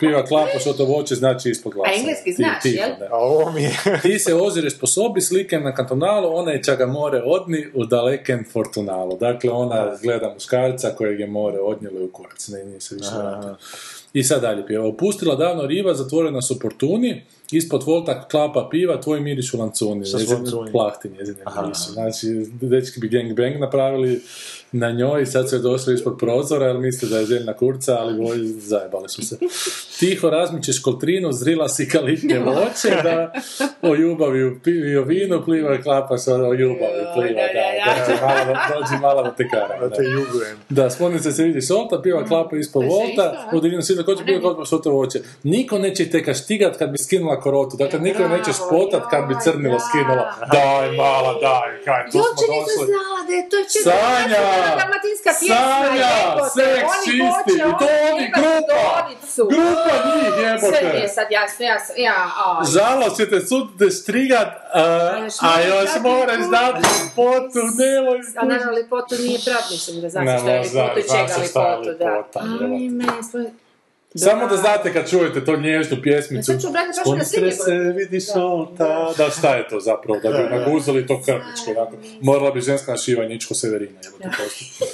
Piva klapa šoto voće, znači ispod glasa. A engleski Ti- znaš, tiho, jel? A ovo mi je... Ti se ozireš po sobi, slike na kantonalu, ona je čaga more odni u daleken fortunalu. Dakle, ona gleda muškarca kojeg je more odnijelo u kurac. Ne, nije se više. I sad dalje pjeva. Opustila davno riba, zatvorena su portuni, ispod volta klapa piva, tvoj miriš u su Njezine? Plahti njezine mirišu. Znači, dečki bi gang bang napravili na njoj i sad su je došli ispod prozora, jer misle da je željna kurca, ali voj, zajebali su se. Tiho razmičeš koltrinu, zrila si kalitnje voće, da o ljubavi i o vinu pliva, klapa se o ljubavi pliva, da, da, da. malo, da- dođi te karam. Da da. te jugujem. Da, spomnica se vidi solta, piva klapa ispod volta, u daljinu svi ko će piva klapa što voće. Niko neće te kaštigat kad bi skinula korotu, dakle niko neće špotat kad bi crnilo da. skinula. Daj, mala, daj, kaj, tu Uopće smo nisam došli. znala da je to četiri Sanja! Dalmatinska pjesma, Sanja! jebote, Seks oni čisti! hoće, I to oni grupa! Grupa njih, Sve mi je jebote! sad jasno, jasno, ja, aj. Žalost ćete sud te strigat, a, još a moraš još dati moraš lipotu. nemoj A naravno, lipotu nije prad, mislim da znaš Ne, što je lipotu i čega lipotu, da. lipota, jebote. Samo da znate kad čujete to nježnu pjesmicu. Ja sad ću na se vidi šolta. Da, šta je to zapravo? Da bi naguzali to krvničko. Dakle, morala bi ženska na Severina. Jebo to postoji.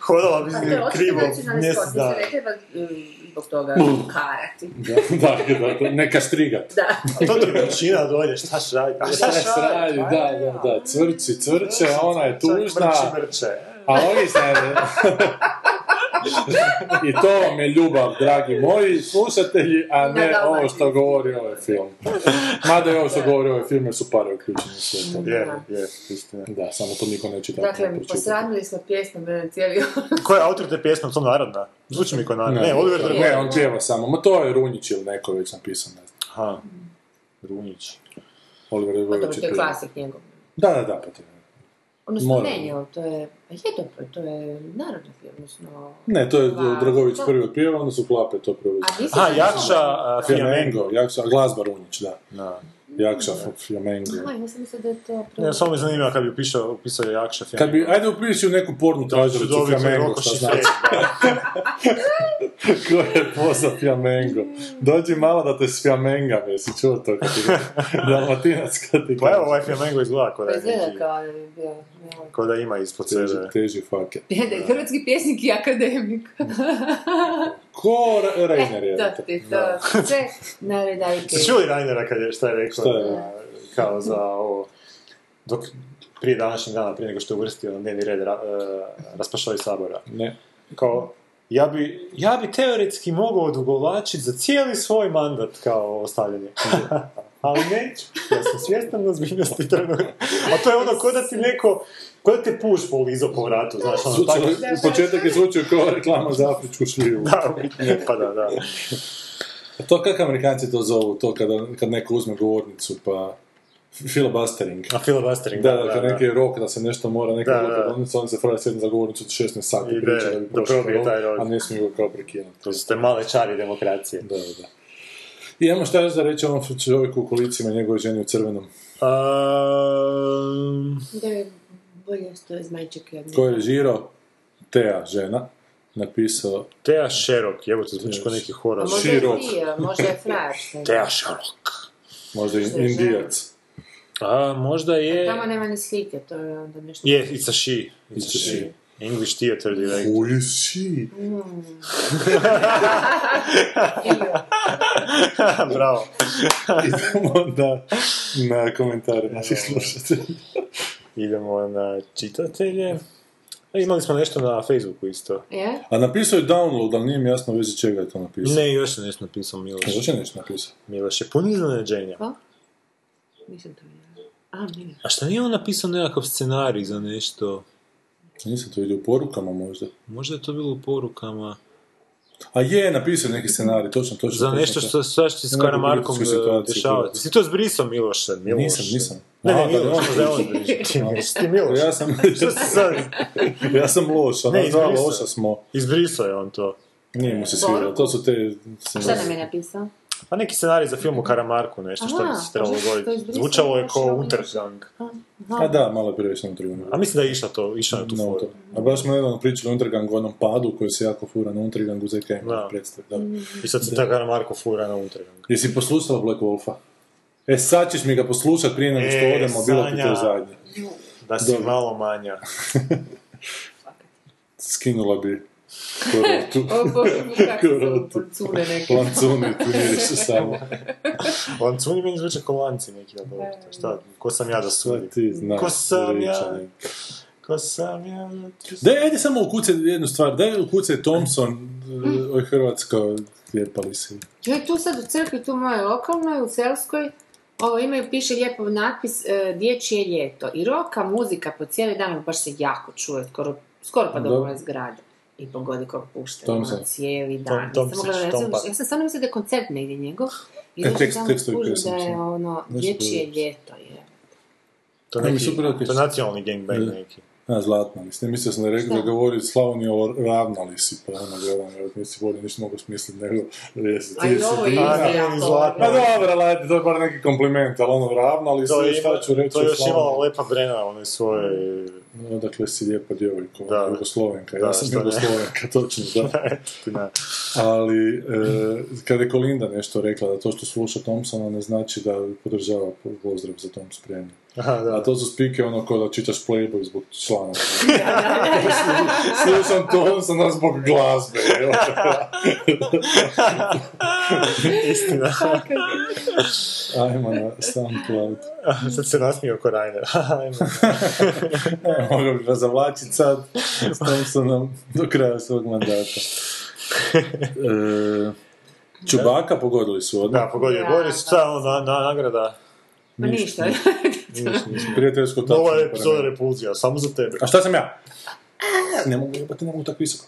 Hodala bi krivo mjesec dana. mislim, ne treba mm, zbog toga karati. Da, da, da, da, neka štrigat. Da. To ti većina dolje, šta šradi? Šta se radi, da, da, da, cvrči, cvrče, ona je tužna, Mrči, mrče. a ovi se... I to vam je ljubav, dragi moji slušatelji, a ne ovo Dalmaciji. što govori ovaj film. Mada je ovo što govori ovaj film, jer su pare uključene u sve to. Je, je, istina. Da, samo to niko neće tako Dakle, pročitati. posramili smo pjesmu na cijeli Ko je autor te pjesme, to narodna? Zvuči mi kao narodna. Ne, Oliver Ne, on pjeva samo, ma to je Runjić ili neko već napisao, ne znam. Aha, Runjić. Oliver Pa to je klasik njegov. Da, da, da, pa to je. Odnosno, ne to je... Pa je dobro, to je narodni film, odnosno... Ne, to je Dragović to- prvi otpjeva, onda su Klape to preuzeli. A? Jakša. Flamengo, Jakša, glazba Runjić, da. Da. Jakša Flamengo. Aha, ja sam mislila da je to... Ne, samo me zanima kad bi upisao, upisao Jakša Flamengo. Kad bi, ajde upiši u neku pornu tražilicu Roko šta znači. Ko je poza Flamengo? Dođi malo da te s Flamenga, jesi čuo to kad ti Dalmatinac kad ti Pa evo, ovaj Flamengo izgleda kao da Pa je neki, kao da je evo. kao da ima ispod teži, sebe. teži je hrvatski pjesnik i akademik. Ko Re- Reiner je? To ti to. Sve na redajke. Čuli Reinera kad je, šta je rekao? Šta je? da, kao za ovo, dok prije današnjeg dana, prije nego što je uvrstio na dnevni red ra, uh, raspašali sabora. Ne. Kao, ja bi, ja bi teoretski mogao odugovlačiti za cijeli svoj mandat kao ostavljanje. Ali neću, ja sam svjestan ozbiljnosti trenutka. A to je ono, ko da ti neko, ko da te puš polizo po vratu, znaš, ono, tako, U početak je zvučio kao reklama za afričku šljivu. da, u biti ne pada, da. A to kako amerikanci to zovu, to kada, kad neko uzme govornicu pa filibustering. A filibustering, Da, da, kad neki je rok da se nešto mora neka Da, da. donijeti, onda se treba sjediti za govornicu 16 sati Ide, priča da bi da prošao probije rok, taj rok. a ne smiju ga kao prekinuti. To su te male čari demokracije. Da, da, da. I imamo šta još da reći o onom čovjeku u kolicima, njegove ženi u crvenom. Um, Da je bolje što je zmajčak jedno. Ko je režirao? Tea, žena, napisao Teja Šerok, evo te zvuči kao neki A horor. možda je Širok. prije, možda je frajer. Teja Šerok. možda i je žena. indijac. A, možda je... Tamo nema ni slike, to je onda nešto... Je, it's a she. It's a It's a she. she. English theater director. Who is she? Bravo. Idemo na, na komentare naših slušatelja. Idemo na čitatelje. E, Imali smo nešto na Facebooku isto. Je? A napisao je download, ali nije mi jasno u vezi čega je to napisao. Ne, još je nešto napisao Miloš. Zašto je nešto napisao? Miloš je pun iznenađenja. Ko? Nisam to vidjela. A, nije. A šta nije on napisao nekakav scenarij za nešto? Nisam to vidio u porukama možda. Možda je to bilo u porukama. A je, napisao neki scenarij, točno, točno. Za točno, nešto to. što se što s Karamarkom političku situaciju, dešava. političku. Si to zbrisao Miloše? Miloš. Nisam, nisam. Ne, ne, da, Miloš, on- možda je on zbrisao. Ti, Miloš. Ja sam, Što si sad? ja sam loš, a nas dva loša smo. Izbrisao je on to. Nije mu se svidjelo, to su te... A šta nam je napisao? Pa neki scenarij za film o Karamarku, nešto što bi se trebalo dogoditi. izbrisao? Zvučalo je kao Untergang. A da, malo je previše na tribunu. A mislim da je išla to, išla na tu No, foru. A baš smo nedavno pričali o Untergangu, onom padu koji se jako fura na Untergangu ZK Da. predstav. Da. I sad se ta Karamarko fura na Untergang. Jesi poslušala Black Wolfa? E, sad ćeš mi ga poslušat prije nego što E, odemo, bilo ti to zadnje. Da si Dobro. malo manja. Skinula bi korotu. Korotu. Lancuni, tu miriše samo. Lancuni meni zvuče kao lanci neki. ali dobro, Šta, ko sam ja da sudim? ti znaš? Ko sam ja? Ko sam ja da ajde samo ukucaj jednu stvar. Daj ukucaj Thompson, Mm. oj Hrvatska, lijepali si. Joj, tu sad u crkvi, tu moje lokalnoj, u Selskoj, ovo imaju, piše lijepo natpis e, Dječje ljeto. I roka muzika po cijeli dan, baš se jako čuje, skoro, skoro pa do Dobro. moje zgrade. I pogodi kog pušte, Thompson. ono, cijeli dan. Tom- Nisam Thompson, mogla- ja, sam, ja sam stvarno mislila da je koncert negdje njegov. I E, tekst- pjesme da je ono, Dječje ljeto je. To, je nacionalni gangbang neki. A, zlatna li si. Ne mislio sam da rekao da govori Slavoniju ravnali si, pa ono gledam, jer nisi bolje ništa mogu smisliti nego jesi A i ovo je A, isto ne, jako ni zlatno. Pa dobro, lajte, to je bar neki kompliment, ali ono ravnali si, šta ću reći to je o još imala? Lepa Brena, one svoje... Odakle si lijepa djevojko, Da. Jugoslovenka, Da, ja sam. Jugoslovenka, točno, da. Na- Ali, e, kada je Kolinda nešto rekla da to što sluša Thompsona ne znači da podržava po- pozdrav za Tom spremni. Aha, da. A to su spike ono kao da čitaš Playboy zbog članaka. Slušam Thompsona zbog glazbe. Istina. Ajmo na SoundCloud. sad se nasmio ko Rainer. Mogu bi ga zavlačiti sad s Thompsonom do kraja svog mandata. E, Čubaka pogodili su odmah. da, pogodio Ja, Boris, da. šta je ono, na, na, nagrada? Pa ništa. Prijateljsko tačno. Nova epizoda Repulzija, samo za tebe. A šta sam ja? A, ne mogu jebati, ne mogu tako visoko.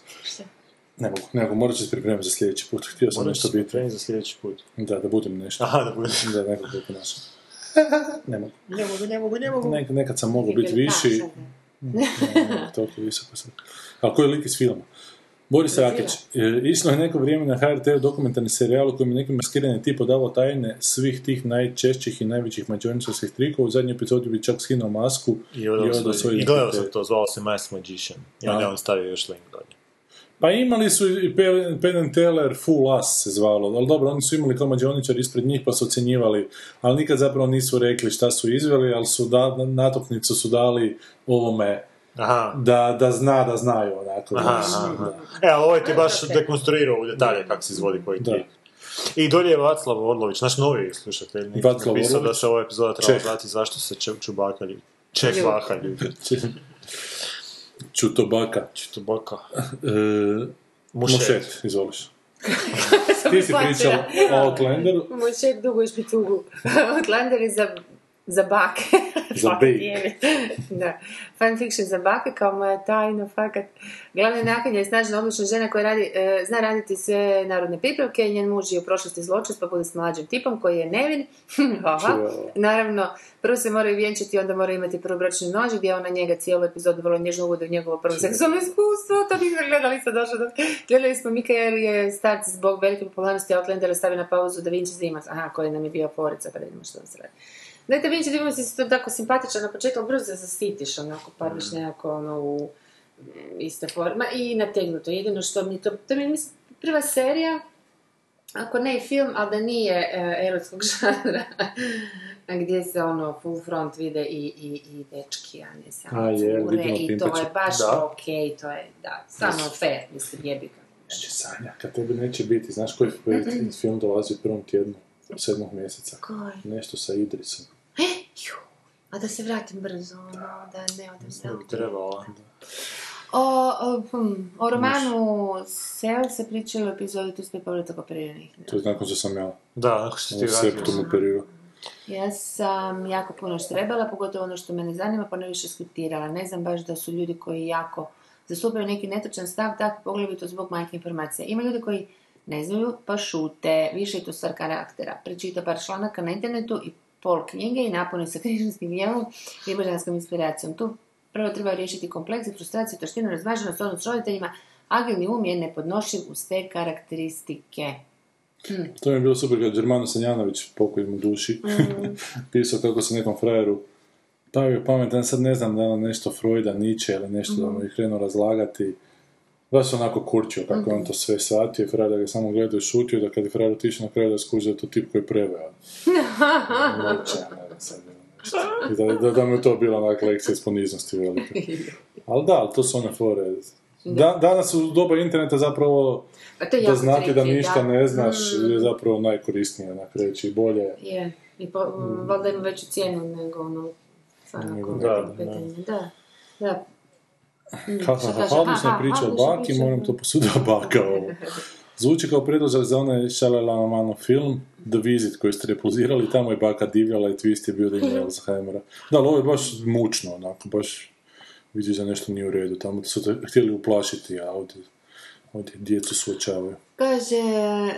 Ne mogu, ne mogu, morat ću se pripremiti za sljedeći put. Htio sam nešto biti. pripremiti za sljedeći put. Da, da budem nešto. Aha, da bude. Da, nekako da ponašam. Ne mogu. Ne mogu, ne mogu, ne mogu. Nek, nekad sam mogao biti viši, ne, ne, toliko visoko sam. Ali koji je lik iz filma? Boris Rakić. E, Išlo je neko vrijeme na HRT dokumentarni serijal u kojem je neki maskirani tip odavao tajne svih tih najčešćih i najvećih mađoničarskih trikova. U zadnjoj epizodi bi čak skinuo masku I, odao svoj, I gledao sam to, zvao se Mass Magician. I onda je on stavio još link dolje. Pa imali su i Pe- Penn and Teller Full Us se zvalo, ali dobro, oni su imali kao mađioničar ispred njih pa su ocjenjivali, ali nikad zapravo nisu rekli šta su izveli, ali su da, su dali ovome Aha. da, da zna da znaju onako. Aha, aha. E, ali ovaj ti baš dekonstruirao u detalje kako se izvodi koji Da. trik. I dolje je Vaclav Orlović, naš novi slušatelj, Vaclav napisao da Orlović. se ova epizoda treba zvati zašto se Če- Čubaka ljubi. Čeh Vaha ljubi. Čutobaka. Čubaka. E, Mušet. Mušet, izvoliš. Ti si pričala o Outlanderu, Moj šef dugo i špicugu. Outlander je za, za bake. Za da. Fanfiction za bake kao moja tajna, fakat. Glavna nakinja je snažna odlučna žena koja radi, e, zna raditi sve narodne pripravke. Njen muž je u prošlosti zločest pa bude s mlađim tipom koji je nevin. Aha. Naravno, prvo se moraju vjenčati, onda moraju imati prvobračni nož gdje ona njega cijelu epizodu vrlo nježno uvodi u njegovo prvo seksualno iskustvo. To nismo gledali sad došlo do... Gledali smo Mika jer je start zbog velike popularnosti Outlandera stavio na pauzu Da Vinci Zimas, aha, koji nam je bio porica, pa da vidimo što nam se radi. Da, Da Vinci Zimas je isto tako simpatičan na početku, ali brzo se zasitiš, onako, padneš nekako ono u mm, iste forma i nategnuto. Jedino što mi to, to mi je mislim, prva serija, ako ne i film, ali da nije e, erotskog žanra, gdje se ono full front vide i, i, i dečki, a ne samo A, je, cure, i to je baš Da. okej, to je, da, samo fair, mislim, jebi ga. Znači, Sanja, kad tebe neće biti, znaš koji film dolazi u prvom tjednu? sedmog mjeseca. Koji? Nešto sa Idrisom. Ju, A da se vratim brzo, ono, da ne odem Ne bi tamo. trebalo. O, o, hm, o romanu Sel se pričalo u epizodi Tu spet povratak operiranih. To je nakon što sam ja Da, nakon što ti u vratio. septum operirao. Ja sam jako puno štrebala, pogotovo ono što mene zanima, pa ne više skriptirala. Ne znam baš da su ljudi koji jako zastupaju neki netočan stav, tako poglavito zbog manjke informacije. Ima ljudi koji ne znaju, pa šute, više je to stvar karaktera. Prečita par članaka na internetu i pol knjige i napuni sa križanskim gjelom i božanskom inspiracijom. Tu prvo treba riješiti kompleks i frustraciju, taštinu, razmaženost, odnos s roditeljima. Agilni um je nepodnošljiv uz te karakteristike. To mi je bilo super kad Đermano Sanjanović, pokoj mu duši, Mm. pisao kako se nekom frajeru pavio pametan, sad ne znam da je nešto Freuda, Nietzsche ili nešto da Mhm. mu je krenuo razlagati. Baš se onako kurčio kako je on Mhm. to sve satio, frajer da ga samo gledao i šutio, da kad je frajer otišao na kraju da skuži da je to tip koji preveo. Uopće, ne znam sad, nešto. I da, da, da mu je to bila onak lekcija iz poniznosti velika. Ali da, to su one fore. Da, danas u doba interneta zapravo A to je da znati da ništa da. ne znaš Mm. je zapravo najkorisnije onak reći i bolje. Je, i po, valjda ima veću cijenu nego ono, stvarno, da. pitanje. Da, da. Mm, ha, Aha, priča o baki, moram to posuditi baka ovo. Zvuči kao predložak za onaj Šalalamano film The Visit koji ste repulzirali, tamo je baka divljala i twist je bio da ima Alzheimera. Da, ali ovo je baš mučno, onako, baš vidiš da nešto nije u redu. Tamo su te htjeli uplašiti, a ovdje, ovdje djecu suočavaju. Kaže,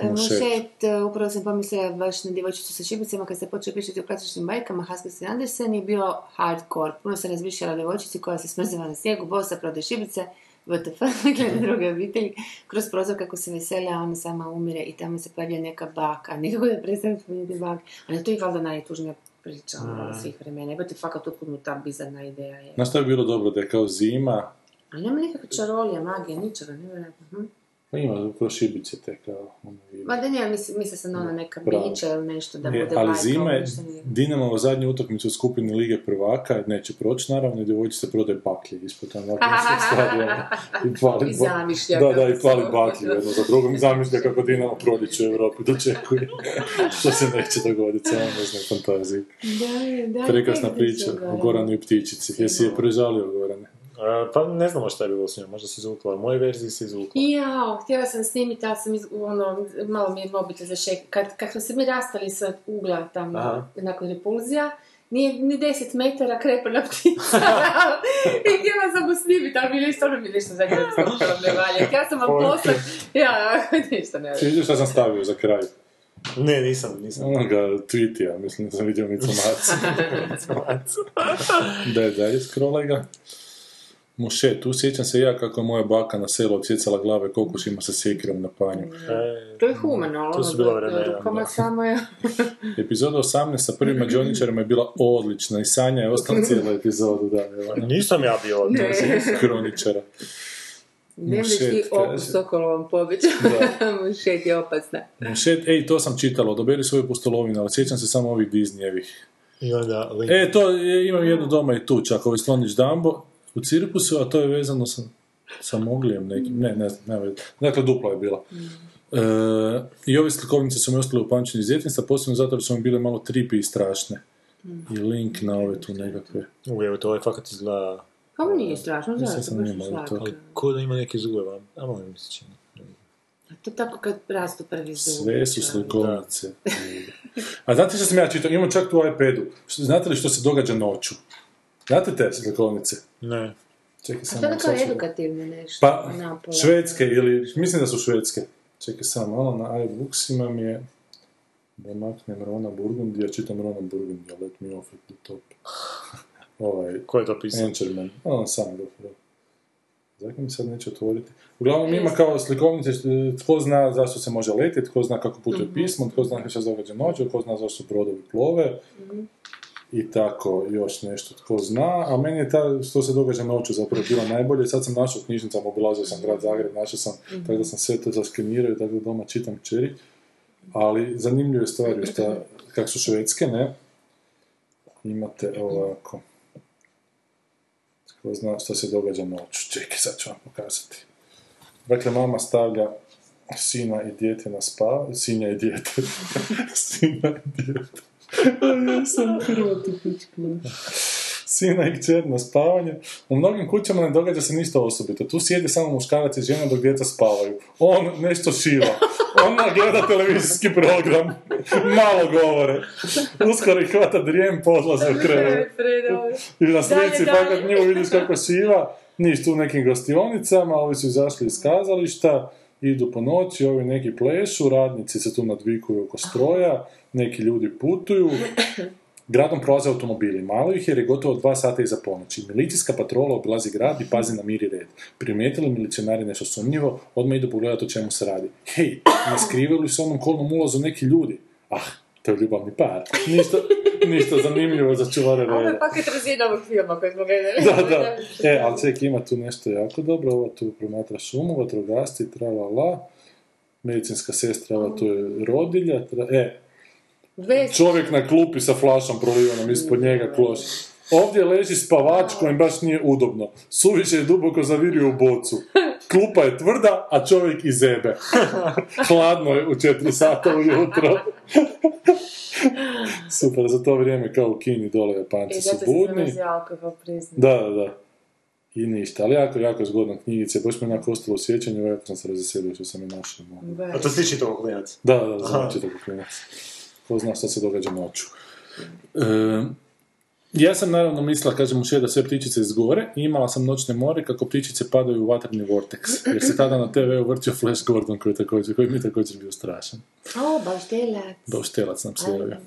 Mušet. Mušet, e, upravo sam pomislila baš na djevojčicu sa šibicama kad se počeo pričati o klasičnim bajkama, Haskins Andersen je bio hardcore. Puno se razmišljala o djevojčici koja se smrzava na snijegu, bosa, prode šibice, WTF, gleda druge obitelji, kroz prozor kako se veseli, a ona sama umire i tamo se pojavlja neka baka. Nikako da predstavim spomenuti bak. Ali to je valjda najtužnija priča ono, svih vremena. Jebate fakat otkud mu ta bizarna ideja je. Znaš što je bilo dobro da je kao zima, Ali nema nikakve čarolija, magije, ničega, nevjerojatno. Hm? pa ima kroz šibice te kao ono. Ma da nije, mislim, misle sam na ona neka Pravo. bića ili nešto da E, bude ali zima je nešto nije. Dinamova zadnju utakmicu u skupini Lige prvaka, neće proći naravno, i djevojčice prodaje baklje ispod tam napravljeno stadiona. I pali, I zamišlja Da, da, i pali se- baklje jedno za drugom zamišlja kako Dinamo prodiće u Europi dočekuje. Što se neće dogoditi, samo ne znam, fantaziji. Da, da, Prekrasna ne priča priča, o Goranu i ptičici. Jesi je prežalio, Gorane? Pa ne znamo šta je bilo s njom, možda se izvukla. U mojoj verziji se izvukla. Jao, htjela sam snimiti, ali sam iz, ono, malo mi je mobitel zašek. Kad, kad smo se mi rastali sa ugla tamo Aha. nakon repulzija, nije ni 10 metara krepana ptica. I htjela sam mu snimiti, ali mi nešto, ono mi nešto snimala ne valja. Htjela sam vam poslati, ja, ništa ne Ti vidiš šta sam stavio za kraj? Ne, nisam, nisam. Ono ga tweetija, mislim da sam vidio informaciju. da je dalje, scrollaj ga. Muše, tu sjećam se ja kako je moja baka na selu odsjecala glave kokošima sa sjekirom na panju. E, To je humano, ali To su ono, bila da- vremena, rukama samo je... Epizoda 18 sa prvim mađoničarima je bila odlična i Sanja je ostala cijelu epizodu, da, evo, Nisam ja bio od Ne. kroničara. Oku kaže. sokolovom pobiću. Mušet je opasna. Mušet, ej, to sam čitalo, odaberi svoju pustolovinu, ali sjećam se samo ovih Disneyevih. I onda link. E, to imam jednu doma i tu, čak ovaj slonić Dumbo u cirkusu, a to je vezano sa, sa Moglijem nekim, ne, ne znam, nema veze. Dakle, dupla je bila. E, I ove slikovnice su mi ostale upamćene iz djetinjstva, posebno zato jer su mi bile malo tripi i strašne. I link na ove tu nekakve. U, evo, to ovaj fakat izgleda... Pa ovo nije strašno, Mislim zašto, sam je i to. Ali ko da ima neke zube, a molim mi se čini. To je tako kad rastu prvi zubi. Sve su slikovnice. A znate što sam ja čitao? Imam čak tu u iPadu. Što- Znate li što se događa noću? Znate te slikovnice? Ne. Čekaj A samo. to je kao edukativno nešto. Pa, napola. švedske ili, mislim da su švedske. Čekaj samo, malo na iBooksima mi je, da maknem Rona Burgundija, čitam Rona Burgundija, let me off at the top. ovaj, Ko je to pisao? Anchorman, on sam it. Zakaj mi sad neće otvoriti? Uglavnom ima kao slikovnice, tko zna zašto se može letjeti, tko zna kako putuje pismo, tko zna što se događa noću, tko zna zašto brodovi plove. I tako, još nešto tko zna, a meni je ta što se događa noću zapravo bila najbolje. Sad sam našao knjižnicama, obilazio sam grad Zagreb, našao sam, tako da sam sve to zaskenirao i tako da doma čitam čeri. Ali zanimljive stvari, šta, kak su švedske, ne? Imate ovako. Tko zna što se događa noću. Čekaj, sad ću vam pokazati. Dakle, mama stavlja Sina i dijete na spa... Sinja i dijete. Sina i dijete. ja sam Hrvat u pičku. Sina i kćer na spavanje. U mnogim kućama ne događa se ništa osobito. Tu sjedi samo muškarac i žena dok djeca spavaju. On nešto šiva. Ona gleda televizijski program. Malo govore. Uskoro ih hvata drijem, podlaze u krevet. I na slici fakat dalje. nju vidiš kako šiva. Niš tu u nekim gostionicama, ovi su izašli iz kazališta, idu po noći, ovi neki plešu, radnici se tu nadvikuju oko stroja, neki ljudi putuju. Gradom prolaze automobili, malo ih je jer je gotovo dva sata iza ponoći. Milicijska patrola obilazi grad i pazi na mir i red. Primijetili milicionari nešto sumnjivo, odmah idu pogledati o čemu se radi. Hej, ne skrivaju li se u onom kolnom ulazu neki ljudi? Ah, to je ljubavni par. Ništa, ništa zanimljivo za čuvare Ovo je reda. paket razina ovog filma koji smo gledali. Da, da. E, ali ček, ima tu nešto jako dobro. Ovo tu promatra šumu, vatrogasci, tra la la. Medicinska sestra, ova tu je rodilja. Tra... E, Vest. čovjek na klupi sa flašom prolivanom ispod njega kloš. Ovdje leži spavač kojem baš nije udobno. Suviše je duboko zavirio u bocu. Klupa je tvrda, a čovjek iz zebe. Hladno je u četiri sata ujutro. Super, za to vrijeme kao u Kini dole I Japanci su budni. Da, da, da. I ništa, ali jako, jako zgodna knjigica. Baš mi je onako ostalo u sjećanju, jako sam se razveselio što sam je našao. A to si čitao klinac? Da, da, da, znam čitao klinac. Ko zna šta se događa noću. E, ja sam naravno mislila, kažem, ušeda sve ptičice iz gore i imala sam noćne more kako ptičice padaju u vatreni vortex. Jer se tada na TV-u vrtio Flash Gordon koji, je također, koji mi je također bio strašan. O, bauštelac. Bauštelac nam se javio.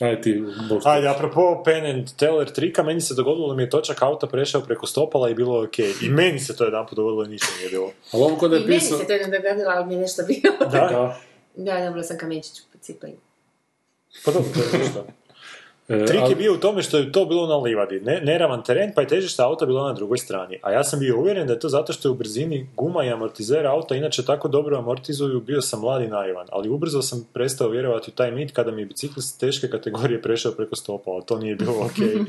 Ajde ti, Bauštelac. Ajde, apropo Penn and Teller trika, meni se dogodilo da mi je točak auta prešao preko stopala i bilo je okej. I meni se to jedan put dogodilo i ništa nije bilo. Ali ovo kod I je meni pisao... se to jednom dogodilo, ali mi je nešto bilo. Da? Da. Da, dobila sam kamenčić po cipeli. Pa dobro, to je ništa. E, Trik ali- je bio u tome što je to bilo na livadi, ne, neravan teren, pa je težište auta bilo na drugoj strani. A ja sam bio uvjeren da je to zato što je u brzini guma i amortizer auta inače tako dobro amortizuju, bio sam mlad i naivan. Ali ubrzo sam prestao vjerovati u taj mit kada mi je biciklist teške kategorije prešao preko stopala. To nije bilo okej.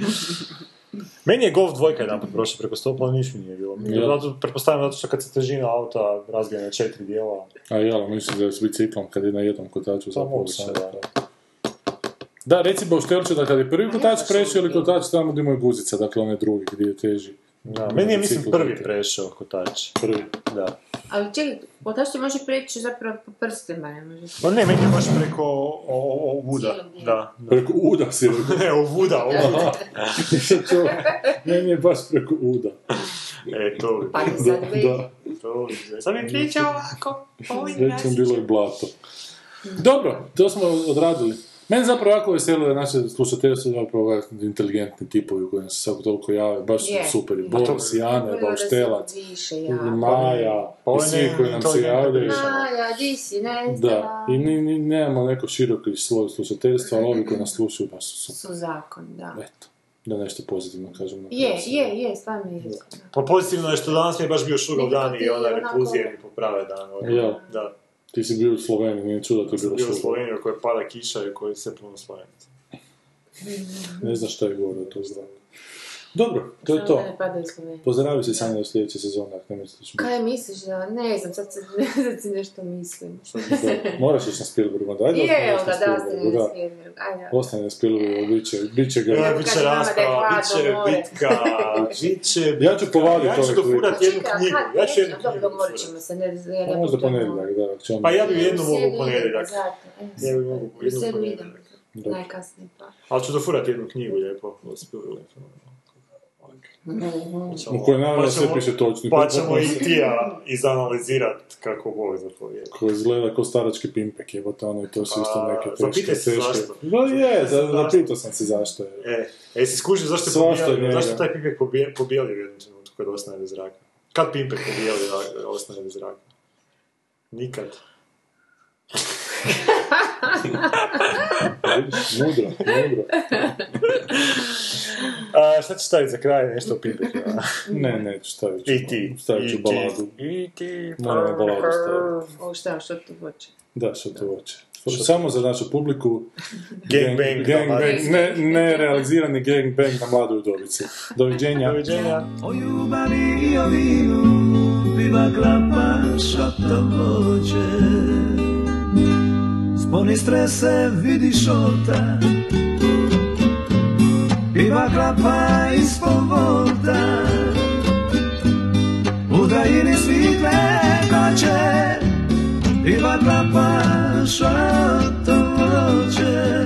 Meni je Golf dvojka jedan put prošao preko stopala, ništa mi nije bilo. Ja. Zato, pretpostavljam zato što kad se težina auta razbije na četiri dijela, A jel, mislim da je s biciklom kad je na jednom kotaču to zapravo. Da. Reci Bauštelču da kad je prvi kotač prešao ili kotač tamo gdje mu je guzica, dakle onaj drugi gdje je teži. Da, meni je, mislim, prvi prešao kotač. Prvi. Da. Ali čekaj, otač se može preći zapravo po prstima, ne može. Pa ne, meni je baš preko o, o, o Vuda. Cijelog dijela. Da. Preko uda si rekao. Ne, o Vuda, o Vuda. Nisam čuo. Meni je baš preko uda. E, to bi Pa Da, već. da. To bi ovako. Ovo je Već sam bilo i blato. Dobro, to smo odradili. Meni zapravo jako veselo da naše slušateljstvo su zapravo inteligentni tipovi koji nam se svako toliko jave. Baš su Je. super. Je. Boris, i Volila da Bauštelac. Maja, Pa i svi koji nam se javljaju. Maja, di si, ne Da, i ni, ni, nemamo neko široki sloj slušateljstva, ali ovi koji nas slušaju baš su super. Su zakon, da. Eto, da nešto pozitivno kažem. na Je, je, je, stvarno je. Pa pozitivno je što danas mi je baš bio šugav dan i ona onako- repulzije mi poprave dan. ono. Ja. Da. Ti si bio u Sloveniji, nije čudo da ti je bilo bio u. Sloveniji u kojoj pada kiša i koji se puno slovenica. Ne znaš šta je govorio to zrak. Dobro, to je to. Pozdravi se Sanja do sljedeće sezone, ako ne misliš. Kaj misliš da, ne znam, sad, se, sad si nešto mislim. Moraš ići na Spielberg, onda ajde Je, onda na da, Spielbergu, ostane da. na Spielbergu, bit će, bit će ga. Ja, Evo, bit će rasprava, bit će bitka, bit će... Ja ću povaditi Ja ću ovaj klip. dofurat jednu knjigu, ja ću jednu dobro, knjigu dogovorit dofurat. ćemo se, ne, ja Pa ne možda ponedjeljak, da. Pa ja bi jednu mogu ponedjeljak. e, Ja bi mogu jednu ponedjeljak. najkasnije pa. Ali ću dofurat jednu knjigu lijepo. od Spielberga. U kojoj naravno Pa sve piše točni. Pa ćemo i tija izanalizirat kako Bog zapovijeda. Koji izgleda kao starački pimpek, evo to ono i to su isto Pa, neke teške, zapitaj se zašto. Da je, za- Zašto? zapitao sam se zašto je. E, a jesi skužio zašto pobijelio, njega. zašto taj pimpek pobijelio u jednom trenutku kad ostane bez zraka? Kad pimpek pobijeli da ostane bez zraka? Nikad. Mudro, mudro. A, šta ćeš staviti za kraj nešto o a? Ne, neću, stavit ću. I ti. Stavit ću i ti, baladu. I ti. Moram baladu staviti. Ovo šta, što tu hoće? Da, što to hoće. Samo za našu publiku. Gangbang, gangbang, da, ne, ne realizirani gangbang na mladoj udovici. Doviđenja. Doviđenja. O ljubavi i o vinu piva klapa šato voće Sponi strese vidi šota Piva klapa ispod volta U daljini svitle koće Piva klapa šato voće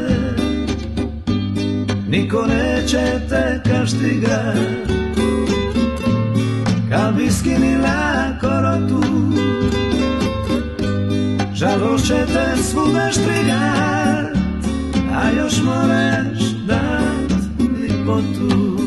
Niko neće te kaštiga. Kad bi skinila korotu Žalost će te svuda štrigat A još moreš dat lipotu